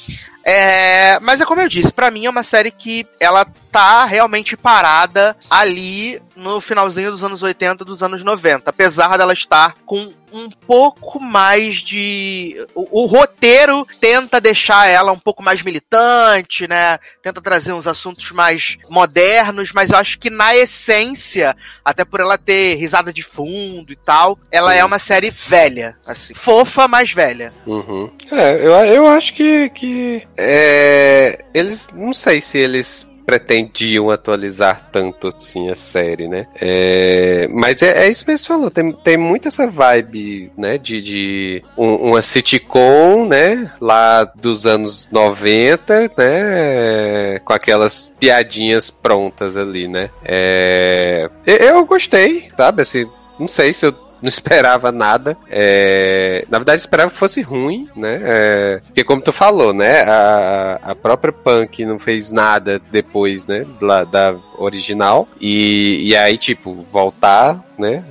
É, mas é como eu disse, pra mim é uma série que ela tá realmente parada ali no finalzinho dos anos 80, dos anos 90, apesar dela estar com um pouco mais de o, o roteiro tenta deixar ela um pouco mais militante, né? Tenta trazer uns assuntos mais modernos, mas eu acho que na essência, até por ela ter risada de fundo e tal, ela Sim. é uma série velha, assim, fofa, mas velha. Uhum. É, eu, eu acho que, que é, eles não sei se eles pretendiam atualizar tanto assim a série, né? É, mas é, é isso mesmo que você falou, tem, tem muito essa vibe, né? De, de um- uma sitcom, né? Lá dos anos 90, né? Com aquelas piadinhas prontas ali, né? É, eu, gostei, sabe? Assim, não sei se eu não esperava nada. É, na verdade, esperava que fosse ruim, né? É, porque, como tu falou, né? A, a própria Punk não fez nada depois, né? Da, da original. E, e aí, tipo, voltar, né?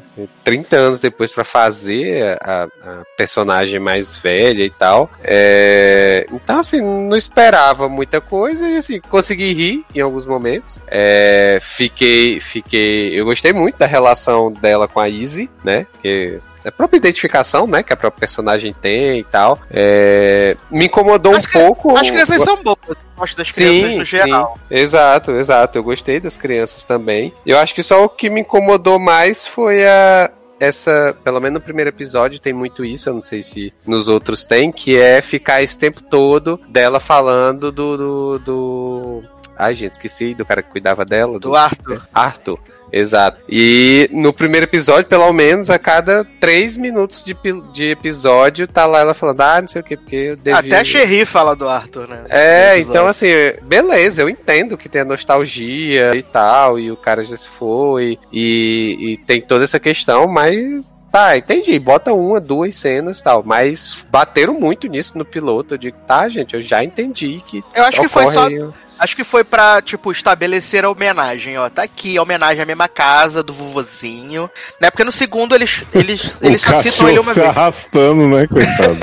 30 anos depois pra fazer a, a personagem mais velha e tal. É, então, assim, não esperava muita coisa e, assim, consegui rir em alguns momentos. É, fiquei, fiquei. Eu gostei muito da relação dela com a Izzy, né? Que a própria identificação, né, que a própria personagem tem e tal. É, me incomodou Acho um que- pouco. As crianças são boas, eu gosto das crianças Sim, no geral. sim, exato, exato. Eu gostei das crianças também. Eu acho que só o que me incomodou mais foi a essa, pelo menos no primeiro episódio tem muito isso, eu não sei se nos outros tem, que é ficar esse tempo todo dela falando do do, do... Ai, gente, esqueci do cara que cuidava dela. Do Arthur. Arthur. Exato. E no primeiro episódio, pelo menos, a cada três minutos de, de episódio, tá lá ela falando, ah, não sei o que, porque eu devia... Até a Sherry fala do Arthur, né? É, então assim, beleza, eu entendo que tem a nostalgia e tal, e o cara já se foi, e, e tem toda essa questão, mas tá, entendi, bota uma, duas cenas e tal, mas bateram muito nisso no piloto, eu digo, tá, gente, eu já entendi que Eu acho que foi só. Acho que foi pra, tipo, estabelecer a homenagem, ó. Tá aqui, a homenagem à mesma casa do vovozinho. Né? Porque no segundo eles, eles, eles só citam ele uma se vez. arrastando, né, coitado?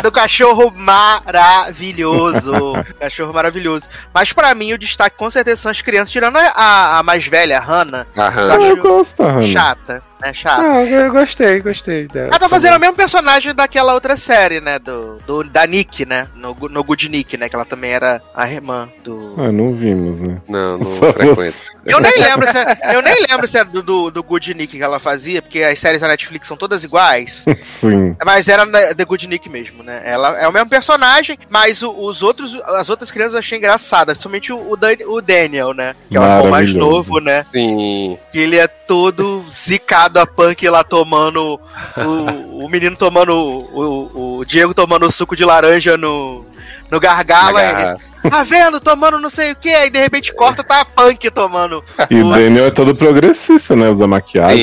Do cachorro maravilhoso. cachorro maravilhoso. Mas pra mim, o destaque com certeza são as crianças, tirando a, a mais velha, a Hannah. A ah, Hannah. eu gosto, Hannah. Chata, né? Chata. Ah, eu gostei, gostei dela. Ela tá fazendo o mesmo personagem daquela outra série, né? Do, do, da Nick, né? No, no Good Nick, né? Que ela também era a irmã do. Ah, não vimos, né? Não, não Só frequento. Eu nem lembro se é, eu nem lembro se era do, do, do Good Nick que ela fazia, porque as séries da Netflix são todas iguais. Sim. Mas era The Good Nick mesmo, né? Ela é o mesmo personagem, mas o- os outros, as outras crianças eu achei engraçadas, principalmente o, o Dan- o Daniel, né? Que é o mais novo, né? Sim. Que ele é todo zicado a punk lá tomando. O, o menino tomando. O, o, o Diego tomando suco de laranja no. No gargalo, aí tá vendo? Tomando não sei o que, aí de repente corta, tá a punk tomando. E o o- Daniel é todo progressista, né? Usa maquiagem.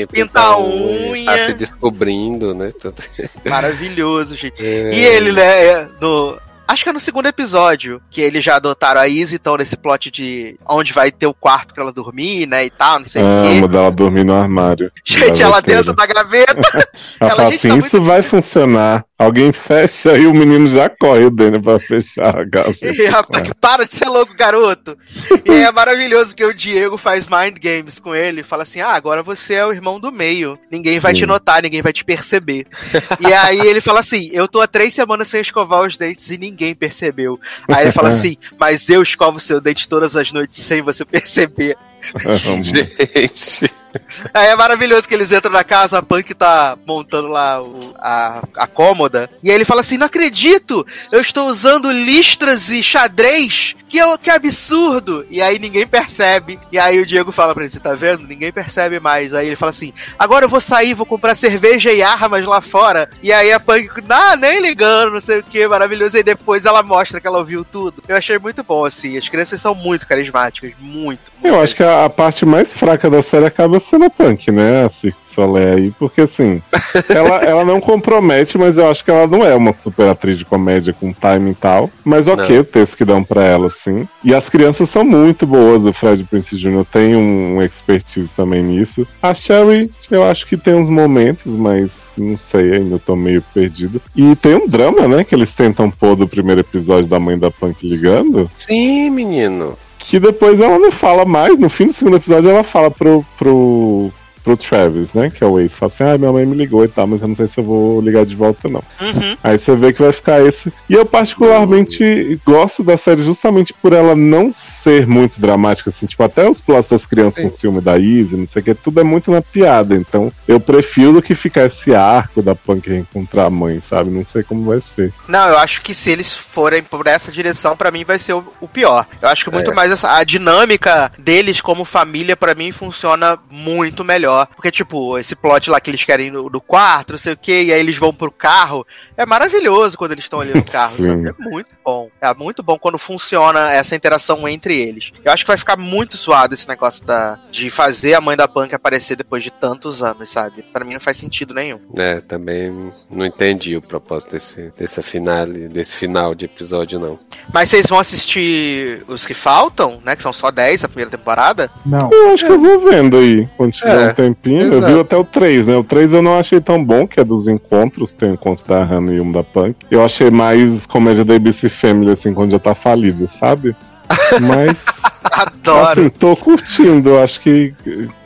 Sim, Pinta a unha. Tá se descobrindo, né? Maravilhoso, gente. É. E ele, né, é, no. Acho que é no segundo episódio que eles já adotaram a Izzy, então nesse plot de onde vai ter o quarto pra ela dormir, né, e tal, não sei o quê. Amo dela dormir no armário. Gente, ela dentro da gaveta. Ela ela, fala assim, tá isso vai funcionar. Alguém fecha e o menino já corre o Daniel pra fechar a gaveta. E, rapaz, para de ser louco, garoto. E é maravilhoso que o Diego faz mind games com ele. Fala assim: ah, agora você é o irmão do meio. Ninguém vai Sim. te notar, ninguém vai te perceber. e aí ele fala assim: eu tô há três semanas sem escovar os dentes e ninguém percebeu. Aí ele fala assim: mas eu escovo seu dente todas as noites sem você perceber. Gente. Aí é maravilhoso que eles entram na casa, a Punk tá montando lá o- a, a cômoda. E aí ele fala assim: Não acredito! Eu estou usando listras e xadrez! Que, eu- que absurdo! E aí ninguém percebe. E aí o Diego fala pra ele: Você tá vendo? Ninguém percebe mais. Aí ele fala assim: Agora eu vou sair, vou comprar cerveja e armas lá fora. E aí a Punk, ah, nem ligando, não sei o que, maravilhoso. E depois ela mostra que ela ouviu tudo. Eu achei muito bom, assim. As crianças são muito carismáticas, muito. Eu acho que a, a parte mais fraca da série acaba sendo a Punk, né? A Cirque du Soleil aí, porque assim, ela, ela não compromete, mas eu acho que ela não é uma super atriz de comédia com timing e tal. Mas ok, Não. o texto que dão pra ela, sim. E as crianças são muito boas, o Fred Prince Jr. tem um, um expertise também nisso. A Sherry, eu acho que tem uns momentos, mas não sei, ainda tô meio perdido. E tem um drama, né? Que eles tentam pôr do primeiro episódio da mãe da Punk ligando Sim, menino. Que depois ela não fala mais. No fim do segundo episódio, ela fala pro, pro, pro Travis, né? Que é o ex. Fala assim: ah, minha mãe me ligou e tal, mas eu não sei se eu vou ligar de volta, não. Uhum. Aí você vê que vai ficar esse. E eu, particularmente, gosto da série justamente por ela não ser muito dramática, assim. Tipo, até os plots das crianças com o ciúme da Izzy, não sei o que, tudo é muito na piada. Então, eu prefiro que ficar esse arco da Punk reencontrar a mãe, sabe? Não sei como vai ser. Não, eu acho que se eles forem por essa direção, pra mim vai ser o, o pior. Eu acho que muito É. mais essa, a dinâmica deles como família, pra mim, funciona muito melhor. Porque, tipo, esse plot lá que eles querem no, no quarto, não sei o que, e aí eles vão pro carro, é maravilhoso quando eles estão ali no carro, Sim. sabe? É muito bom. É muito bom quando funciona essa interação entre eles. Eu acho que vai ficar muito suado esse negócio da, de fazer a mãe da Punk aparecer depois de tantos anos, sabe? Pra mim não faz sentido nenhum. É, também não entendi o propósito desse, desse, finale, desse final de episódio, não. Mas vocês vão assistir os que faltam, né? Que são só 10 a primeira temporada. Não. Eu acho que eu vou vendo aí, quando tiver É, um tempinho. Eu exato. vi até o 3, né? O 3 eu não achei tão bom, que é dos encontros, tem o encontro da Hannah e um da Punk. Eu achei mais comédia da ABC Family, assim, quando já tá falida, sabe? Mas, Adoro. assim, tô curtindo. Eu acho que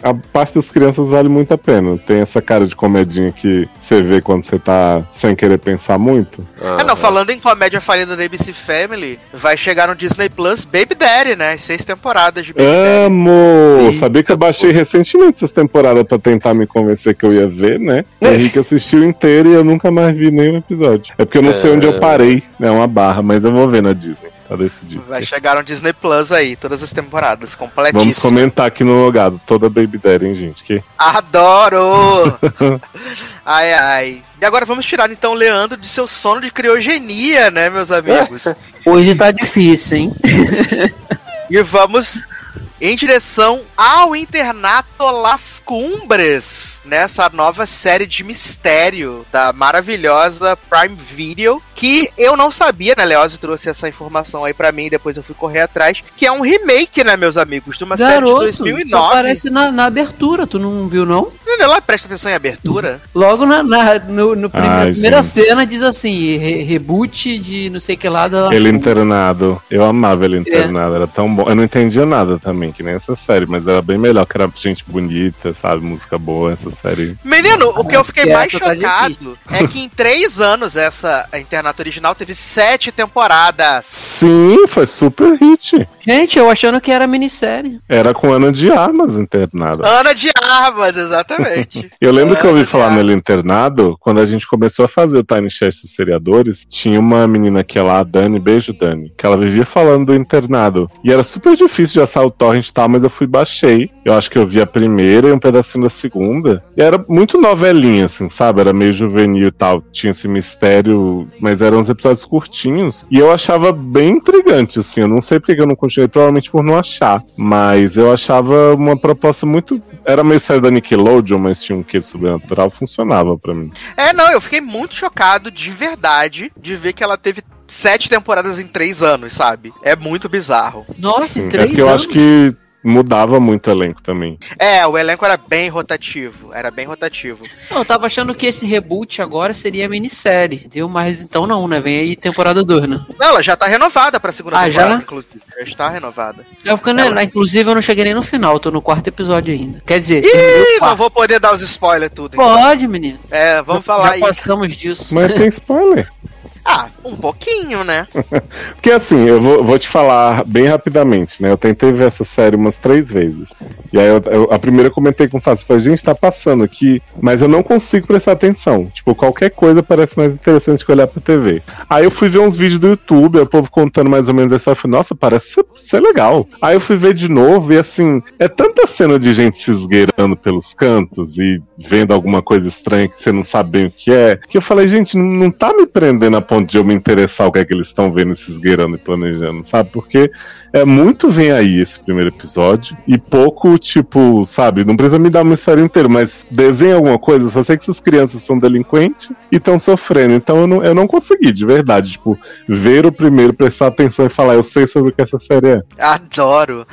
a parte das crianças vale muito a pena. Tem essa cara de comedinha que você vê quando você tá sem querer pensar muito. É, não, falando em comédia falida da ABC Family, vai chegar no Disney Plus Baby Daddy, né? Seis temporadas de Baby Daddy. Amo! Eita, Sabia que eu baixei recentemente essas temporadas pra tentar me convencer que eu ia ver, né? O Henrique assistiu inteiro e eu nunca mais vi nenhum episódio. É porque eu não sei onde eu parei, né? Uma barra, mas eu vou ver na Disney. Tá decidido. Vai chegar no Disney Plus aí, todas as temporadas, Vamos completíssimas. comentar aqui no logado, toda Baby Daddy, hein, gente? Que... Adoro! ai, ai. E agora vamos tirar então o Leandro de seu sono de criogenia, né, meus amigos? Hoje tá difícil, hein? e vamos em direção ao internato Las Cumbres, nessa nova série de mistério da maravilhosa Prime Video, que eu não sabia, né? Leózio trouxe essa informação aí pra mim e depois eu fui correr atrás, que é um remake, né, meus amigos, de uma Garoto, série de 2009. Só aparece na, na abertura, tu não viu, não? Ela presta atenção em abertura. Logo na, na- no, no prime- Ai, primeira gente. cena diz assim, re- reboot de não sei que lá da... Ele internado. Eu amava ele internado, era tão bom. Eu não entendia nada também, que nem essa série, mas era bem melhor, que era gente bonita, sabe? Música boa, essa série. Menino, o que eu fiquei que mais tá chocado é que em três anos essa internato original teve sete temporadas. Sim, foi super hit. Gente, eu achando que era minissérie. Era com Ana de Armas internada. Ana de Armas, exatamente. Eu lembro que eu ouvi Ana falar nele internado, quando a gente começou a fazer o Tiny Chest dos seriadores, tinha uma menina que é lá, a Dani, beijo Dani, que ela vivia falando do internado. E era super difícil de achar o torrent e tal, mas eu fui e baixei. Eu acho que eu vi a primeira e um pedacinho da segunda. E era muito novelinha, assim, sabe? Era meio juvenil e tal. Tinha esse mistério, mas eram uns episódios curtinhos. E eu achava bem intrigante, assim. Eu não sei porque que eu não continuei, provavelmente por não achar. Mas eu achava uma proposta muito. Era meio série da Nickelodeon, mas tinha um quê de sobrenatural, funcionava pra mim. É, não, eu fiquei muito chocado de verdade de ver que ela teve sete temporadas em três anos, sabe? É muito bizarro. Nossa, em é três porque eu anos. acho que mudava muito o elenco também. É, o elenco era bem rotativo. Era bem rotativo. Não, eu tava achando que esse reboot agora seria minissérie, entendeu? Mas então não, né? Vem aí temporada 2, né? Não, ela já tá renovada pra segunda Ah, temporada, já? inclusive. Já está renovada. Eu ficando, Ela- Inclusive, eu não cheguei nem no final, tô no quarto episódio ainda. Quer dizer, Ih, não vou poder dar os spoilers tudo. então. Pode, menino. É, vamos falar Já aí. passamos disso. Mas tem spoiler. Ah, um pouquinho, né? Porque assim, eu vou, vou te falar bem rapidamente, né? Eu tentei ver essa série umas três vezes. E aí eu, eu- a primeira eu comentei com o Sassi, falei, gente, tá passando aqui, mas eu não consigo prestar atenção. Tipo, qualquer coisa parece mais interessante que olhar pra TV. Aí eu fui ver uns vídeos do YouTube, o povo contando mais ou menos essa, eu falei, nossa, parece ser, legal. Aí eu fui ver de novo e assim, é tanta cena de gente se esgueirando pelos cantos e vendo alguma coisa estranha que você não sabe bem o que é, que eu falei, gente, não, não tá me prendendo a ponto de eu me interessar o que é que eles estão vendo, se esgueirando e planejando, sabe? Porque é muito vem aí esse primeiro episódio e pouco, tipo, sabe? Não precisa me dar uma história inteira, mas desenha alguma coisa. Só sei que essas crianças são delinquentes e estão sofrendo. Então eu não, eu não consegui, de verdade, tipo, ver o primeiro, prestar atenção e falar, eu sei sobre o que essa série é. Adoro.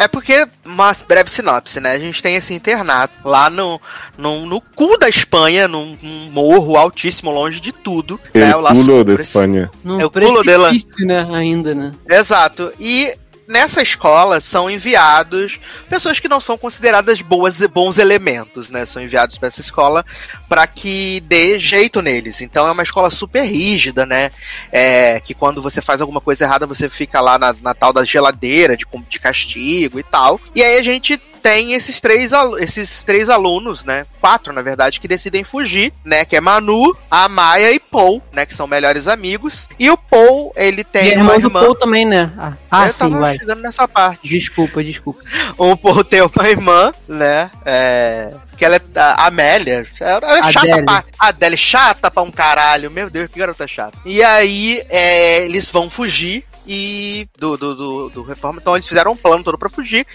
É porque, uma breve sinopse, né? A gente tem esse internato lá no, no, no cu da Espanha, num, num morro altíssimo, longe de tudo. Ele né? O pulou da. Espanha. É o pulo dela. né? Ainda, né? Exato. E nessa escola são enviados pessoas que não são consideradas boas, bons elementos, né? São enviados para essa escola para que dê jeito neles. Então é uma escola super rígida, né? É, que quando você faz alguma coisa errada você fica lá na, na tal da geladeira de, de castigo e tal. E aí a gente tem esses três, esses três alunos, né? Quatro, na verdade, que decidem fugir, né? Que é Manu, a Maia e Paul, né? Que são melhores amigos. E o Paul, ele E tem a uma irmã do. Paul também, né? Ah, ah, Eu sim, tava vai. chegando nessa parte. Desculpa, desculpa. O Paul tem uma irmã, né? É, que ela é a Amélia. Ela é chata Adele. pra. A Adele, chata pra um caralho. Meu Deus, que garota chata. E aí, é, eles vão fugir e. Do, do, do, do reforma. Então eles fizeram um plano todo pra fugir.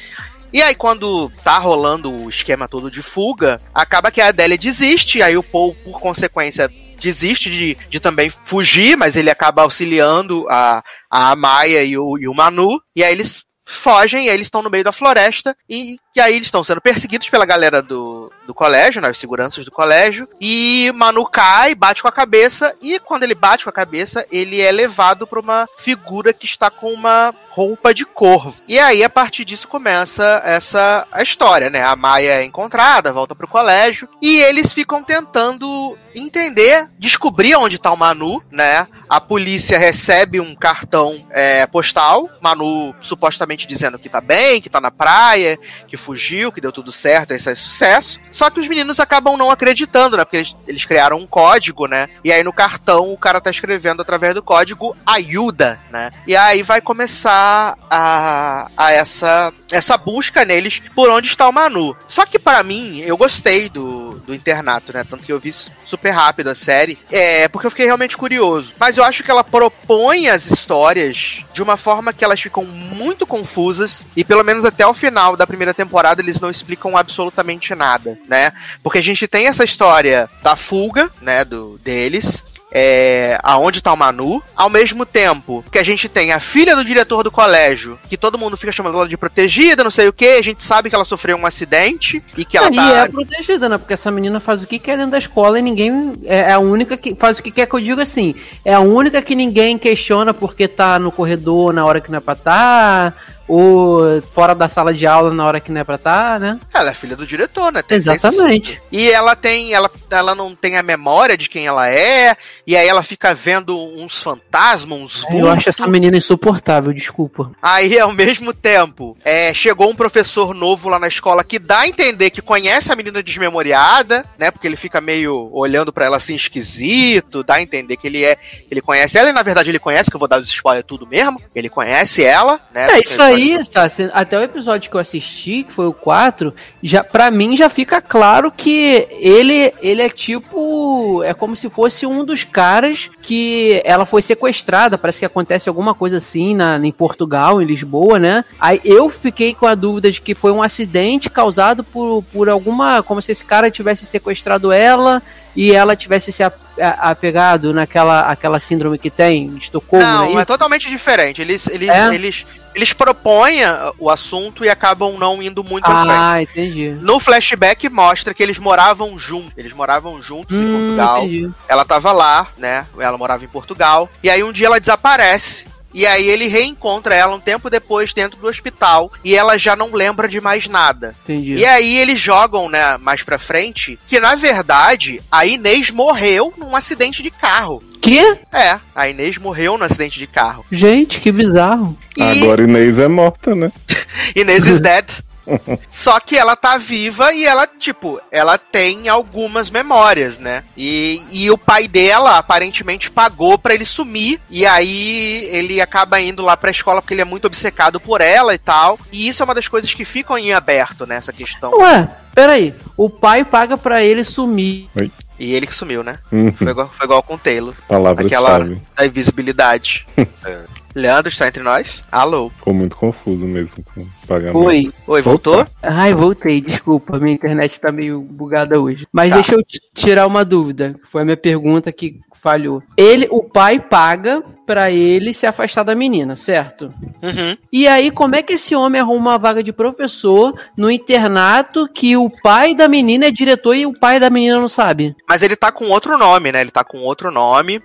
E aí, quando tá rolando o esquema todo de fuga, acaba que a Adélia desiste, aí o Paul, por consequência, desiste de, de também fugir, mas ele acaba auxiliando a, a Maia e o, e o Manu, e aí eles fogem, e aí eles estão no meio da floresta, e, e aí eles estão sendo perseguidos pela galera do, do colégio, né, os seguranças do colégio, e Manu cai, bate com a cabeça, e quando ele bate com a cabeça, ele é levado pra uma figura que está com uma roupa de corvo. E aí, a partir disso, começa essa a história, né? A Maia é encontrada, volta pro colégio, e eles ficam tentando entender, descobrir onde tá o Manu, né? A polícia recebe um cartão é, postal, Manu supostamente dizendo que tá bem, que tá na praia, que fugiu, que deu tudo certo, esse é sucesso. Só que os meninos acabam não acreditando, né? Porque eles, eles criaram um código, né? E aí no cartão o cara tá escrevendo através do código ajuda, né? E aí vai começar a, a essa, essa busca neles por onde está o Manu. Só que para mim, eu gostei do, do internato, né? Tanto que eu vi super rápido a série. É, porque eu fiquei realmente curioso. Mas eu acho que ela propõe as histórias de uma forma que elas ficam muito confusas. E pelo menos até o final da primeira temporada eles não explicam absolutamente nada, né? Porque a gente tem essa história da fuga, né? Do, deles é, aonde tá o Manu, ao mesmo tempo que a gente tem a filha do diretor do colégio, que todo mundo fica chamando ela de protegida, não sei o que, a gente sabe que ela sofreu um acidente e que ela e tá... é protegida, né? Porque essa menina faz o que quer dentro da escola e ninguém. É a única que faz o que quer que eu digo assim. É a única que ninguém questiona porque tá no corredor na hora que não é pra estar. Tá, ou fora da sala de aula na hora que não é pra estar, tá, né? Ela é filha do diretor, né? Tem Exatamente. E ela tem, ela, ela não tem a memória de quem ela é, e aí ela fica vendo uns fantasmas, uns vultos. Eu acho essa menina insuportável, desculpa. Aí, ao mesmo tempo, é, chegou um professor novo lá na escola que dá a entender que conhece a menina desmemoriada, né? Porque ele fica meio olhando para ela assim esquisito, dá a entender que ele é, ele conhece ela, e na verdade ele conhece, que eu vou dar os spoilers tudo mesmo. Ele conhece ela, né? É, isso aí aí, Sassi, até o episódio que eu assisti, que foi o 4, já, pra mim já fica claro que ele, ele é tipo. É como se fosse um dos caras que ela foi sequestrada. Parece que acontece alguma coisa assim na, em Portugal, em Lisboa, né? Aí eu fiquei com a dúvida de que foi um acidente causado por, por alguma. Como se esse cara tivesse sequestrado ela e ela tivesse se apegado naquela aquela síndrome que tem de Estocolmo. Não, é, é totalmente diferente. Eles, eles, é? eles, eles propõem o assunto e acabam não indo muito ah, Ah, entendi. No flashback mostra que eles moravam juntos. Eles moravam juntos hum, em Portugal. Entendi. Ela tava lá, né? Ela morava em Portugal. E aí um dia ela desaparece. E aí ele reencontra ela um tempo depois dentro do hospital e ela já não lembra de mais nada. Entendi. E aí eles jogam, né, mais pra frente, que na verdade a Inês morreu num acidente de carro. Que? É, a Inês morreu num acidente de carro. Gente, que bizarro. E... Agora Inês é morta, né? Inês is dead. Só que ela tá viva e ela, tipo, ela tem algumas memórias, né? E, e o pai dela aparentemente pagou para ele sumir. E aí ele acaba indo lá pra escola porque ele é muito obcecado por ela e tal. E isso é uma das coisas que ficam em aberto nessa né, questão. Ué, peraí. O pai paga para ele sumir. Oi. E ele que sumiu, né? Uhum. Foi, igual, foi igual com o Taylor. Palavra Aquela da invisibilidade. é. Leandro está entre nós? Alô? Ficou muito confuso mesmo com o pagamento. Oi. Oi, voltou? Ai, voltei, desculpa, minha internet tá meio bugada hoje. Mas tá. deixa eu tirar uma dúvida. Foi a minha pergunta que falhou. Ele, o pai paga para ele se afastar da menina, certo? Uhum. E aí, como é que esse homem arruma uma vaga de professor no internato que o pai da menina é diretor e o pai da menina não sabe? Mas ele tá com outro nome, né? Ele tá com outro nome.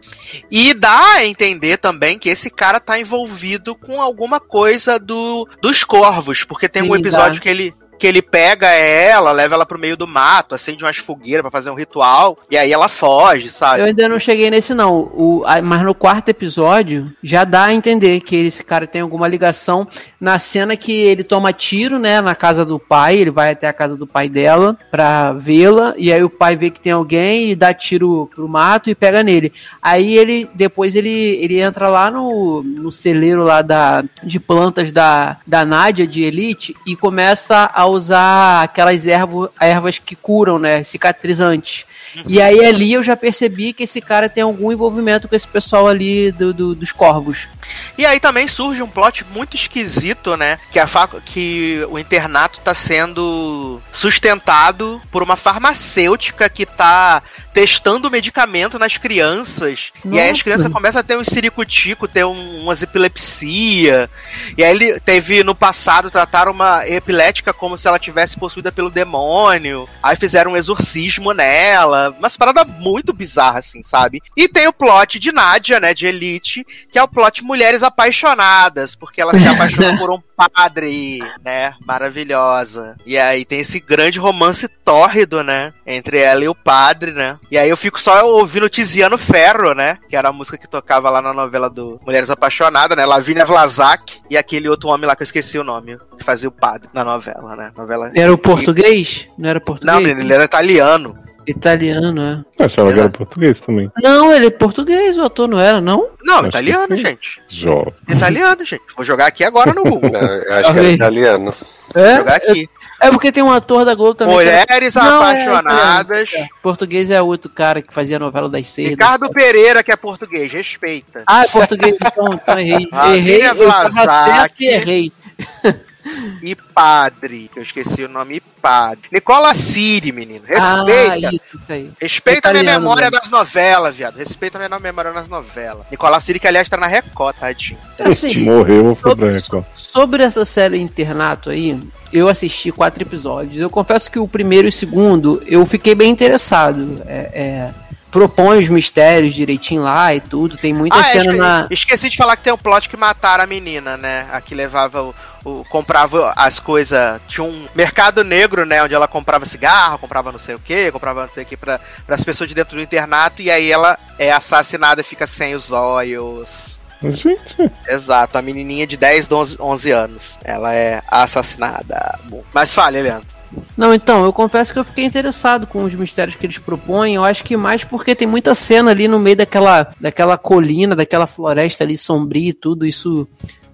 E dá a entender também que esse cara tá envolvido com alguma coisa do dos corvos, porque tem Sim, um episódio dá. que ele que ele pega ela, leva ela pro meio do mato, acende umas fogueiras para fazer um ritual, e aí ela foge, sabe? Eu ainda não cheguei nesse não, o, mas no quarto episódio já dá a entender que esse cara tem alguma ligação na cena que ele toma tiro, né, na casa do pai, ele vai até a casa do pai dela pra vê-la, e aí o pai vê que tem alguém e dá tiro pro mato e pega nele. Aí ele, depois ele, ele entra lá no, no celeiro lá da, de plantas da, da Nádia de Elite e começa a usar aquelas ervas, ervas que curam, né? Cicatrizantes. E aí ali eu já percebi que esse cara tem algum envolvimento com esse pessoal ali do, do dos corvos. E aí também surge um plot muito esquisito, né? Que, a que o internato tá sendo sustentado por uma farmacêutica que tá testando medicamento nas crianças. Nossa. E aí as crianças começam a ter um ciricutico, ter um, umas epilepsia. E aí ele teve no passado trataram uma epilética como se ela tivesse possuída pelo demônio. Aí fizeram um exorcismo nela. Umas parada muito bizarra, assim, sabe? E tem o plot de Nádia, né? De Elite, que é o plot mulheres apaixonadas, porque ela se apaixonou por um padre, né? Maravilhosa. E aí tem esse grande romance tórrido, né? Entre ela e o padre, né? E aí eu fico só ouvindo Tiziano Ferro, né? Que era a música que tocava lá na novela do Mulheres Apaixonadas, né? Lavínia Vlasak e aquele outro homem lá que eu esqueci o nome, que fazia o padre na novela, né? Novela... Era o português? Não era português? Não, ele era italiano. Italiano, é. Eu achava que era português também. Não, ele é português, o ator não era, não? Não, acho italiano, gente. Jovem. Italiano, gente. Vou jogar aqui agora no Google. Não, eu acho que era italiano. É? Vou jogar aqui. É porque tem um ator da Globo também. era- Mulheres Não, é, Apaixonadas. é. Português é outro cara que fazia a novela das seis. Ricardo Pereira, que é português, respeita. Ah, é português, então, então errei. Errei, eu errei. E Padre, que eu esqueci o nome, e Padre. Nicola Siri, menino. Ah, Respeita. isso, isso aí. Respeita a minha Italiano, memória né? das novelas, viado. Respeita a minha memória nas novelas. Nicola Siri, que aliás tá na Record, tadinho. Assim, Morreu, foi pra sobre, Record. sobre essa série Internato aí, eu assisti quatro episódios. Eu confesso que o primeiro e o segundo eu fiquei bem interessado. É, é, propõe os mistérios direitinho lá e tudo. Tem muita Ah, é, cena esque- na. esqueci de falar que tem um plot que mataram a menina, né? A que levava o. o- comprava as coisas. Tinha um mercado negro, né? Onde ela comprava cigarro, comprava não sei o que, comprava não sei o que para as pessoas de dentro do internato. E aí ela é assassinada e fica sem os olhos. Gente, Exato, a menininha de 10, 11, 11 anos. Ela é assassinada. Bom, mas fale, Leandro. Não, então, eu confesso que eu fiquei interessado com os mistérios que eles propõem. Eu acho que mais porque tem muita cena ali no meio daquela, daquela colina, daquela floresta ali sombria e tudo. Isso.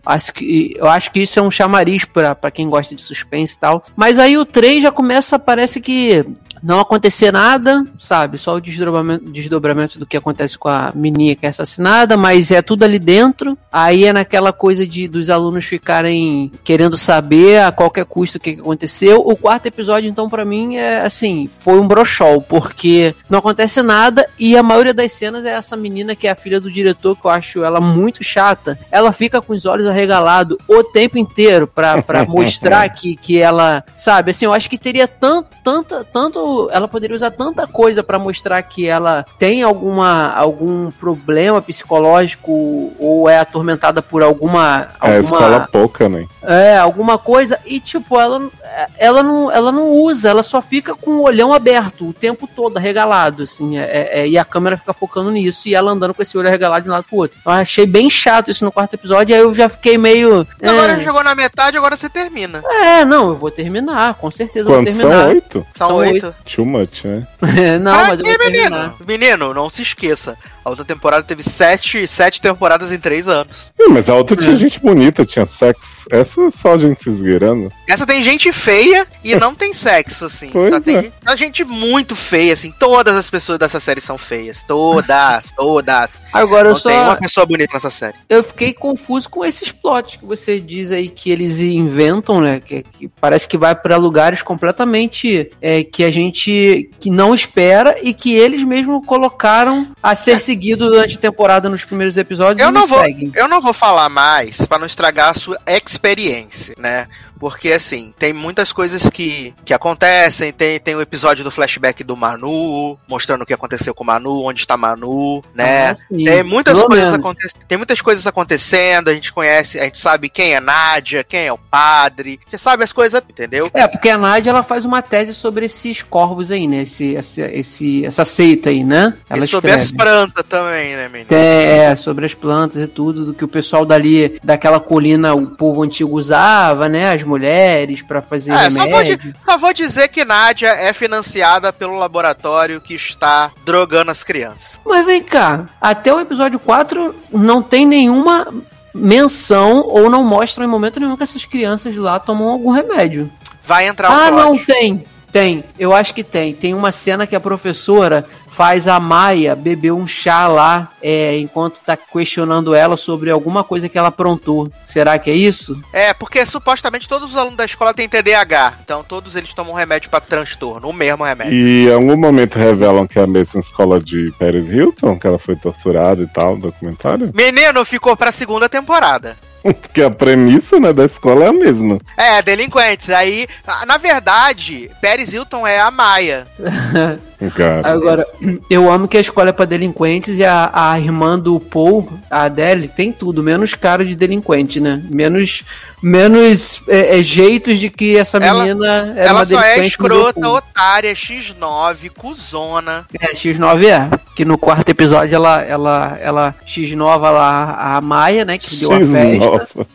Acho que, eu acho que isso é um chamariz pra quem gosta de suspense e tal. Mas aí o 3 já começa, parece que não acontecer nada, sabe? Só o desdobramento, desdobramento do que acontece com a menina que é assassinada, mas é tudo ali dentro. Aí é naquela coisa de dos alunos ficarem querendo saber a qualquer custo o que, aconteceu. O quarto episódio, então, pra mim, é assim, foi um brochol, porque não acontece nada e a maioria das cenas é essa menina que é a filha do diretor, que eu acho ela muito chata. Ela fica com os olhos arregalados o tempo inteiro pra, pra mostrar que, que ela, sabe, assim, eu acho que teria tanto, tanta, tanto, ela poderia usar tanta coisa pra mostrar que ela tem alguma, algum problema psicológico ou é atormentada por alguma, é alguma escola pouca, né? é, alguma coisa, e tipo, ela, ela, não, ela não usa, ela só fica com o olhão aberto o tempo todo, arregalado, assim, é, é, e a câmera fica focando nisso, e ela andando com esse olho arregalado de um lado pro outro. Eu achei bem chato isso no quarto episódio, e aí eu já fiquei meio. Agora é, chegou na metade, agora você termina. é, não, eu vou terminar, com certeza eu vou Quantos são? terminar. Oito? São, São oito. Too much, né? não, pra mas eu vou menino? terminar. Menino, não se esqueça. A outra temporada teve sete, sete temporadas em três anos. Ih, mas a outra tinha É. gente bonita, tinha sexo. Essa é só a gente se esgueirando. Essa tem gente feia e não tem sexo, assim. Pois Só tem é. gente, só gente muito feia, assim. Todas as pessoas dessa série são feias. Todas, todas. Agora eu Não só. tem uma pessoa bonita nessa série. eu fiquei confuso com esses plots que você diz aí que eles inventam, né? Que, que parece que vai para lugares completamente é, que a gente que não espera e que eles mesmo colocaram a ser seguido durante a temporada nos primeiros episódios Eu não, vou, seguem. eu não vou falar mais pra não estragar a sua experiência, né? Porque, assim, tem muitas coisas que, que acontecem. Tem, tem o episódio do flashback do Manu, mostrando o que aconteceu com o Manu, onde está Manu, né? Ah. Tem muitas, Pelo coisas tem muitas coisas acontecendo, a gente conhece, a gente sabe quem é Nádia, quem é o padre, gente sabe as coisas, entendeu? É, porque a Nádia ela faz uma tese sobre esses corvos aí, né? Esse, esse, esse- essa seita aí, né? Ela e sobre as escreve. plantas também, né, menino? É, é, sobre as plantas e tudo, do que o pessoal dali, daquela colina, o povo antigo usava, né? As mulheres pra fazer É, só vou, remédio. só vou dizer que Nádia é financiada pelo laboratório que está drogando as crianças. Mas vem cá, até o episódio 4 não tem nenhuma menção ou não mostra em momento nenhum que essas crianças lá tomam algum remédio. Vai entrar o ah, não tem. Tem, eu acho que tem. Tem uma cena que a professora faz a Maia beber um chá lá é, enquanto tá questionando ela sobre alguma coisa que ela aprontou. Será que é isso? É, porque supostamente todos os alunos da escola têm TDAH. Então todos eles tomam remédio pra transtorno, o mesmo remédio. E em algum momento revelam que é a mesma escola de Paris Hilton, que ela foi torturada e tal, no documentário. Menino ficou pra segunda temporada. Porque a premissa né, da escola é a mesma. É, delinquentes. Aí, na verdade, Paris Hilton é a Maia. Cara. Agora, eu amo que a escola é pra delinquentes e a, a irmã do Paul, a Adele, tem tudo, menos cara de delinquente, né? Menos, menos é, é, jeitos de que essa Ela- menina era Ela uma só é escrota, otária, X9, cuzona. É, X9 é. Que no quarto episódio ela, ela, ela X9 lá, a Maia, né? Que deu a festa. X9.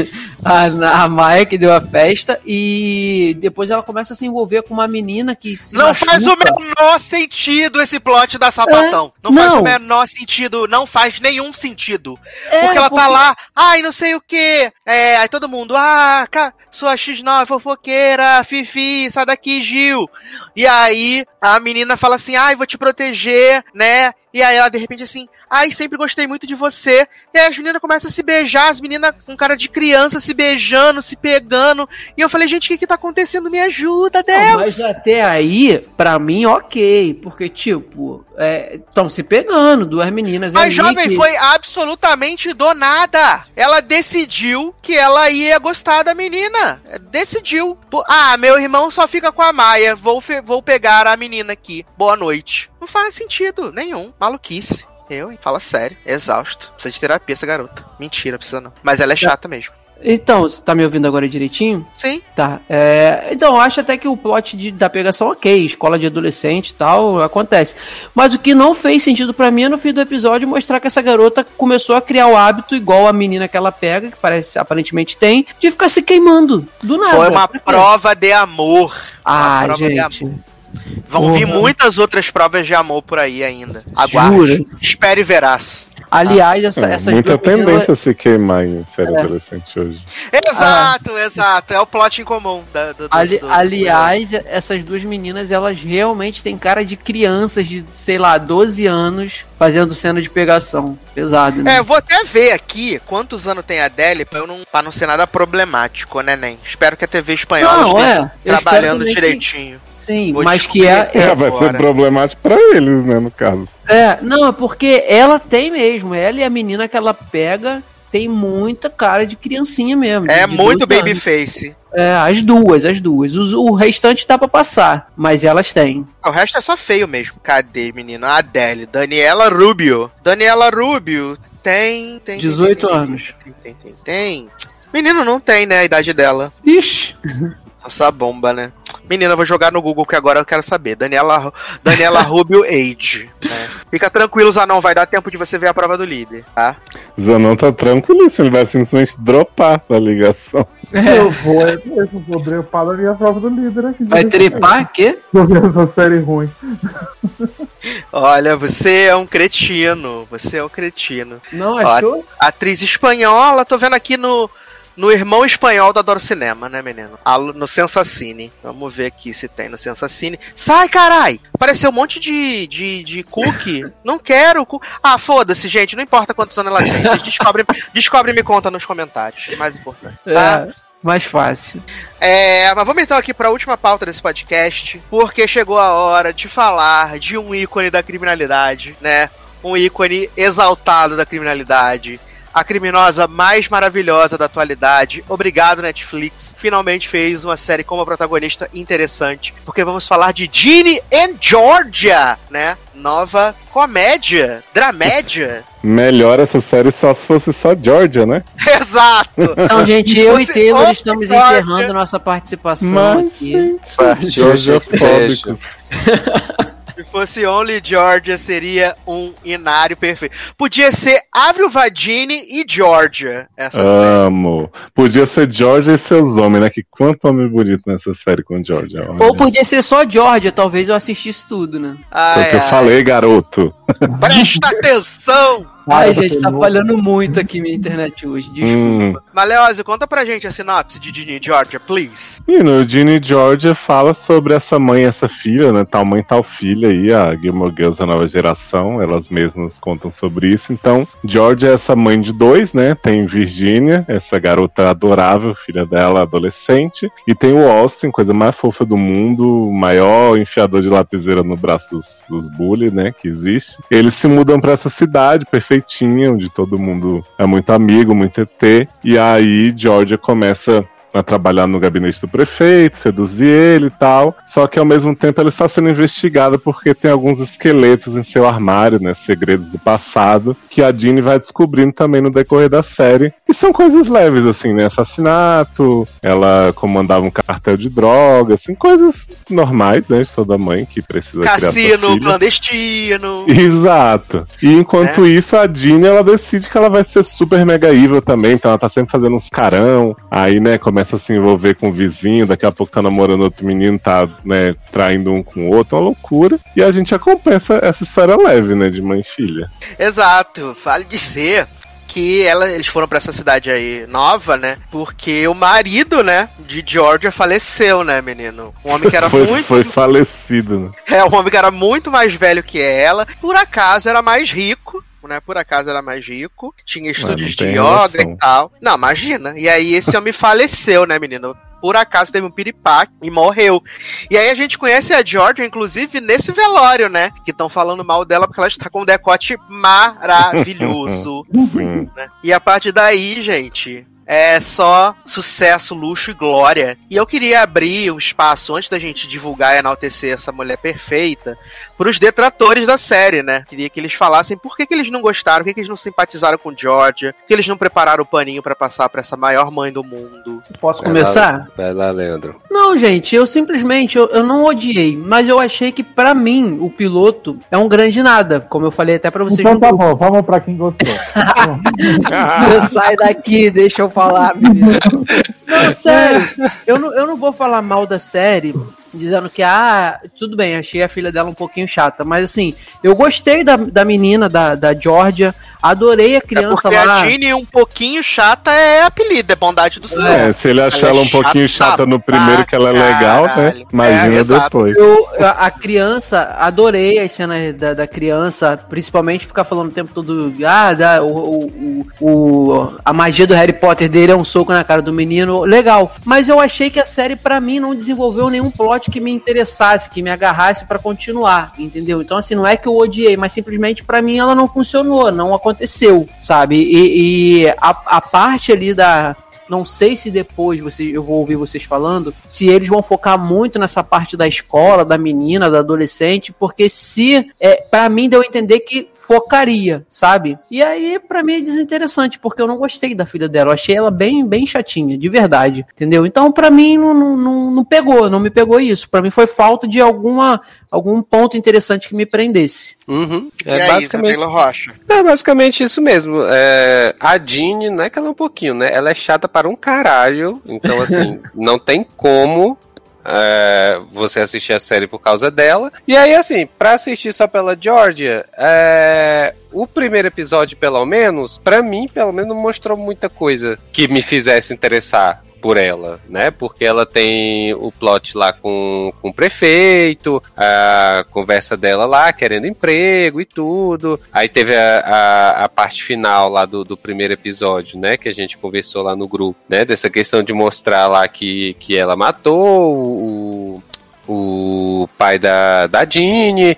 a, a Maia que deu a festa e depois ela começa a se envolver com uma menina que se Não machuca. faz o menor sentido esse plot da sapatão. não, faz não. o menor sentido, não faz nenhum sentido. É, porque ela tá porque- lá, ai, não sei o que. É, aí todo mundo, ah, sua X9 fofoqueira, Fifi, sai daqui, Gil. E aí a menina fala assim, ai, vou te proteger, né? E aí ela de repente assim, ai, sempre gostei muito de você. E aí as meninas começam a se beijar, as meninas com cara de criança se beijando, se pegando. E eu falei, gente, o que que tá acontecendo? Me ajuda, Deus! Não, mas até aí, pra mim, ok. Porque, tipo, estão se pegando, duas meninas. Mas jovem que- foi absolutamente do nada. Ela decidiu que ela ia gostar da menina. Decidiu. Ah, meu irmão só fica com a Maia. Vou, vou pegar a menina aqui. Boa noite. Não faz sentido nenhum. Maluquice. Eu? Fala sério. Exausto. Precisa de terapia essa garota. Mentira, precisa não. Mas ela é chata mesmo. Então, você tá me ouvindo agora direitinho? Sim. Tá. É, então, eu acho até que o plot de- da pegação, ok, escola de adolescente e tal, acontece. Mas o que não fez sentido pra mim é no fim do episódio mostrar que essa garota começou a criar o hábito, igual a menina que ela pega, que parece aparentemente tem, de ficar se queimando. Do nada. Foi uma prova de amor. Ah, Uma prova de gente. Vão vir Porra. muitas outras provas de amor por aí ainda. Aguarde. Jura? Espere e verás. Aliás, essa, É, essas muita duas meninas- tendência a se queimar em série É. adolescente hoje. Exato, exato. É o plot em comum. Da, do, Ali- do- aliás, essas duas meninas, elas realmente têm cara de crianças de, sei lá, 12 anos fazendo cena de pegação. Pesado, né? É, eu vou até ver aqui quantos anos tem a Adele pra, eu não, pra não ser nada problemático, né, Nen? Espero que a TV espanhola Não, esteja é. Trabalhando também que- direitinho. Sim, Vou mas que é, É, vai agora. ser problemático pra eles, né, no caso. é. Não, é porque ela tem mesmo. Ela e a menina que ela pega tem muita cara de criancinha mesmo. É de muito 12 anos. babyface. É, as duas, as duas. Os- o restante dá pra passar, mas elas têm. O resto é só feio mesmo. Cadê, menino? A Adele. Daniela Rubio. Daniela Rubio tem. tem 18 tem, tem, anos. Tem, tem, tem, tem. Menino não tem, né? A idade dela. Ixi. Essa bomba, né? Menina, eu vou jogar no Google que agora eu quero saber. Daniela, Daniela Rubio Age. né? Fica tranquilo, Zanon, vai dar tempo de você ver a prova do líder, tá? Zanon tá tranquilíssimo, ele vai simplesmente dropar da ligação. Eu vou, é mesmo, vou drepar da minha prova do líder aqui. Vai trepar, quê? Eu vi essa série ruim. Olha, você é um cretino. Você é um cretino. Não, achou? Atriz espanhola, tô vendo aqui no. No irmão espanhol da Adoro Cinema, né, menino? No Sensacine. Vamos ver aqui se tem no Sensacine. Sai, carai! Apareceu um monte de, de, de cookie. Não quero. cu- Ah, foda-se, gente. Não importa quantos anos ela tem. Vocês descobrem, descobrem e me conta nos comentários. É mais importante. Tá? É, mais fácil. É, mas vamos então aqui para a última pauta desse podcast, porque chegou a hora de falar de um ícone da criminalidade, né? Um ícone exaltado da criminalidade. A criminosa mais maravilhosa da atualidade. Obrigado, Netflix. Finalmente fez uma série com uma protagonista interessante. Porque vamos falar de Ginny and Georgia, né? Nova comédia, dramédia. Melhor essa série só se fosse só Georgia, né? Exato. Então, gente, eu e Taylor estamos Georgia. encerrando nossa participação Mas, aqui. gente, Georgia gente, fóbicos. Se fosse Only Georgia, seria um inário perfeito. Podia ser Avril Vadini e Georgia. Essa Ah. série. Amo. Podia ser Georgia e seus homens, né? Que quanto homem bonito nessa série com Georgia. olha. Ou podia ser só Georgia, talvez eu assistisse tudo, né? O Ai, que eu falei, garoto. Presta atenção! Ai, gente, eu tá falhando muito aqui minha internet hoje. Desculpa. Hum. Maleose, conta pra gente a sinopse de Ginny e Georgia, please. E no Ginny e Georgia fala sobre essa mãe e essa filha, né? Tal mãe, tal filha aí, a Gilmore Girls da nova geração, elas mesmas contam sobre isso. Então, Georgia é essa mãe de dois, né? Tem Virginia, essa garota adorável, filha dela, adolescente. E tem o Austin, coisa mais fofa do mundo, o maior enfiador de lapiseira no braço dos, dos bully, né? Que existe. Eles se mudam pra essa cidade perfeitinha, onde todo mundo é muito amigo, muito ET. E aí, Georgia começa a trabalhar no gabinete do prefeito, seduzir ele e tal. Só que ao mesmo tempo ela está sendo investigada porque tem alguns esqueletos em seu armário, né? Segredos do passado, que a Jeanne vai descobrindo também no decorrer da série. E são coisas leves, assim, né? Assassinato, ela comandava um cartel de drogas, assim, coisas normais, né? De toda mãe que precisa Cassino clandestino. Exato. E enquanto isso, a Jeanne, ela decide que ela vai ser super mega evil também, então ela tá sempre fazendo uns carão, aí, né, começa a se envolver com o vizinho, daqui a pouco tá namorando outro menino, tá, né, traindo um com o outro, uma loucura. E a gente acompanha essa, essa história leve, né, de mãe e filha. Exato. Vale dizer que ela, eles foram pra essa cidade aí nova, né? Porque o marido, né, de Georgia faleceu, né, menino? Um homem que era foi, muito. foi falecido, né? É, um homem que era muito mais velho que ela. Por acaso era mais rico. Né, por acaso era mais rico, tinha estúdios de yoga relação. e tal. Não, imagina. E aí esse homem faleceu, né, menino? Por acaso teve um piripaque e morreu. E aí a gente conhece a Georgia, inclusive, nesse velório, né? Que estão falando mal dela porque ela está com um decote maravilhoso. Né? E a partir daí, gente, é só sucesso, luxo e glória. E eu queria abrir um espaço antes da gente divulgar e enaltecer essa mulher perfeita pros detratores da série, né? Queria que eles falassem por que, que eles não gostaram, por que, que eles não simpatizaram com Georgia, por que eles não prepararam o paninho pra passar pra essa maior mãe do mundo. Posso Vai começar? lá, Vai lá, Leandro. Não, gente, eu simplesmente eu, eu não odiei, mas eu achei que pra mim o piloto é um grande nada, como eu falei até pra vocês. Então tá bom, vamos pra quem gostou. Sai daqui, deixa eu falar, menino. Não, sério, eu não, eu não vou falar mal da série. Dizendo que, ah, tudo bem, achei a filha dela um pouquinho chata, mas assim, eu gostei da, da menina, da, da Georgia, adorei a É criança porque lá. a Jeannie um pouquinho chata é apelido, é bondade do céu. É, se ele achar Ela é ela um pouquinho chata chata no primeiro, que ela é legal, né? caralho. Imagina É, depois. Eu, a criança, adorei as cenas da, da criança, principalmente ficar falando o tempo todo, ah, da, o, o, o- a magia do Harry Potter dele é um soco na cara do menino, legal. Mas eu achei que a série, pra mim, não desenvolveu nenhum plot que me interessasse, que me agarrasse pra continuar, entendeu? Então, assim, não é que eu odiei, mas simplesmente pra mim ela não funcionou, não aconteceu, sabe? E, e a, a parte ali da, não sei se depois você, eu vou ouvir vocês falando, se eles vão focar muito nessa parte da escola, da menina, da adolescente, porque se, é, para mim deu a entender que focaria, sabe? E aí, pra mim é desinteressante, porque eu não gostei da filha dela, eu achei ela bem, bem chatinha, de verdade, entendeu? Então, pra mim, não, não, não, pegou, não me pegou isso. Pra mim foi falta de alguma, algum ponto interessante que me prendesse. Uhum. E É aí, basicamente, Rocha? é basicamente isso mesmo. É, a Jeanne, não é que ela é um pouquinho, né? Ela é chata para um caralho. Então, assim, não tem como é, você assistir a série por causa dela. E aí, assim, pra assistir só pela Georgia, é, o primeiro episódio, pelo menos, pra mim, pelo menos, mostrou muita coisa que me fizesse interessar por ela, né? Porque ela tem o plot lá com, com o prefeito, a conversa dela lá, querendo emprego e tudo. Aí teve a, a, a parte final lá do, do primeiro episódio, né? Que a gente conversou lá no grupo, né? Dessa questão de mostrar lá que, que ela matou o, o pai da, da Jeanne.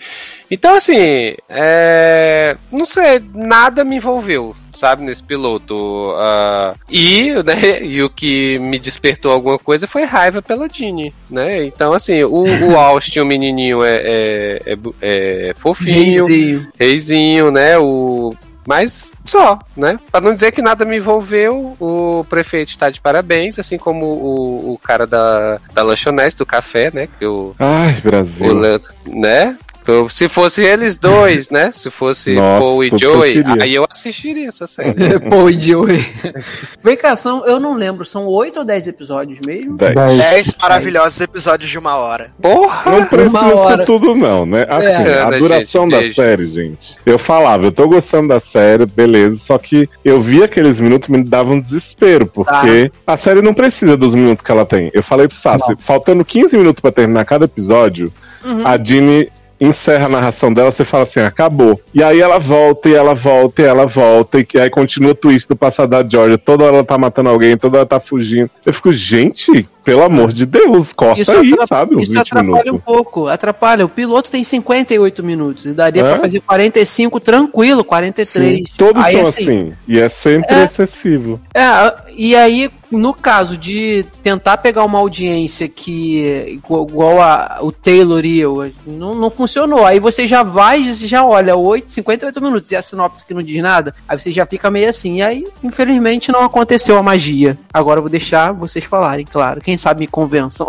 Então, assim, é... não sei, nada me envolveu, sabe, nesse piloto. Ah, e, né, e o que me despertou alguma coisa foi raiva pela Jeanne, né? Então, assim, o, o Austin, o menininho, é, é, é é fofinho, Reizinho. reizinho, né? O... Mas só, né? Pra não dizer que nada me envolveu, o prefeito está de parabéns, assim como o, o cara da, da lanchonete, do café, né? Que o, Ai, o Brasil. Leandro, né? Então, Se fosse eles dois, né? Se fosse Nossa, Paul e eu Joey, aí eu assistiria essa série. Pô, idiota. Vem cá, são, eu não lembro, são oito ou dez episódios mesmo? Dez. Dez. Dez maravilhosos episódios de uma hora. Porra! Não precisa Uma hora. disso tudo, não, né? Assim, É, a né, duração gente? da Beijo. série, gente. Eu falava, eu tô gostando da série, beleza. Só que eu vi aqueles minutos me davam desespero, porque a série não precisa dos minutos que ela tem. Eu falei pro Sassi, faltando 15 minutos pra terminar cada episódio, Uhum. a Jeannie encerra a narração dela, você fala assim, acabou. E aí ela volta, e ela volta, e ela volta, e aí continua o twist do passado da Georgia. Toda hora ela tá matando alguém, toda hora ela tá fugindo. Eu fico, gente, pelo amor de Deus, corta aí, atra- sabe? Isso 20 atrapalha minutos. um pouco, atrapalha. O piloto tem 58 minutos e daria É? pra fazer 45 tranquilo, 43. Sim, todos Aí, são assim, E é sempre É. excessivo. É, e aí no caso de tentar pegar uma audiência que igual a, o Taylor e eu, não, não funcionou. Aí você já vai, você já olha 8, 58 minutos e a sinopse que não diz nada, aí você já fica meio assim. E aí, infelizmente, não aconteceu a magia. Agora eu vou deixar vocês falarem, claro. Quem sabe me convençam.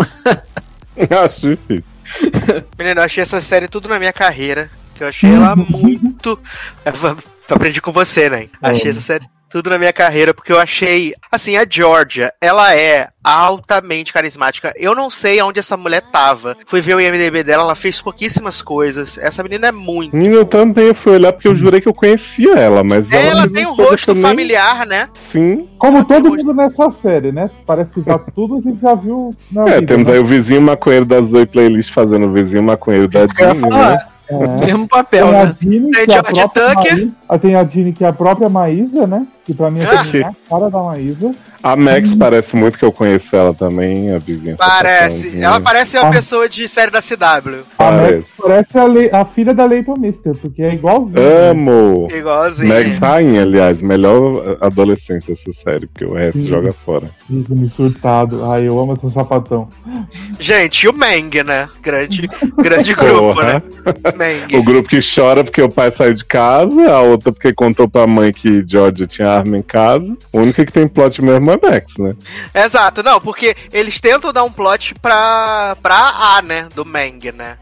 Acho difícil. Menino, eu achei essa série tudo na minha carreira. Que eu achei ela muito. Eu aprendi com você, né? Achei essa série tudo na minha carreira, porque eu achei. Assim, a Georgia, ela é altamente carismática. Eu não sei aonde essa mulher tava. Fui ver o IMDB dela, ela fez pouquíssimas coisas. Essa menina é muito. Menina, eu também fui olhar porque eu jurei que eu conhecia ela, mas ela, ela tem um rosto familiar, né? Sim. Como todo mundo nessa série, né? Parece que já tudo a gente já viu na É, vida, temos né? aí o vizinho maconheiro da Zoe Playlist fazendo o vizinho maconheiro da falar. né? É. Mesmo papel, Tem a né? Dini, Tem que é a Tucker. Maísa. Ah, Tem a Dini, que é a própria Maísa, né? Que pra mim é Ah. também a cara da Maísa. A Max parece muito que eu conheço ela também, a vizinha. Parece. sapatãozinha. Ela parece uma Ah. pessoa de série da CW. A Parece. Max parece a, Le- a filha da Leighton Mister, porque é igualzinho. Amo! Igualzinho. Max Rainha, aliás, melhor adolescência essa série, porque o resto Sim. joga fora. Me surtado. Ai, eu amo esse sapatão. Gente, e o Meng, né? Grande, grande grupo, Porra. né? Meng. O grupo que chora porque o pai saiu de casa, a outra porque contou pra mãe que George tinha arma em casa. O único que tem plot mesmo é Max, né? Exato, não, porque eles tentam dar um plot pra, pra A, né? Do Meng, né?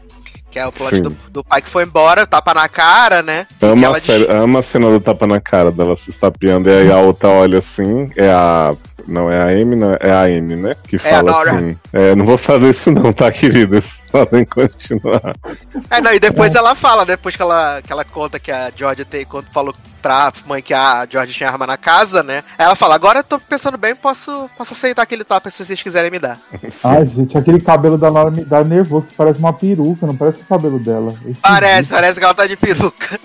Que é o plot do, do pai que foi embora, tapa na cara, né? Ama ela a, série- ama a cena do tapa na cara dela se estapeando, e aí a outra olha assim, é a. Não é a Amy, não, é a Amy, né? Que a fala assim: é, não vou fazer isso não, tá, queridas? Podem continuar. É, não, e depois ela fala, depois que ela, que ela conta que a Georgia tem, quando falou pra mãe que a Georgia tinha arma na casa, né? Ela fala, agora eu tô pensando bem, posso, posso aceitar aquele tapa se vocês quiserem me dar. Ai, gente, aquele cabelo da Laura me dá nervoso, parece uma peruca, não parece o cabelo dela. É Parece, parece que ela tá de peruca.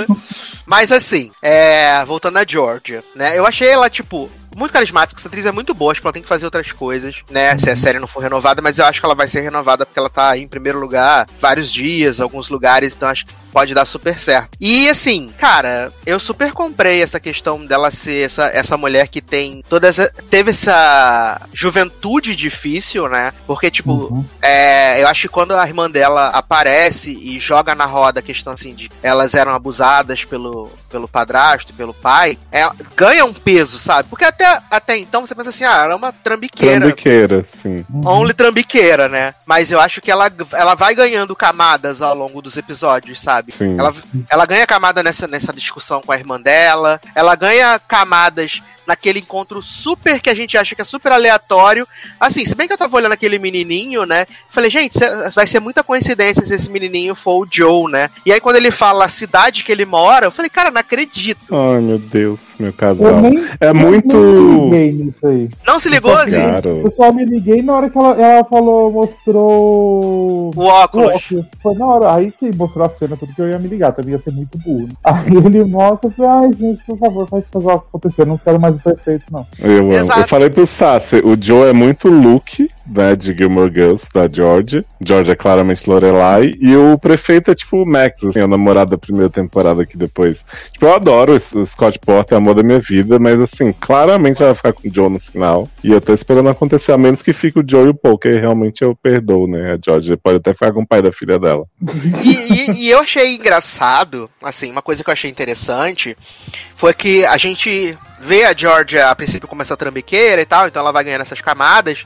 Mas assim, é, voltando a Georgia, né? Eu achei ela, tipo, muito carismática, essa atriz é muito boa, acho que ela tem que fazer outras coisas, né? Se a série não for renovada, mas eu acho que ela vai ser renovada porque ela tá em primeiro lugar vários dias, alguns lugares, então acho que pode dar super certo. E assim, cara, eu super comprei essa questão dela ser essa, essa mulher que tem toda essa. teve essa juventude difícil, né? Porque, tipo, Uhum. é, eu acho que quando a irmã dela aparece e joga na roda a questão assim de elas eram abusadas pelo, pelo padrasto, pelo pai, é, ganha um peso, sabe? Porque até, até então você pensa assim, ah, ela é uma trambiqueira. Trambiqueira, sim. Only trambiqueira, né? Mas eu acho que ela, ela vai ganhando camadas ao longo dos episódios, sabe? Sim. Ela, ela ganha camada nessa, nessa discussão com a irmã dela, ela ganha camadas naquele encontro super que a gente acha que é super aleatório. Assim, se bem que eu tava olhando aquele menininho, né? Falei, gente, vai ser muita coincidência se esse menininho for o Joe, né? E aí quando ele fala a cidade que ele mora, eu falei, cara, não acredito. Ai, meu Deus, meu Eu casal. nem, É eu muito. aí. Não se ligou, Zi? Garoto. Eu só me liguei na hora que ela, ela falou, mostrou. O o óculos. óculos. Foi na hora, aí que mostrou a cena, tudo que eu ia me ligar, também ia ser muito burro. Aí ele mostra e ai gente, por favor, faz fazer acontecer, eu não quero mais o perfeito, não. Eu amo. Eu falei pro Sassi, o Joe é muito Luke, né, de Gilmore Girls, da Georgia. Georgia é claramente Lorelai. E o prefeito é tipo o Max, assim, o namorado da primeira temporada aqui depois. Tipo, eu adoro o o Scott Porter, é o amor da minha vida, mas assim, claramente ela vai ficar com o Joe no final. E eu tô esperando acontecer, a menos que fique o Joe e o Paul, que realmente eu perdoo, né, a Georgia. Pode até ficar com o pai da filha dela. E, e- e eu achei engraçado, assim, uma coisa que eu achei interessante foi que a gente vê a Georgia a princípio como essa trambiqueira e tal, então ela vai ganhando essas camadas.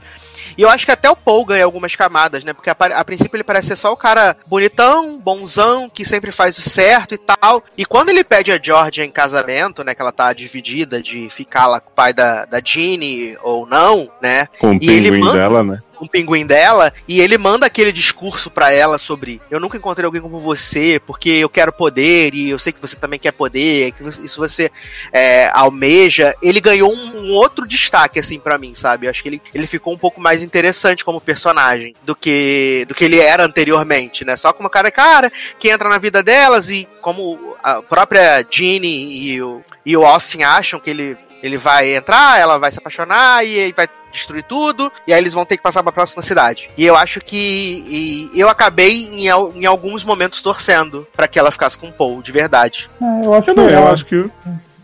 E eu acho que até o Paul ganha algumas camadas, né? Porque a, a princípio ele parece ser só o cara bonitão, bonzão, que sempre faz o certo e tal. E quando ele pede a Georgia em casamento, né? Que ela tá dividida de ficar lá com o pai da, da Ginny ou não, né? Com o E ele pinguim manda- dela, né? Um pinguim dela e ele manda aquele discurso pra ela sobre eu nunca encontrei alguém como você porque eu quero poder e eu sei que você também quer poder que isso você é, almeja. Ele ganhou um, um outro destaque assim pra mim sabe? Eu acho que ele, ele ficou um pouco mais interessante como personagem do que do que ele era anteriormente né? Só como cara cara que entra na vida delas e como a própria Ginny e o, e o Austin acham que ele ele vai entrar, ela vai se apaixonar e vai destruir tudo, e aí eles vão ter que passar pra próxima cidade. E eu acho que e eu acabei em, em alguns momentos torcendo pra que ela ficasse com o Paul, de verdade. É, eu acho Eu, que não, eu acho que.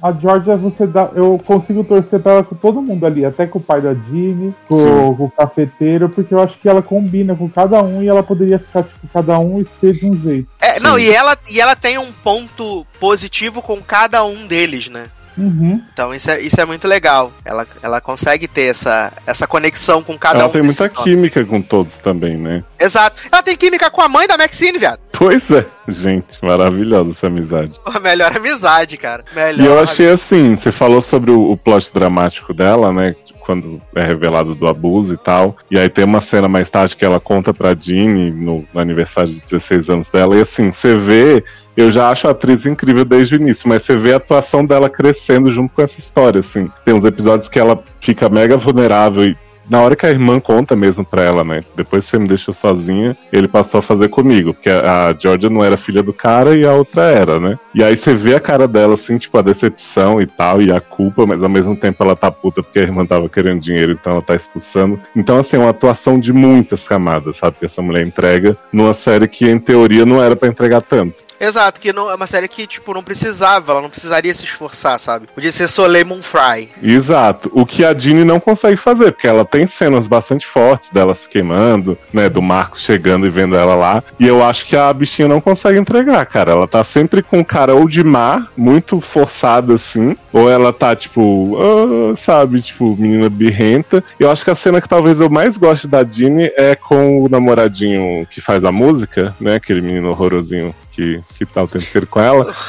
a Georgia, você dá. Eu consigo torcer pra ela com todo mundo ali, até com o pai da Dini, com, Sim. com o cafeteiro, porque eu acho que ela combina com cada um e ela poderia ficar, tipo, cada um e ser de um jeito. É, não, e ela, e ela tem um ponto positivo com cada um deles, né? Uhum. Então isso é, isso é muito legal. Ela, ela consegue ter essa, essa conexão com cada Ela um. tem muita nomes. química com todos também, né? Exato. Ela tem química com a mãe da Maxine, viado. Pois é, gente, maravilhosa essa amizade. A melhor amizade, cara. Melhor. E eu achei assim, você falou sobre o, o plot dramático dela, né? Quando é revelado do abuso e tal. E aí tem uma cena mais tarde que ela conta pra Jeannie no, no aniversário de 16 anos dela. E assim, você vê. Eu já acho a atriz incrível desde o início, mas você vê a atuação dela crescendo junto com essa história, assim. Tem uns episódios que ela fica mega vulnerável e na hora que a irmã conta mesmo pra ela, né? Depois você me deixou sozinha, ele passou a fazer comigo. Porque a Georgia não era filha do cara e a outra era, né? E aí você vê a cara dela, assim, tipo, a decepção e tal, e a culpa, mas ao mesmo tempo ela tá puta porque a irmã tava querendo dinheiro, então ela tá expulsando. Então, assim, é uma atuação de muitas camadas, sabe? Que essa mulher entrega numa série que, em teoria, não era pra entregar tanto. Exato, que não, é uma série que, tipo, não precisava, ela não precisaria se esforçar, sabe? Podia ser só Lemon Fry. Exato. O que a Jeannie não consegue fazer, porque ela tem cenas bastante fortes dela se queimando, né? Do Marcos chegando e vendo ela lá. E eu acho que a bichinha não consegue entregar, cara. Ela tá sempre com cara ou de mar, muito forçada assim, ou ela tá, tipo, ah, sabe, tipo, menina birrenta. Eu acho que a cena que talvez eu mais goste da Jeannie é com o namoradinho que faz a música, né? Aquele menino horrorosinho que, que tá o tempo inteiro com ela.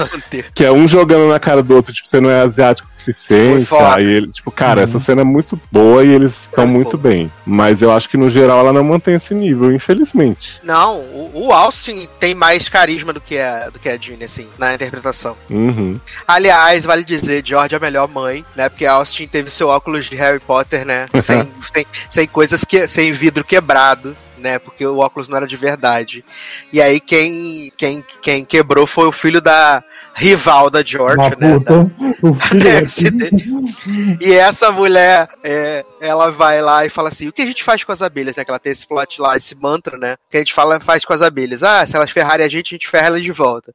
Que é um jogando na cara do outro, tipo, você não é asiático o suficiente. Aí ele, tipo, cara, essa cena é muito boa e eles estão É, muito pô. bem. Mas eu acho que no geral ela não mantém esse nível, infelizmente. Não, o, o Austin tem mais carisma do que a, do que a Jeannie, assim, na interpretação. Uhum. Aliás, vale dizer, George é a melhor mãe, né? Porque Austin teve seu óculos de Harry Potter, né? Sem, sem, sem coisas que. sem vidro quebrado. Né, porque o óculos não era de verdade. E aí quem, quem, quem quebrou foi o filho da rival da George, Uma né? da- puta. O da- E essa mulher, é, ela vai lá e fala assim: o que a gente faz com as abelhas, né? Que ela tem esse plot lá, esse mantra, né? Que a gente fala, faz com as abelhas. Ah, se elas ferrarem a gente, a gente ferra elas de volta.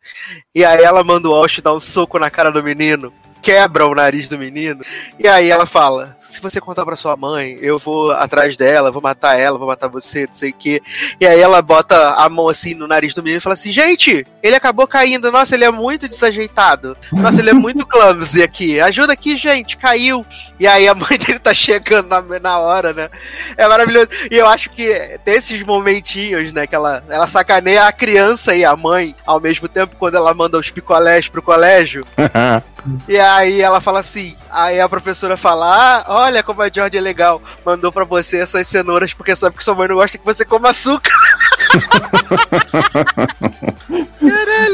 E aí ela manda o Walsh dar um soco na cara do menino. Quebra o nariz do menino. E aí ela fala: se você contar pra sua mãe, eu vou atrás dela, vou matar ela, vou matar você, não sei o quê. E aí ela bota a mão assim no nariz do menino e fala assim: gente, ele acabou caindo. Nossa, ele é muito desajeitado. Nossa, ele é muito clumsy aqui. Ajuda aqui, gente, caiu. E aí a mãe dele tá chegando na, na hora, né? É maravilhoso. E eu acho que tem esses momentinhos, né? Que ela, ela sacaneia a criança e a mãe ao mesmo tempo quando ela manda os picolés pro colégio. E aí ela fala assim, aí a professora fala, ah, olha como a George é legal, mandou pra você essas cenouras porque sabe que sua mãe não gosta que você coma açúcar.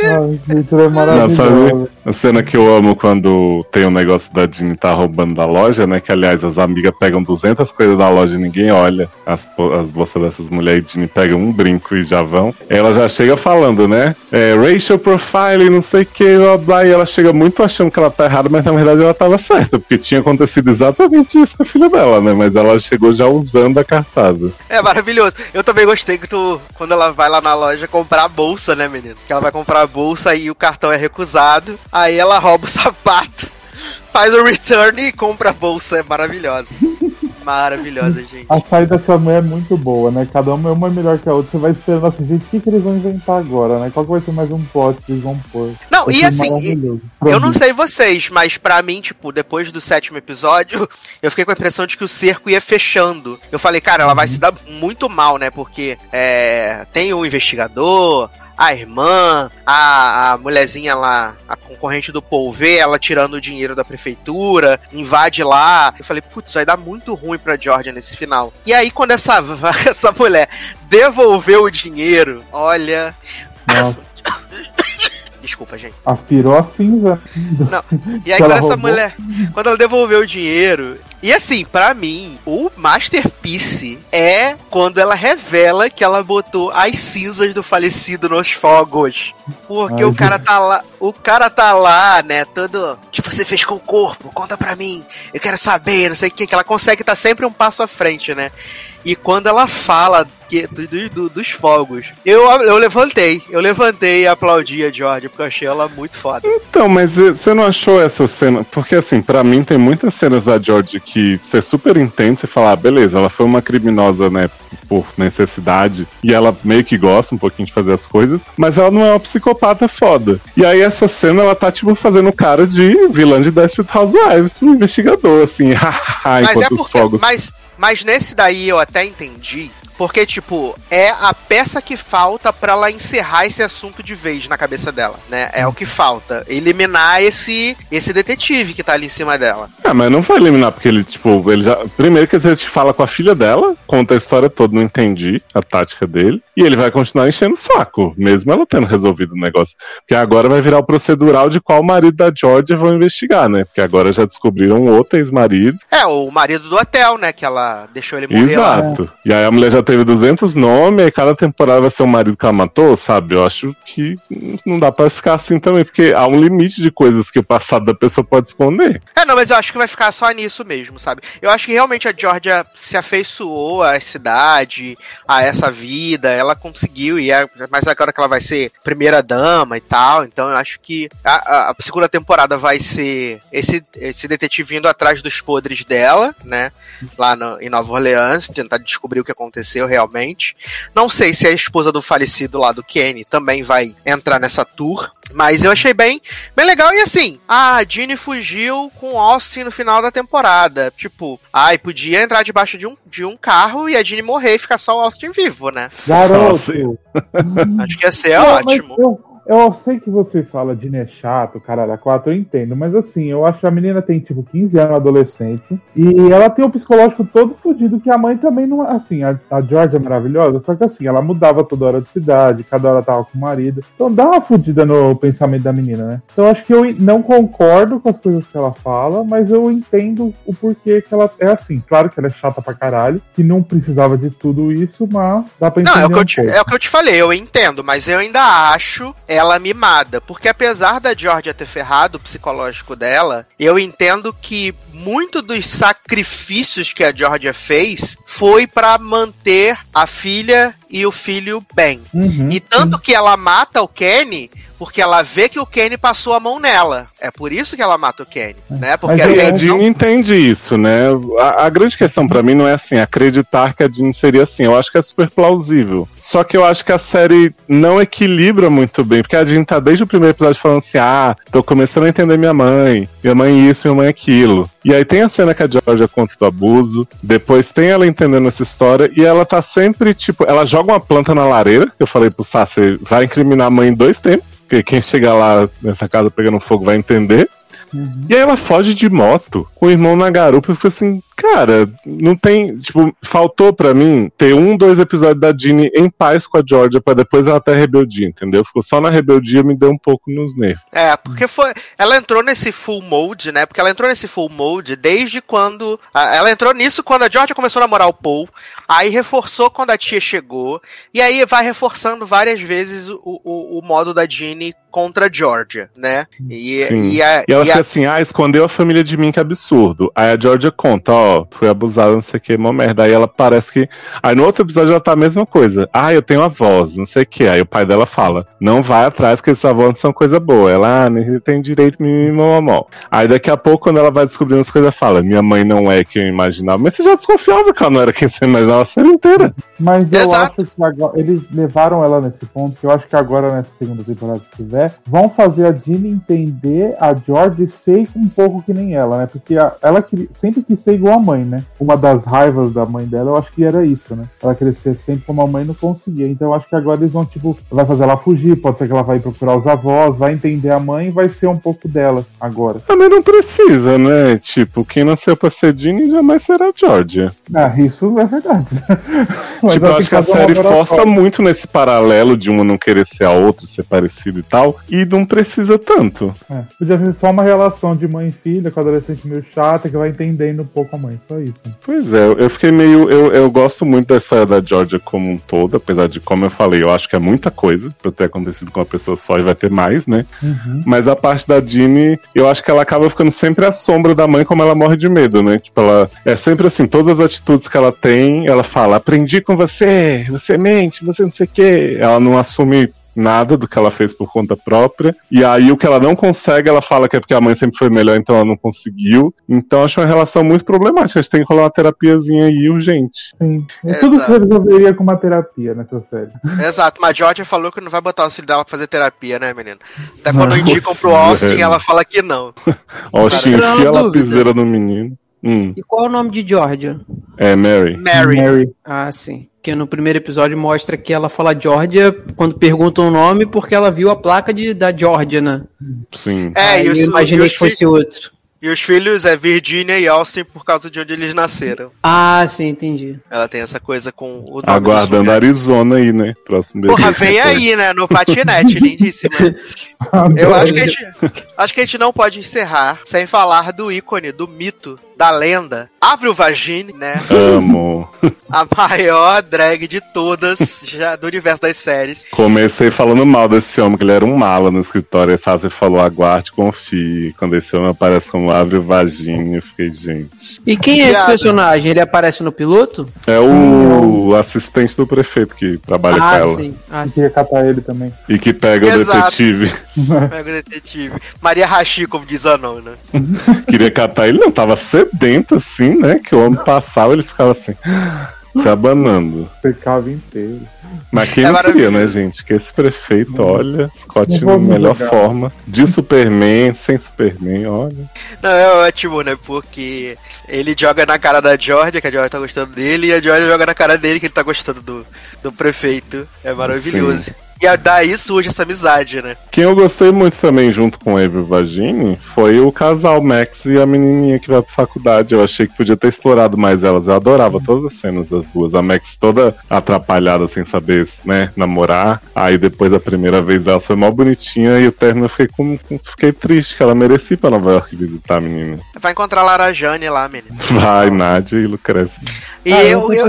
Ela é sabe a cena que eu amo quando tem o negócio da Jeannie tá roubando da loja, né? Que aliás as amigas pegam 200 coisas da loja e ninguém olha. As, as bolsas dessas mulheres e pegam um brinco e já vão. Ela já chega falando, né? É, racial profiling, não sei o que, blá blá. E ela chega muito achando que ela tá errada, mas na verdade ela tava certa, porque tinha acontecido exatamente isso com a filha dela, né? Mas ela chegou já usando a cartada. É maravilhoso. Eu também gostei que tu, quando ela vai lá na loja comprar a bolsa, né, menino? Que ela vai comprar a bolsa e o cartão é recusado. Aí ela rouba o sapato, faz o return e compra a bolsa. É maravilhosa. Maravilhosa, gente. A saída dessa mulher é muito boa, né? Cada uma é uma melhor que a outra. Você vai esperando assim, gente, o que, que eles vão inventar agora, né? Qual vai ser mais um plot que eles vão pôr? Não, Vai e assim. Eu não sei vocês, mas pra mim, tipo, depois do sétimo episódio, eu fiquei com a impressão de que o cerco ia fechando. Eu falei, cara, ela vai se dar muito mal, né? Porque é, tem o investigador, a irmã, a, a mulherzinha lá, a concorrente do Polvê, ela tirando o dinheiro da prefeitura, invade lá. Eu falei, putz, vai dar muito ruim pra Georgia nesse final. E aí, quando essa, essa mulher devolveu o dinheiro, olha. Nossa, Desculpa, gente. aspirou a cinza. E aí, quando essa roubou? mulher. Quando ela devolveu o dinheiro. E assim, pra mim, o masterpiece é quando ela revela que ela botou as cinzas do falecido nos fogos. Porque Ai, o cara tá lá. O cara tá lá, né? Todo. O que você fez com o corpo? Conta pra mim. Eu quero saber, não sei o que. Que ela consegue estar sempre um passo à frente, né? E quando ela fala que, do, do, dos fogos, eu, eu levantei, eu levantei e aplaudi a Georgia, porque eu achei ela muito foda. Então, mas você não achou essa cena? Porque assim, para mim tem muitas cenas da George que você super entende, você fala, ah, beleza, ela foi uma criminosa, né, por necessidade, e ela meio que gosta um pouquinho de fazer as coisas, mas ela não é uma psicopata foda. E aí essa cena, ela tá, tipo, fazendo cara de vilã de Desperate Housewives, um investigador, assim, haha, Mas é enquanto os porque. fogos... Mas, mas nesse daí eu até entendi. Porque, tipo, é a peça que falta pra ela encerrar esse assunto de vez na cabeça dela, né? É o que falta. Eliminar esse, esse detetive que tá ali em cima dela. Ah, mas não vai eliminar, porque ele, tipo, ele já. Primeiro que ele te fala com a filha dela, conta a história toda, não entendi a tática dele. E ele vai continuar enchendo o saco, mesmo ela tendo resolvido o negócio. Porque agora vai virar o procedural de qual marido da Georgia vão investigar, né? Porque agora já descobriram outro ex-marido. É, o marido do hotel, né? Que ela deixou ele morrer lá. Exato. E aí a mulher já teve 200 nomes, e cada temporada vai ser um marido que ela matou, sabe? Eu acho que não dá pra ficar assim também, porque há um limite de coisas que o passado da pessoa pode esconder. É, não, mas eu acho que vai ficar só nisso mesmo, sabe? Eu acho que realmente a Georgia se afeiçoou à cidade, a essa vida, ela conseguiu, e é, mas agora que ela vai ser primeira dama e tal, então eu acho que a, a- a segunda temporada vai ser esse, esse detetive indo atrás dos podres dela, né? Lá no- em Nova Orleans, tentar descobrir o que aconteceu realmente. Não sei se a esposa do falecido lá do Kenny também vai entrar nessa tour, mas eu achei bem, bem legal. E assim, a Jeannie fugiu com o Austin no final da temporada. Tipo, ai, podia entrar debaixo de um, de um carro e a Jeannie morrer e ficar só o Austin vivo, né? Garoto! Acho que ia ser Não, mas ótimo. Eu, sei que vocês falam de é chato, caralho, a 4, eu entendo, mas assim, eu acho que a menina tem tipo 15 anos, adolescente, e ela tem o psicológico todo fodido, que a mãe também não. Assim, a, a Georgia é maravilhosa, só que assim, ela mudava toda hora de cidade, cada hora tava com o marido, então dá uma fodida no pensamento da menina, né? Então acho que eu não concordo com as coisas que ela fala, mas eu entendo o porquê que ela é assim. Claro que ela é chata pra caralho, que não precisava de tudo isso, mas dá pra entender. Não, é o, que eu um te, é o que eu te falei, eu entendo, mas eu ainda acho ela mimada. Porque apesar da Georgia ter ferrado o psicológico dela, eu entendo que muito dos sacrifícios que a Georgia fez foi pra manter a filha e o filho bem. Uhum, E tanto que ela mata o Kenny porque ela vê que o Kenny passou a mão nela. É por isso que ela mata o Kenny, né? Porque Mas E a então- Jean entende isso, né? A, a grande questão pra mim não é assim, acreditar que a Jean seria assim. Eu acho que é super plausível. Só que eu acho que a série não equilibra muito bem, porque a Jean tá desde o primeiro episódio falando assim: ah, tô começando a entender minha mãe, minha mãe isso, minha mãe aquilo. E aí tem a cena que a Georgia conta do abuso, depois tem ela entendendo essa história, e ela tá sempre, tipo, ela joga uma planta na lareira, que eu falei pro Sá, você vai incriminar a mãe em dois tempos. Porque quem chegar lá nessa casa pegando fogo vai entender. E aí ela foge de moto com o irmão na garupa e fica assim, cara, não tem. Tipo, faltou pra mim ter um, dois episódios da Jeannie em paz com a Georgia pra depois ela ter rebeldia, entendeu? Ficou só na rebeldia me deu um pouco nos nervos. É, porque foi. Ela entrou nesse full mode, né? Porque ela entrou nesse full mode desde quando. Ela entrou nisso quando a Georgia começou a namorar o Paul. Aí reforçou quando a tia chegou. E aí vai reforçando várias vezes o, o, o modo da Jeannie contra a Georgia, né? E, Sim. e, a, E ela e a- fica assim, ah, escondeu a família de mim, que absurdo. Aí a Georgia conta, ó, fui abusada, não sei o que, mó merda. Aí ela parece que. Aí no outro episódio ela tá a mesma coisa. Ah, eu tenho avós, não sei o que. Aí o pai dela fala, não vai atrás, que esses avós não são coisa boa. Ela, ah, nem tem direito, mimimi, mamamó. Aí daqui a pouco, quando ela vai descobrindo as coisas, fala, minha mãe não é quem eu imaginava. Mas você já desconfiava que ela não era quem você imaginava a série inteira. Mas eu Exato. acho que agora, eles levaram ela nesse ponto, que eu acho que agora, nessa segunda temporada que tiver, vão fazer a Jeannie entender a George ser um pouco que nem ela, né? Porque a- ela queria- sempre quis ser igual a mãe, né? Uma das raivas da mãe dela, eu acho que era isso, né? Ela ser sempre como a mãe não conseguia. Então eu acho que agora eles vão, tipo, vai fazer ela fugir, pode ser que ela vai procurar os avós, vai entender a mãe e vai ser um pouco dela agora. Também não precisa, né? Tipo, quem nasceu pra ser Jeannie jamais será a Georgia. Ah, isso é verdade. Tipo, eu acho que a série força muito nesse paralelo de uma não querer ser a outra, ser parecida e tal. Tal. E não precisa tanto. É, Podia ser só uma relação de mãe e filha, com adolescente meio chata, que vai entendendo um pouco a mãe. Só isso. Pois é, eu fiquei meio. Eu, eu gosto muito da história da Georgia como um todo, apesar de, como eu falei, eu acho que é muita coisa pra ter acontecido com uma pessoa só e vai ter mais, né? Mas a parte da Jeannie, eu acho que ela acaba ficando sempre à sombra da mãe, como ela morre de medo, né? Tipo, ela é sempre assim, todas as atitudes que ela tem, ela fala: aprendi com você, você mente, você não sei o quê. Ela não assume nada do que ela fez por conta própria. E aí o que ela não consegue, ela fala que é porque a mãe sempre foi melhor, então ela não conseguiu. Então acho uma relação muito problemática. A gente tem que rolar uma terapiazinha aí urgente. Sim. É, tudo se resolveria com uma terapia nessa série. Exato, mas a Georgia falou que não vai botar o filho dela pra fazer terapia, né, menino? Até Não. quando indicam pro Austin, Velho. ela fala que não. Austin, enfia a lapiseira no menino. Hum, E qual é o nome de Georgia? é, Mary. Mary. Mary. Ah, sim. Que no primeiro episódio mostra que ela fala Georgia quando perguntam o nome porque ela viu a placa de, da Georgia, né? Sim. É, Aí e os, eu imaginei e que fosse outro. e os filhos é Virginia e Austin por causa de onde eles nasceram. Ah, sim, entendi. Ela tem essa coisa com o nome Aguardando. Arizona aí, né? Próximo. Porra, vem aí, né? No patinete, lindíssima. Eu acho que, a gente, acho que a gente não pode encerrar sem falar do ícone, do mito, da lenda. Avril Vagine, né? Amo. A maior drag de todas já do universo das séries. Comecei falando mal desse homem, que ele era um mala no escritório. E Sassi falou, aguarde, confie. Quando esse homem aparece como abre vagina, eu fiquei, gente. E quem é esse personagem? Ele aparece no piloto? É o assistente do prefeito que trabalha com ah, ela. sim. Ah, sim. Queria catar ele também. E que pega o Exato. detetive. Pega o detetive. Maria Rachi, como diz a não, né? Queria catar ele, não, tava sedento assim, né? Que o homem passava, ele ficava assim, se abanando. Pecava inteiro. Mas quem É não queria, né, gente? Que esse prefeito, olha, Scott na melhor forma. De Superman, sem Superman, olha. Não, é ótimo, né? Porque ele joga na cara da Georgia, que a Georgia tá gostando dele, e a Georgia joga na cara dele, que ele tá gostando do, do prefeito. É maravilhoso. E a- daí surge essa amizade, né? Quem eu gostei muito também, junto com o Avery Vagini, foi o casal Max e a menininha que vai pra faculdade. Eu achei que podia ter explorado mais elas. Eu adorava todas as cenas das duas. A Max toda atrapalhada, sem saber, né, namorar. Aí depois a primeira vez dela foi mó bonitinha e o término eu fiquei, com, fiquei triste, que ela merecia ir pra Nova York visitar a menina. Vai encontrar a Lara Jane lá, menino. Vai, Nádia e Lucrécia. E Ah, eu, eu,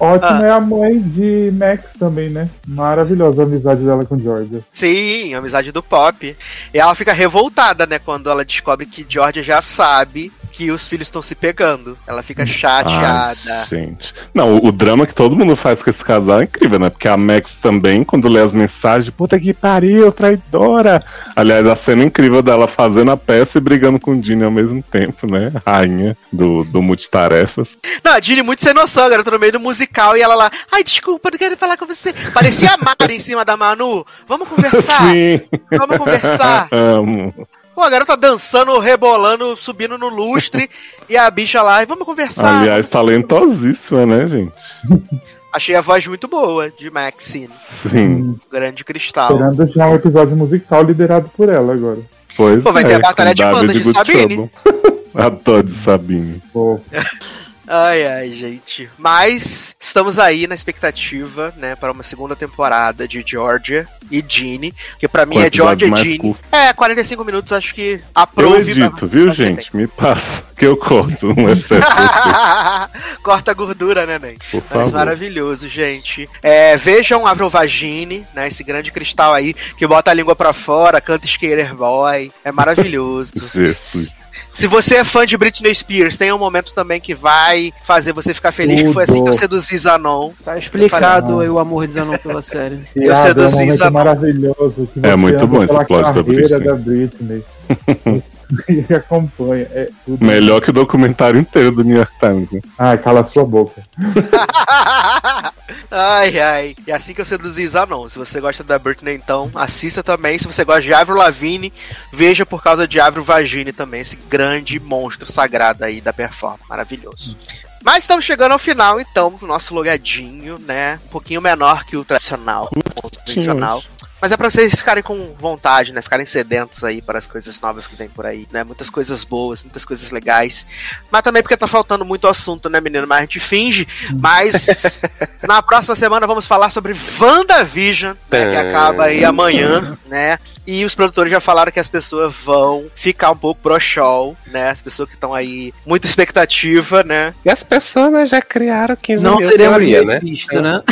ótima Ah. é a mãe de Max também, né? Maravilhosa a amizade dela com Georgia. Sim, a amizade do Pop. E ela fica revoltada, né, quando ela descobre que Georgia já sabe que os filhos estão se pegando. Ela fica chateada. Ai, gente. Não, o, o drama que todo mundo faz com esse casal é incrível, né? Porque a Max também, quando lê as mensagens, puta que pariu, traidora. Aliás, a cena incrível dela fazendo a peça e brigando com o Dini ao mesmo tempo, né? Rainha do, do multitarefas. Não, a Dini muito sem noção, garota, no meio do musical, e ela lá, ai, desculpa, não quero falar com você. Parecia a Mari em cima da Manu. Vamos conversar, Sim. vamos conversar. Amo. Pô, a garota dançando, rebolando, subindo no lustre, e a bicha lá, e vamos conversar. Aliás, talentosíssima, né, gente? Achei a voz muito boa de Maxine, Sim. grande cristal. Esperando já um episódio musical liderado por ela agora. Pois Pô, vai é, ter a batalha de banda de Good Sabine. Adoro de Sabine. Pô, Ai, ai, gente. Mas estamos aí na expectativa, né, para uma segunda temporada de Georgia e Ginny, que pra mim é Georgia e curto. É, 45 minutos, acho que Eu aprove. edito, viu, gente? Me passa, que eu corto um excesso. Corta a gordura, né, Nen? Por Mas favor. maravilhoso, gente. É, vejam Avril Vagine, né? Esse grande cristal aí que bota a língua pra fora, canta Skater Boy. É maravilhoso. Jesus. Se você é fã de Britney Spears, tem um momento também que vai fazer você ficar feliz, que foi assim que eu Tudo. seduzi Zanon. Tá explicado aí o amor de Zanon pela série. Eu piada, seduzi é um Zanon. maravilhoso. que É muito bom esse plot da Britney. da Britney. e acompanha. É tudo. Melhor que o documentário inteiro do New York Times, né? Ai, cala sua boca. ai, ai. E assim que eu seduzi Zanon. Se você gosta da Britney, então assista também. Se você gosta de Avril Lavigne, veja por causa de Avril Vagine também, esse grande monstro sagrado aí da performance. Maravilhoso. Mas estamos chegando ao final, então, do nosso logadinho, né? Um pouquinho menor que o tradicional, o convencional. Mas é pra vocês ficarem com vontade, né? Ficarem sedentos aí para as coisas novas que vem por aí, né? Muitas coisas boas, muitas coisas legais. Mas também porque tá faltando muito assunto, né, menino? Mas a gente finge. Mas na próxima semana vamos falar sobre WandaVision, né? Que acaba aí amanhã, né? E os produtores já falaram que as pessoas vão ficar um pouco pro show, né? As pessoas que estão aí, muita expectativa, né? E as pessoas né, já criaram 15 Não mil teremos teoria, né? Mephisto, né?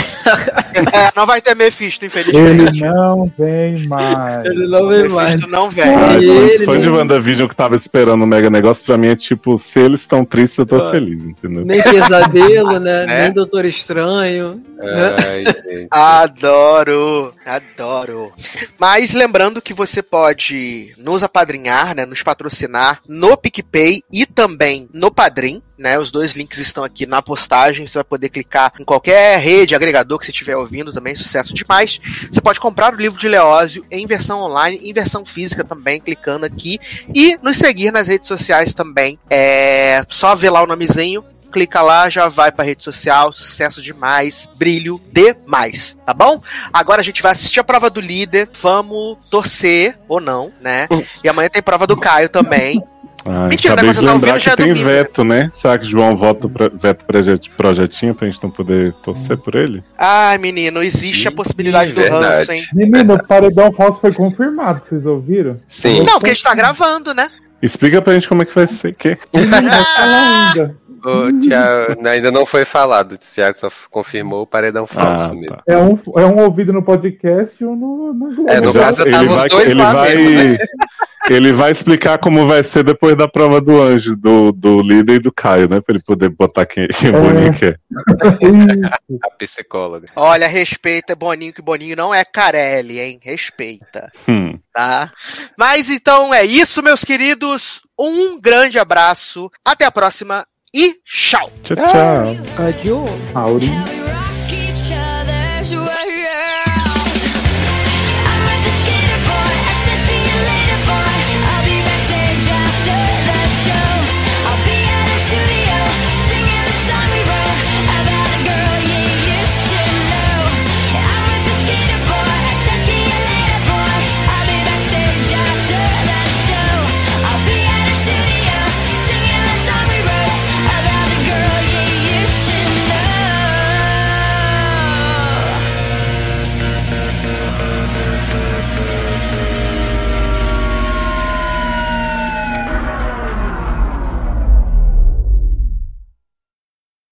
É, não vai ter Mephisto, infelizmente. Ele não vem mais. Ele não vem mais. Não vem. Ai, fã- ele fã de WandaVision que tava esperando um mega negócio, pra mim é tipo, se eles estão tristes, eu tô Ah. feliz, entendeu? Nem pesadelo, né? É. Nem Doutor Estranho. né? Ai, gente. Adoro, adoro. Mas lembrando que você pode nos apadrinhar, né, nos patrocinar no PicPay e também no Padrim, né? Os dois links estão aqui na postagem. Você vai poder clicar em qualquer rede, agregador que você estiver ouvindo também, sucesso demais. Você pode comprar o livro de Leózio em versão online, em versão física também, clicando aqui e nos seguir nas redes sociais também. É só ver lá o nomezinho clica lá, já vai pra rede social, sucesso demais, brilho demais, tá bom? Agora a gente vai assistir a prova do líder, vamos torcer, ou não, né? E amanhã tem prova do Caio também. Ai, Mentira, acabei né, de tá lembrar que tem domingo, veto, né? Será que João vota pra, veto projet, projetinho pra gente não poder torcer por ele? Ai, menino, existe a Ih, possibilidade do ranço, hein? Menino, o paredão falso foi confirmado, vocês ouviram? Sim. Não, porque a gente tá gravando, né? Explica pra gente como é que vai ser. Que? Ainda. O Thiago, ainda não foi falado. O Thiago só confirmou o paredão falso Ah, mesmo. tá. É um, é um ouvido no podcast e um no, no. É, no Já- caso, ele tava os vai, dois ele lá vai, mesmo, né? ele vai explicar como vai ser depois da prova do anjo, do, do líder e do Caio, né? Pra ele poder botar quem, quem o Boninho quer. Isso. A psicóloga. Olha, respeita Boninho, que Boninho não é Carelli, hein? Respeita, Hum. tá? Mas então é isso, meus queridos. Um grande abraço, até a próxima e tchau! Tchau, tchau. Adiós.